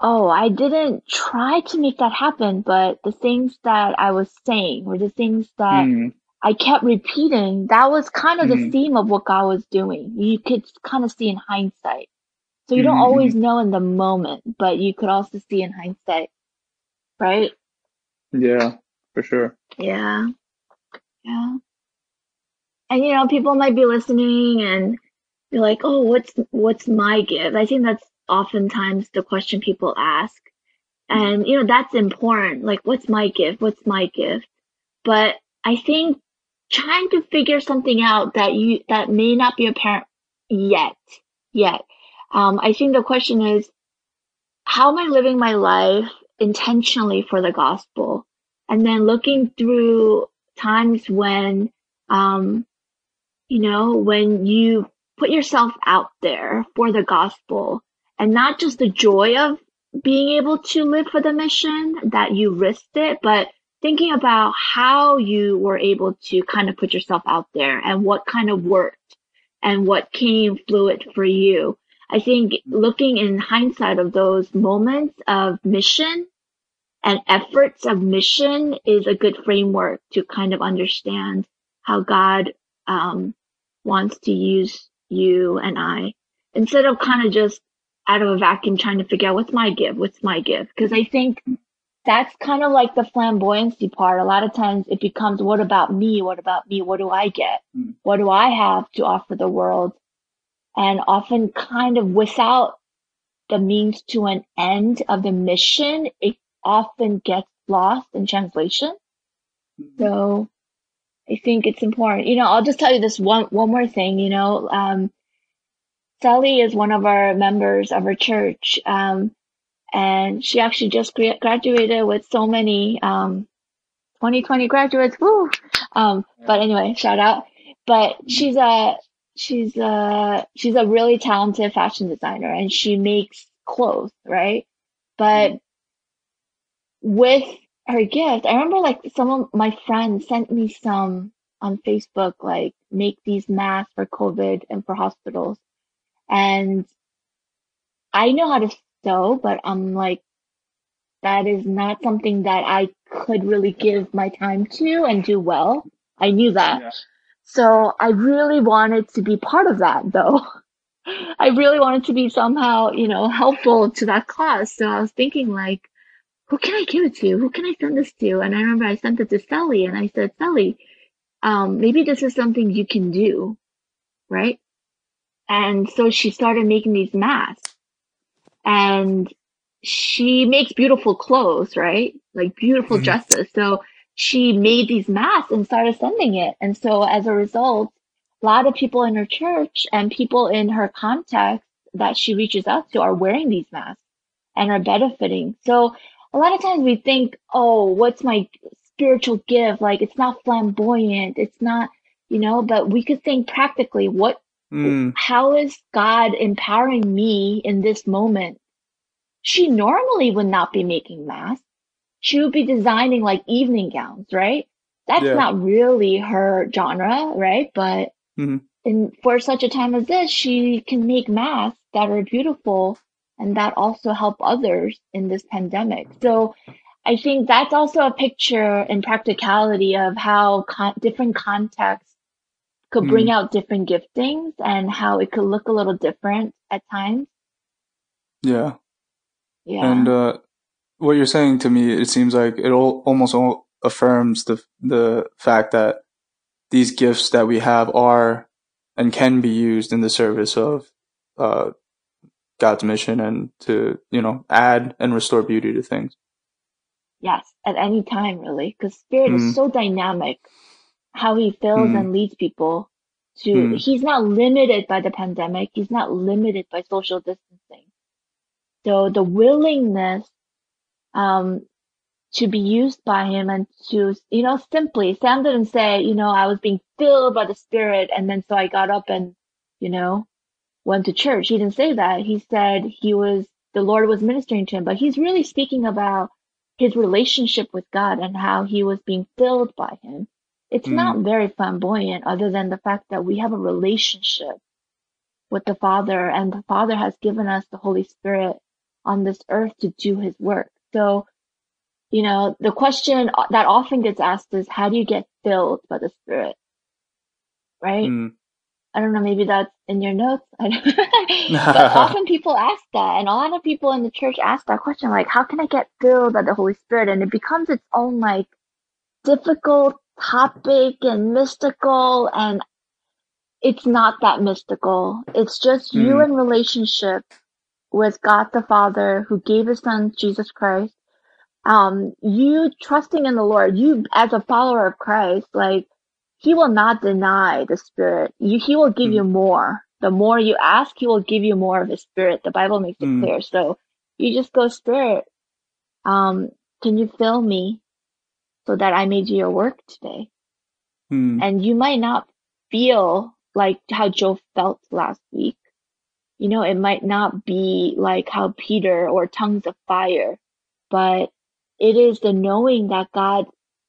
[SPEAKER 5] oh, I didn't try to make that happen, but the things that I was saying or the things that
[SPEAKER 2] Mm,
[SPEAKER 5] I kept repeating, that was kind of the
[SPEAKER 2] Mhm.
[SPEAKER 5] theme of what God was doing. You could kind of see in hindsight. So you don't
[SPEAKER 2] Mhm,
[SPEAKER 5] always know in the moment, but you could also see in hindsight, right?
[SPEAKER 2] Yeah, for sure.
[SPEAKER 5] Yeah. Yeah. And you know, people might be listening and be like, "Oh, what's what's my gift?" I think that's oftentimes the question people ask. And you know, that's important. Like, what's my gift? What's my gift? But I think trying to figure something out that you that may not be apparent yet, yet. Um, I think the question is, how am I living my life intentionally for the gospel? And then looking through times when, um, you know, when you put yourself out there for the gospel and not just the joy of being able to live for the mission that you risked it, but thinking about how you were able to kind of put yourself out there and what kind of worked and what came fluid for you. I think looking in hindsight of those moments of mission and efforts of mission is a good framework to kind of understand how God um, wants to use you and I instead of kind of just out of a vacuum trying to figure out what's my give, what's my gift. Because I think that's kind of like the flamboyancy part. A lot of times it becomes, what about me? What about me? What do I get?
[SPEAKER 2] Mm.
[SPEAKER 5] What do I have to offer the world? And often kind of without the means to an end of the mission, it often gets lost in translation. So I think it's important. You know, I'll just tell you this one, one more thing, you know, um, Sally is one of our members of our church. Um, and she actually just graduated with so many, um, 2020 graduates. Woo! Um, but anyway, shout out. But she's a, she's a, she's a really talented fashion designer and she makes clothes, right? But with her gift, I remember like some of my friends sent me some on Facebook, like make these masks for COVID and for hospitals. And I know how to sew, but I'm like, that is not something that I could really give my time to and do well. I knew that.
[SPEAKER 2] Yeah.
[SPEAKER 5] So I really wanted to be part of that though. [LAUGHS] I really wanted to be somehow, you know, helpful to that cause. So I was thinking like, who can I give it to? Who can I send this to? And I remember I sent it to Sally and I said, Sally, um, maybe this is something you can do, right? And so she started making these masks and she makes beautiful clothes, right? Like beautiful
[SPEAKER 2] Mhm.
[SPEAKER 5] dresses. So she made these masks and started sending it. And so as a result, a lot of people in her church and people in her context that she reaches out to are wearing these masks and are benefiting. So a lot of times we think, oh, what's my spiritual gift? Like it's not flamboyant. It's not, you know, but we could think practically, what
[SPEAKER 2] Mm,
[SPEAKER 5] how is God empowering me in this moment? She normally would not be making masks. She would be designing like evening gowns, right? That's
[SPEAKER 2] Yeah.
[SPEAKER 5] not really her genre, right? But
[SPEAKER 2] Mhm.
[SPEAKER 5] in for such a time as this, she can make masks that are beautiful and that also help others in this pandemic. So I think that's also a picture in practicality of how con- different contexts could bring
[SPEAKER 2] Mm.
[SPEAKER 5] out different giftings and how it could look a little different at times.
[SPEAKER 2] yeah.
[SPEAKER 5] Yeah.
[SPEAKER 2] And uh, what you're saying to me, it seems like it all, almost al- affirms the the fact that these gifts that we have are and can be used in the service of uh, God's mission and to you know add and restore beauty to things.
[SPEAKER 5] yes, at any time really, because spirit
[SPEAKER 2] Mm.
[SPEAKER 5] is so dynamic. How he fills
[SPEAKER 2] Mm.
[SPEAKER 5] and leads people to,
[SPEAKER 2] Mm.
[SPEAKER 5] he's not limited by the pandemic. He's not limited by social distancing. So the willingness, um, to be used by him and to, you know, simply, Sam didn't say, you know, I was being filled by the spirit and then so I got up and, you know, went to church. He didn't say that. He said he was, the Lord was ministering to him, but he's really speaking about his relationship with God and how he was being filled by him. It's
[SPEAKER 2] Mm.
[SPEAKER 5] not very flamboyant other than the fact that we have a relationship with the Father and the Father has given us the Holy Spirit on this earth to do his work. So, you know, the question that often gets asked is, how do you get filled by the Spirit? Right?
[SPEAKER 2] Mm.
[SPEAKER 5] I don't know, maybe that's in your notes. [LAUGHS] [LAUGHS] but often people ask that, and a lot of people in the church ask that question, like, how can I get filled by the Holy Spirit? And it becomes its own, like, difficult topic and mystical, and it's not that mystical. It's just mm. you in relationship with God the Father who gave his son, Jesus Christ. Um, you trusting in the Lord, you as a follower of Christ, like, he will not deny the spirit. You, he will give mm. you more. The more you ask, he will give you more of his spirit. The Bible makes it mm. clear. So you just go, Spirit, um, can you fill me so that I may do your work today? Mm. And you might not feel like how Joe felt last week. You know, it might not be like how Peter or tongues of fire, but it is the knowing that God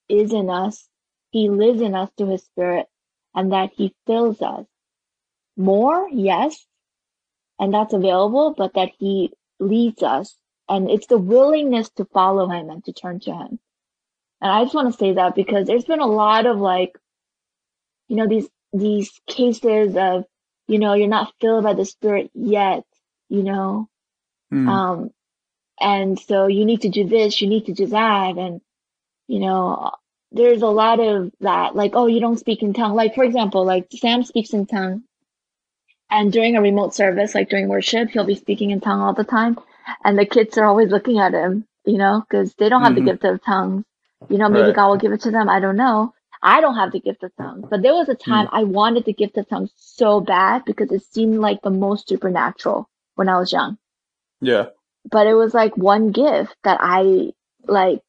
[SPEAKER 5] is in us he lives in us through his spirit and that he fills us. More, yes, and that's available, but that he leads us. And it's the willingness to follow him and to turn to him. And I just want to say that because there's been a lot of like, you know, these, these cases of, you know, you're not filled by the spirit yet, you know, mm. um, and so you need to do this, you need to do that. And, you know, there's a lot of that, like, oh, you don't speak in tongue. Like, for example, like Sam speaks in tongue. And during a remote service, like during worship, he'll be speaking in tongue all the time. And the kids are always looking at him, you know, because they don't have mm-hmm. the gift of tongues. You know, maybe right. God will give it to them. I don't know. I don't have the gift of tongues. But there was a time mm. I wanted the gift of tongues so bad because it seemed like the most supernatural when I was young.
[SPEAKER 2] Yeah.
[SPEAKER 5] But it was like one gift that I like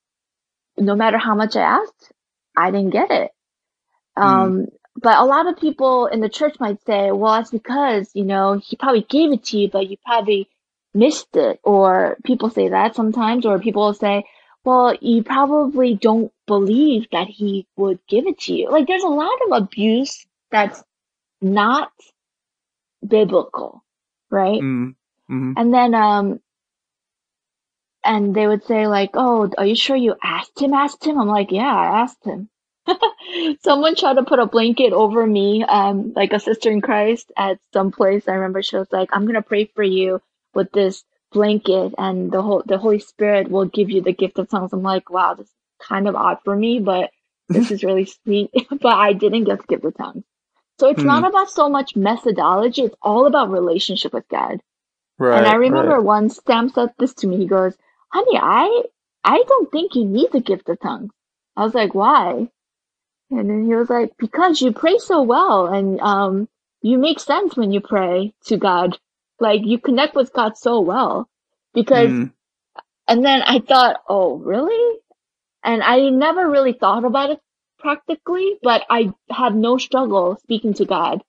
[SPEAKER 5] no matter how much I asked, I didn't get it. Hmm. Um, mm. but a lot of people in the church might say, well, that's because, you know, he probably gave it to you, but you probably missed it. Or people say that sometimes, or people will say, well, you probably don't believe that he would give it to you. Like there's a lot of abuse that's not biblical, right? Mm. Mm-hmm. And then, um, and they would say like, "Oh, are you sure you asked him? Asked him?" I'm like, "Yeah, I asked him." [LAUGHS] Someone tried to put a blanket over me, um, like a sister in Christ at some place. I remember she was like, "I'm gonna pray for you with this blanket, and the whole the Holy Spirit will give you the gift of tongues." I'm like, "Wow, this is kind of odd for me, but this is really [LAUGHS] sweet." [LAUGHS] but I didn't get the gift of tongues. So it's hmm. not about so much methodology; it's all about relationship with God. Right, and I remember right. once Sam said this to me. He goes, honey, I, I don't think you need the gift of tongues. I was like, why? And then he was like, because you pray so well and, um, you make sense when you pray to God. Like you connect with God so well because, mm. and then I thought, oh, really? And I never really thought about it practically, but I had no struggle speaking to God,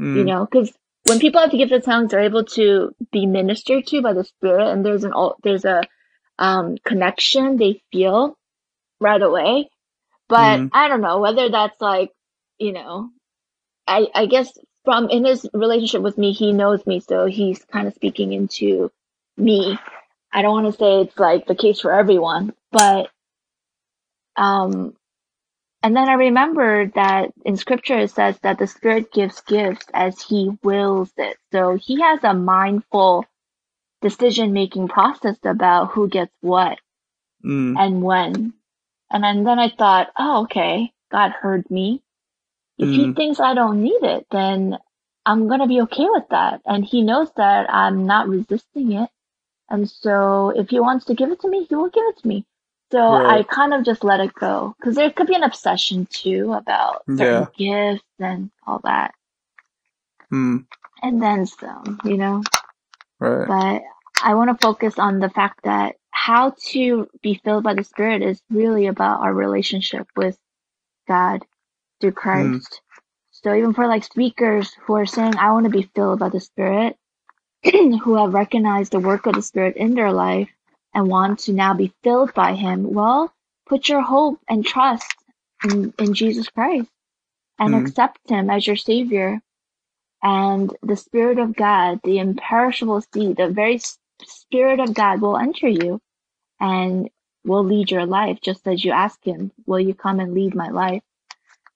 [SPEAKER 5] mm. you know, cause when people have the gift of tongues, they're able to be ministered to by the Spirit, and there's an there's a um, connection they feel right away. But mm. I don't know whether that's like, you know, I, I guess from in his relationship with me, he knows me, so he's kind of speaking into me. I don't want to say it's like the case for everyone, but, um, and then I remembered that in scripture it says that the spirit gives gifts as he wills it. So he has a mindful decision making process about who gets what mm. and when. And then, then I thought, oh, okay, God heard me. If mm. he thinks I don't need it, then I'm going to be okay with that. And he knows that I'm not resisting it. And so if he wants to give it to me, he will give it to me. So right. I kind of just let it go because there could be an obsession too about certain yeah. gifts and all that. Mm. And then some, you know. Right. But I want to focus on the fact that how to be filled by the Spirit is really about our relationship with God through Christ. Mm. So even for like speakers who are saying, I want to be filled by the Spirit, [CLEARS THROAT] who have recognized the work of the Spirit in their life and want to now be filled by Him, well, put your hope and trust in, in Jesus Christ and mm. accept Him as your Savior and the Spirit of God, the imperishable seed, the very Spirit of God will enter you and will lead your life just as you ask Him, Will you come and lead my life?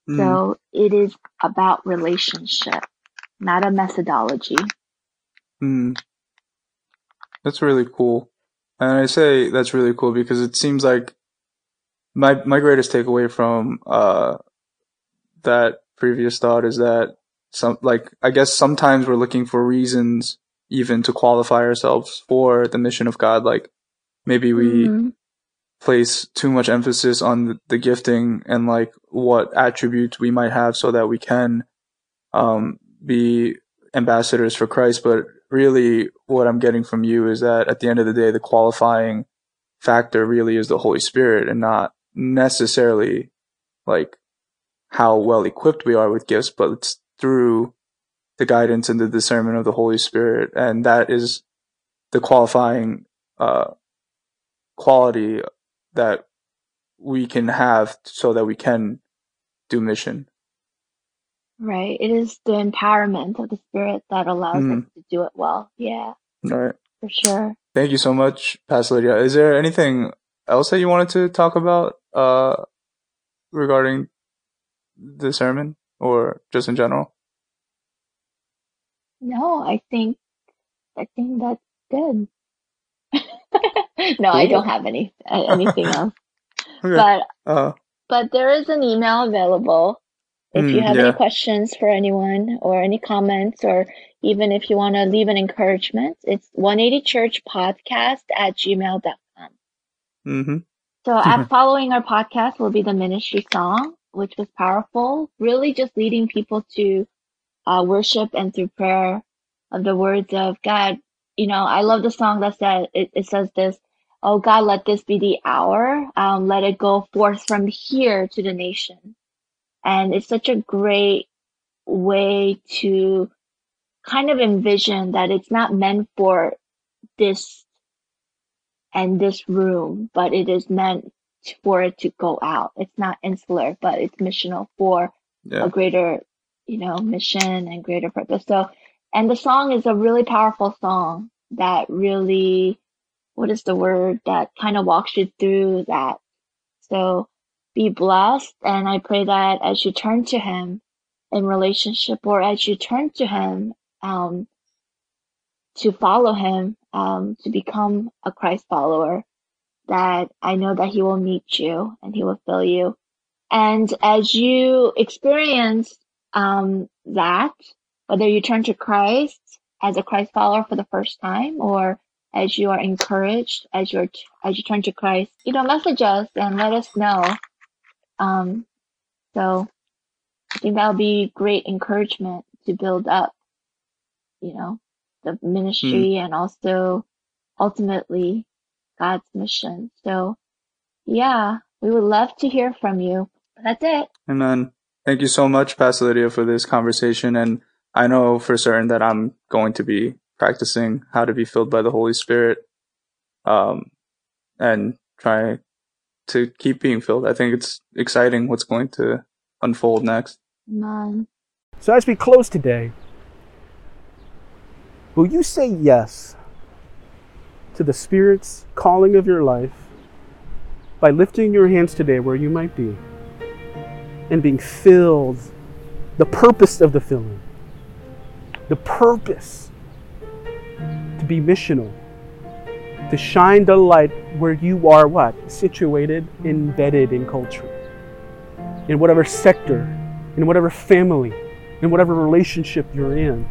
[SPEAKER 5] Mm. So it is about relationship. not a methodology.
[SPEAKER 2] Mm. That's really cool. And I say that's really cool because it seems like my my greatest takeaway from uh that previous thought is that some like I guess sometimes we're looking for reasons even to qualify ourselves for the mission of God. Like maybe we mm-hmm. Place too much emphasis on the, gifting and like what attributes we might have so that we can um, be ambassadors for Christ. But really, what I'm getting from you is that at the end of the day, the qualifying factor really is the Holy Spirit and not necessarily like how well equipped we are with gifts, but it's through the guidance and the discernment of the Holy Spirit. And that is the qualifying, uh, quality that we can have so that we can do mission.
[SPEAKER 5] Right. It is the empowerment of the Spirit that allows mm. us to do it well. Yeah.
[SPEAKER 2] Right.
[SPEAKER 5] For sure.
[SPEAKER 2] Thank you so much, Pastor Lydia. Is there anything else that you wanted to talk about uh, regarding the sermon or just in general?
[SPEAKER 5] No, I think I think that's good. [LAUGHS] no, I don't have any uh, anything [LAUGHS] else. Okay. But uh, but there is an email available if you mm, have yeah. any questions for anyone or any comments or even if you want to leave an encouragement. It's 180churchpodcast at gmail.com.
[SPEAKER 2] Mm-hmm.
[SPEAKER 5] So mm-hmm. [LAUGHS] following our podcast will be the ministry song, which was powerful, really just leading people to uh, worship and through prayer of the words of God. You know, I love the song that said, it, it says this, Oh God, let this be the hour. Um, let it go forth from here to the nation. And it's such a great way to kind of envision that it's not meant for this and this room, but it is meant for it to go out. It's not insular, but it's missional for yeah. a greater you know, mission and greater purpose. So, and the song is a really powerful song that really, what is the word that kind of walks you through that. So be blessed. And I pray that as you turn to him in relationship or as you turn to him, um, to follow him, um, to become a Christ follower, that I know that he will meet you and he will fill you. And as you experience um, that, whether you turn to Christ as a Christ follower for the first time or as you are encouraged, as you as you turn to Christ, you know, message us and let us know. Um, so I think that would be great encouragement to build up, you know, the ministry mm. and also ultimately God's mission. So yeah, we would love to hear from you. That's it.
[SPEAKER 2] Amen. Thank you so much, Pastor Lydia, for this conversation. And I know for certain that I'm going to be practicing how to be filled by the Holy Spirit, um, and try to keep being filled. I think it's exciting what's going to unfold next.
[SPEAKER 5] None.
[SPEAKER 3] So as we close today, will you say yes to the Spirit's calling of your life by lifting your hands today where you might be? and being filled, the purpose of the filling, the purpose to be missional, to shine the light where you are what? Situated, embedded in culture, in whatever sector, in whatever family, in whatever relationship you're in.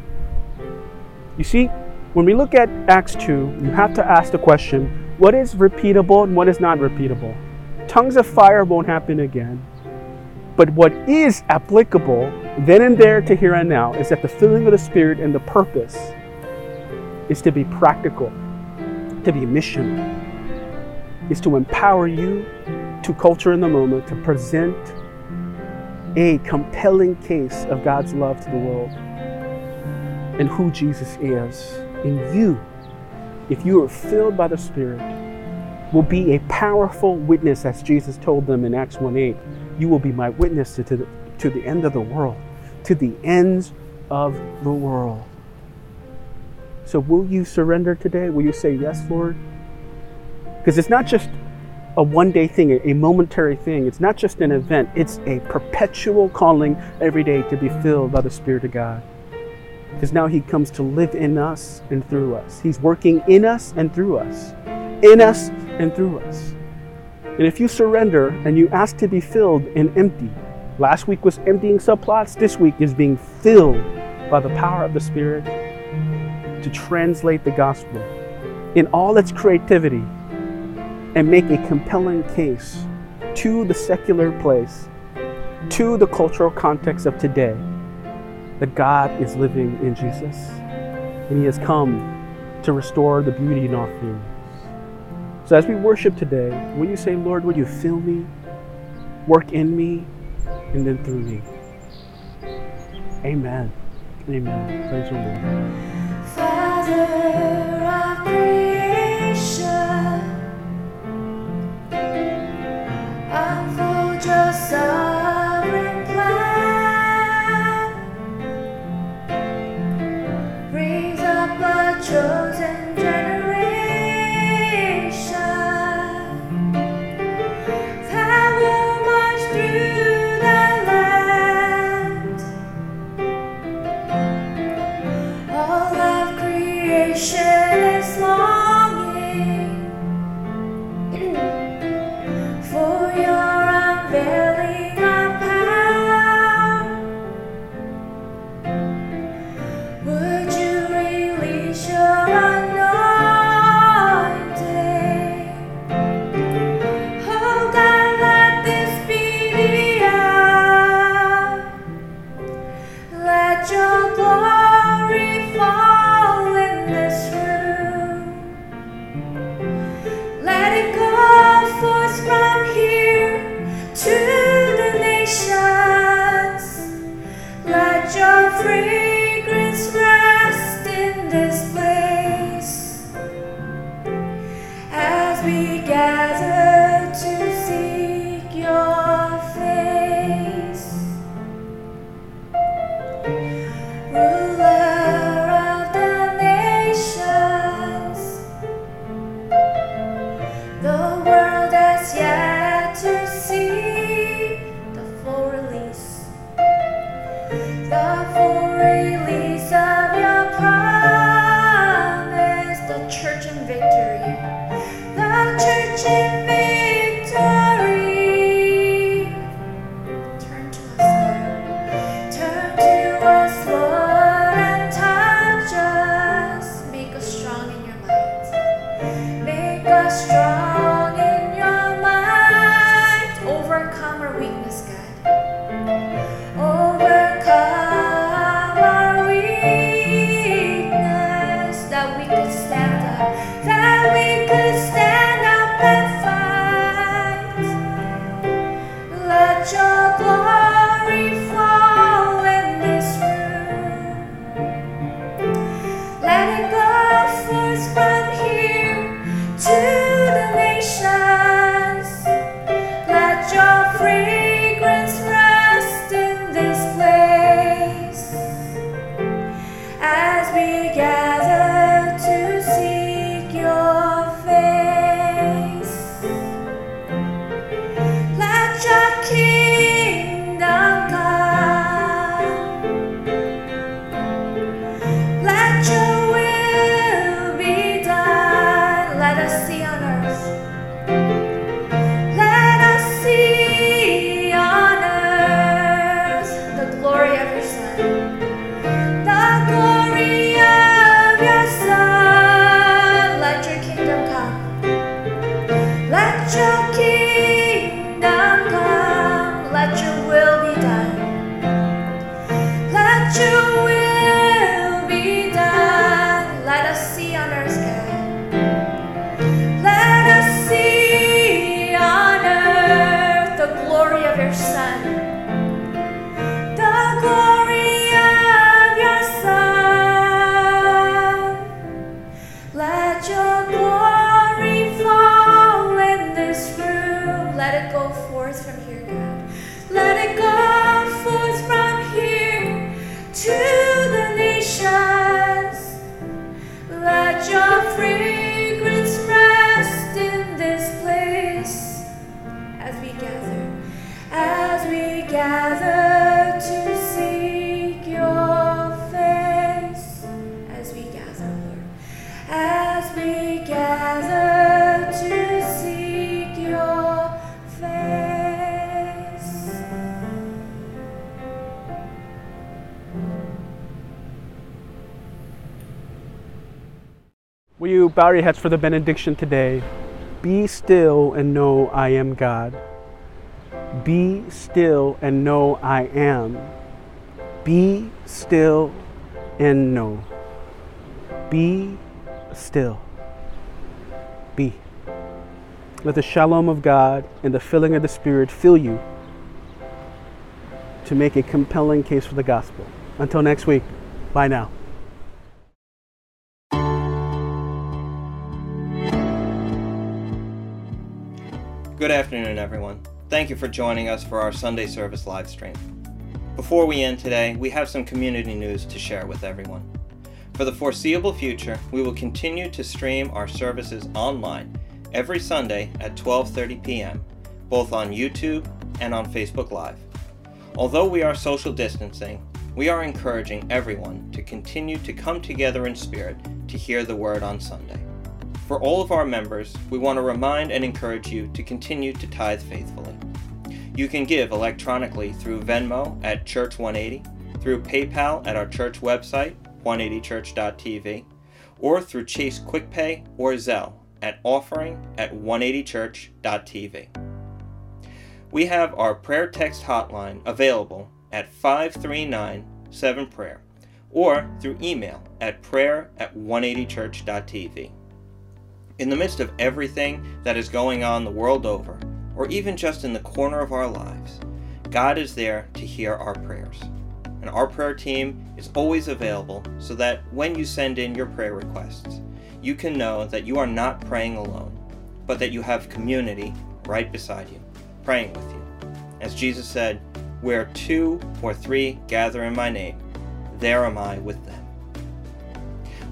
[SPEAKER 3] You see, when we look at Acts 2, you have to ask the question what is repeatable and what is not repeatable? Tongues of fire won't happen again. But what is applicable then and there to here and now is that the filling of the Spirit and the purpose is to be practical, to be missional, is to empower you to culture in the moment, to present a compelling case of God's love to the world and who Jesus is in you. If you are filled by the Spirit, will be a powerful witness, as Jesus told them in Acts 1 8 you will be my witness to, to, the, to the end of the world, to the ends of the world. So, will you surrender today? Will you say, Yes, Lord? Because it's not just a one day thing, a momentary thing. It's not just an event, it's a perpetual calling every day to be filled by the Spirit of God. Because now He comes to live in us and through us. He's working in us and through us, in us and through us. And if you surrender and you ask to be filled and empty, last week was emptying subplots, this week is being filled by the power of the Spirit to translate the gospel in all its creativity and make a compelling case to the secular place, to the cultural context of today, that God is living in Jesus. And He has come to restore the beauty in our field. So as we worship today, will you say, Lord, will you fill me, work in me, and then through me? Amen. Amen. Praise the Lord.
[SPEAKER 6] Father of creation, unfold your sovereign plan. Raise up a chosen. let your glory
[SPEAKER 3] your heads for the benediction today? Be still and know I am God. Be still and know I am. Be still and know. Be still. Be. Let the shalom of God and the filling of the Spirit fill you to make a compelling case for the gospel. Until next week, bye now.
[SPEAKER 7] Good afternoon, everyone. Thank you for joining us for our Sunday service live stream. Before we end today, we have some community news to share with everyone. For the foreseeable future, we will continue to stream our services online every Sunday at 12:30 p.m., both on YouTube and on Facebook Live. Although we are social distancing, we are encouraging everyone to continue to come together in spirit to hear the word on Sunday. For all of our members, we want to remind and encourage you to continue to tithe faithfully. You can give electronically through Venmo at Church 180, through PayPal at our church website, 180church.tv, or through Chase QuickPay or Zelle at offering at 180church.tv. We have our prayer text hotline available at 539 7 prayer or through email at prayer at 180church.tv. In the midst of everything that is going on the world over, or even just in the corner of our lives, God is there to hear our prayers. And our prayer team is always available so that when you send in your prayer requests, you can know that you are not praying alone, but that you have community right beside you, praying with you. As Jesus said, Where two or three gather in my name, there am I with them.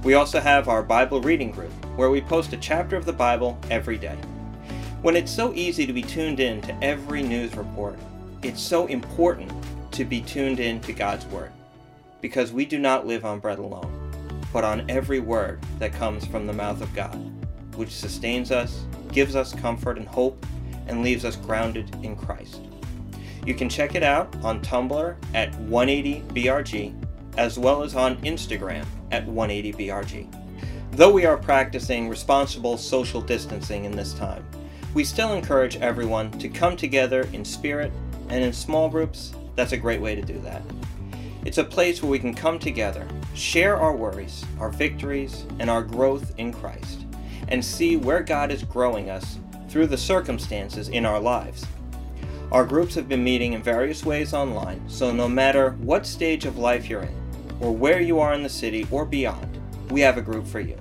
[SPEAKER 7] We also have our Bible reading group, where we post a chapter of the Bible every day. When it's so easy to be tuned in to every news report, it's so important to be tuned in to God's Word, because we do not live on bread alone, but on every word that comes from the mouth of God, which sustains us, gives us comfort and hope, and leaves us grounded in Christ. You can check it out on Tumblr at 180BRG, as well as on Instagram at 180BRG. Though we are practicing responsible social distancing in this time, we still encourage everyone to come together in spirit and in small groups. That's a great way to do that. It's a place where we can come together, share our worries, our victories, and our growth in Christ, and see where God is growing us through the circumstances in our lives. Our groups have been meeting in various ways online, so no matter what stage of life you're in, or where you are in the city or beyond, we have a group for you.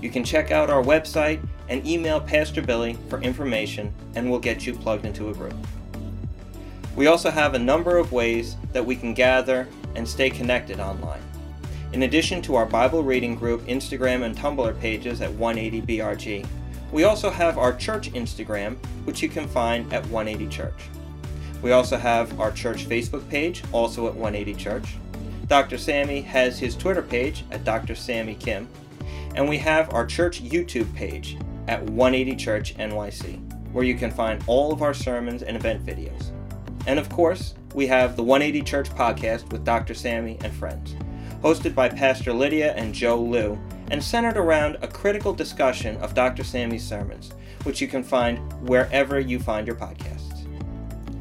[SPEAKER 7] You can check out our website and email Pastor Billy for information, and we'll get you plugged into a group. We also have a number of ways that we can gather and stay connected online. In addition to our Bible reading group, Instagram, and Tumblr pages at 180BRG, we also have our church Instagram, which you can find at 180 Church. We also have our church Facebook page, also at 180 Church. Dr. Sammy has his Twitter page at Dr. Sammy Kim, and we have our church YouTube page at 180 Church NYC, where you can find all of our sermons and event videos. And of course, we have the 180 Church podcast with Dr. Sammy and friends, hosted by Pastor Lydia and Joe Liu, and centered around a critical discussion of Dr. Sammy's sermons, which you can find wherever you find your podcasts.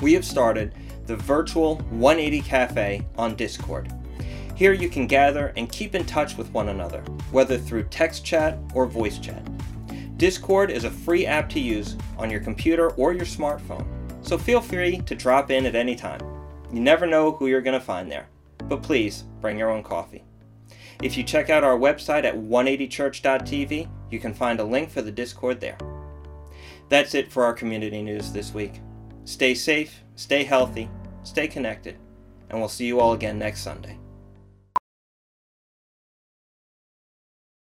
[SPEAKER 7] We have started the virtual 180 Cafe on Discord. Here you can gather and keep in touch with one another, whether through text chat or voice chat. Discord is a free app to use on your computer or your smartphone, so feel free to drop in at any time. You never know who you're going to find there, but please bring your own coffee. If you check out our website at 180church.tv, you can find a link for the Discord there. That's it for our community news this week. Stay safe, stay healthy, stay connected, and we'll see you all again next Sunday.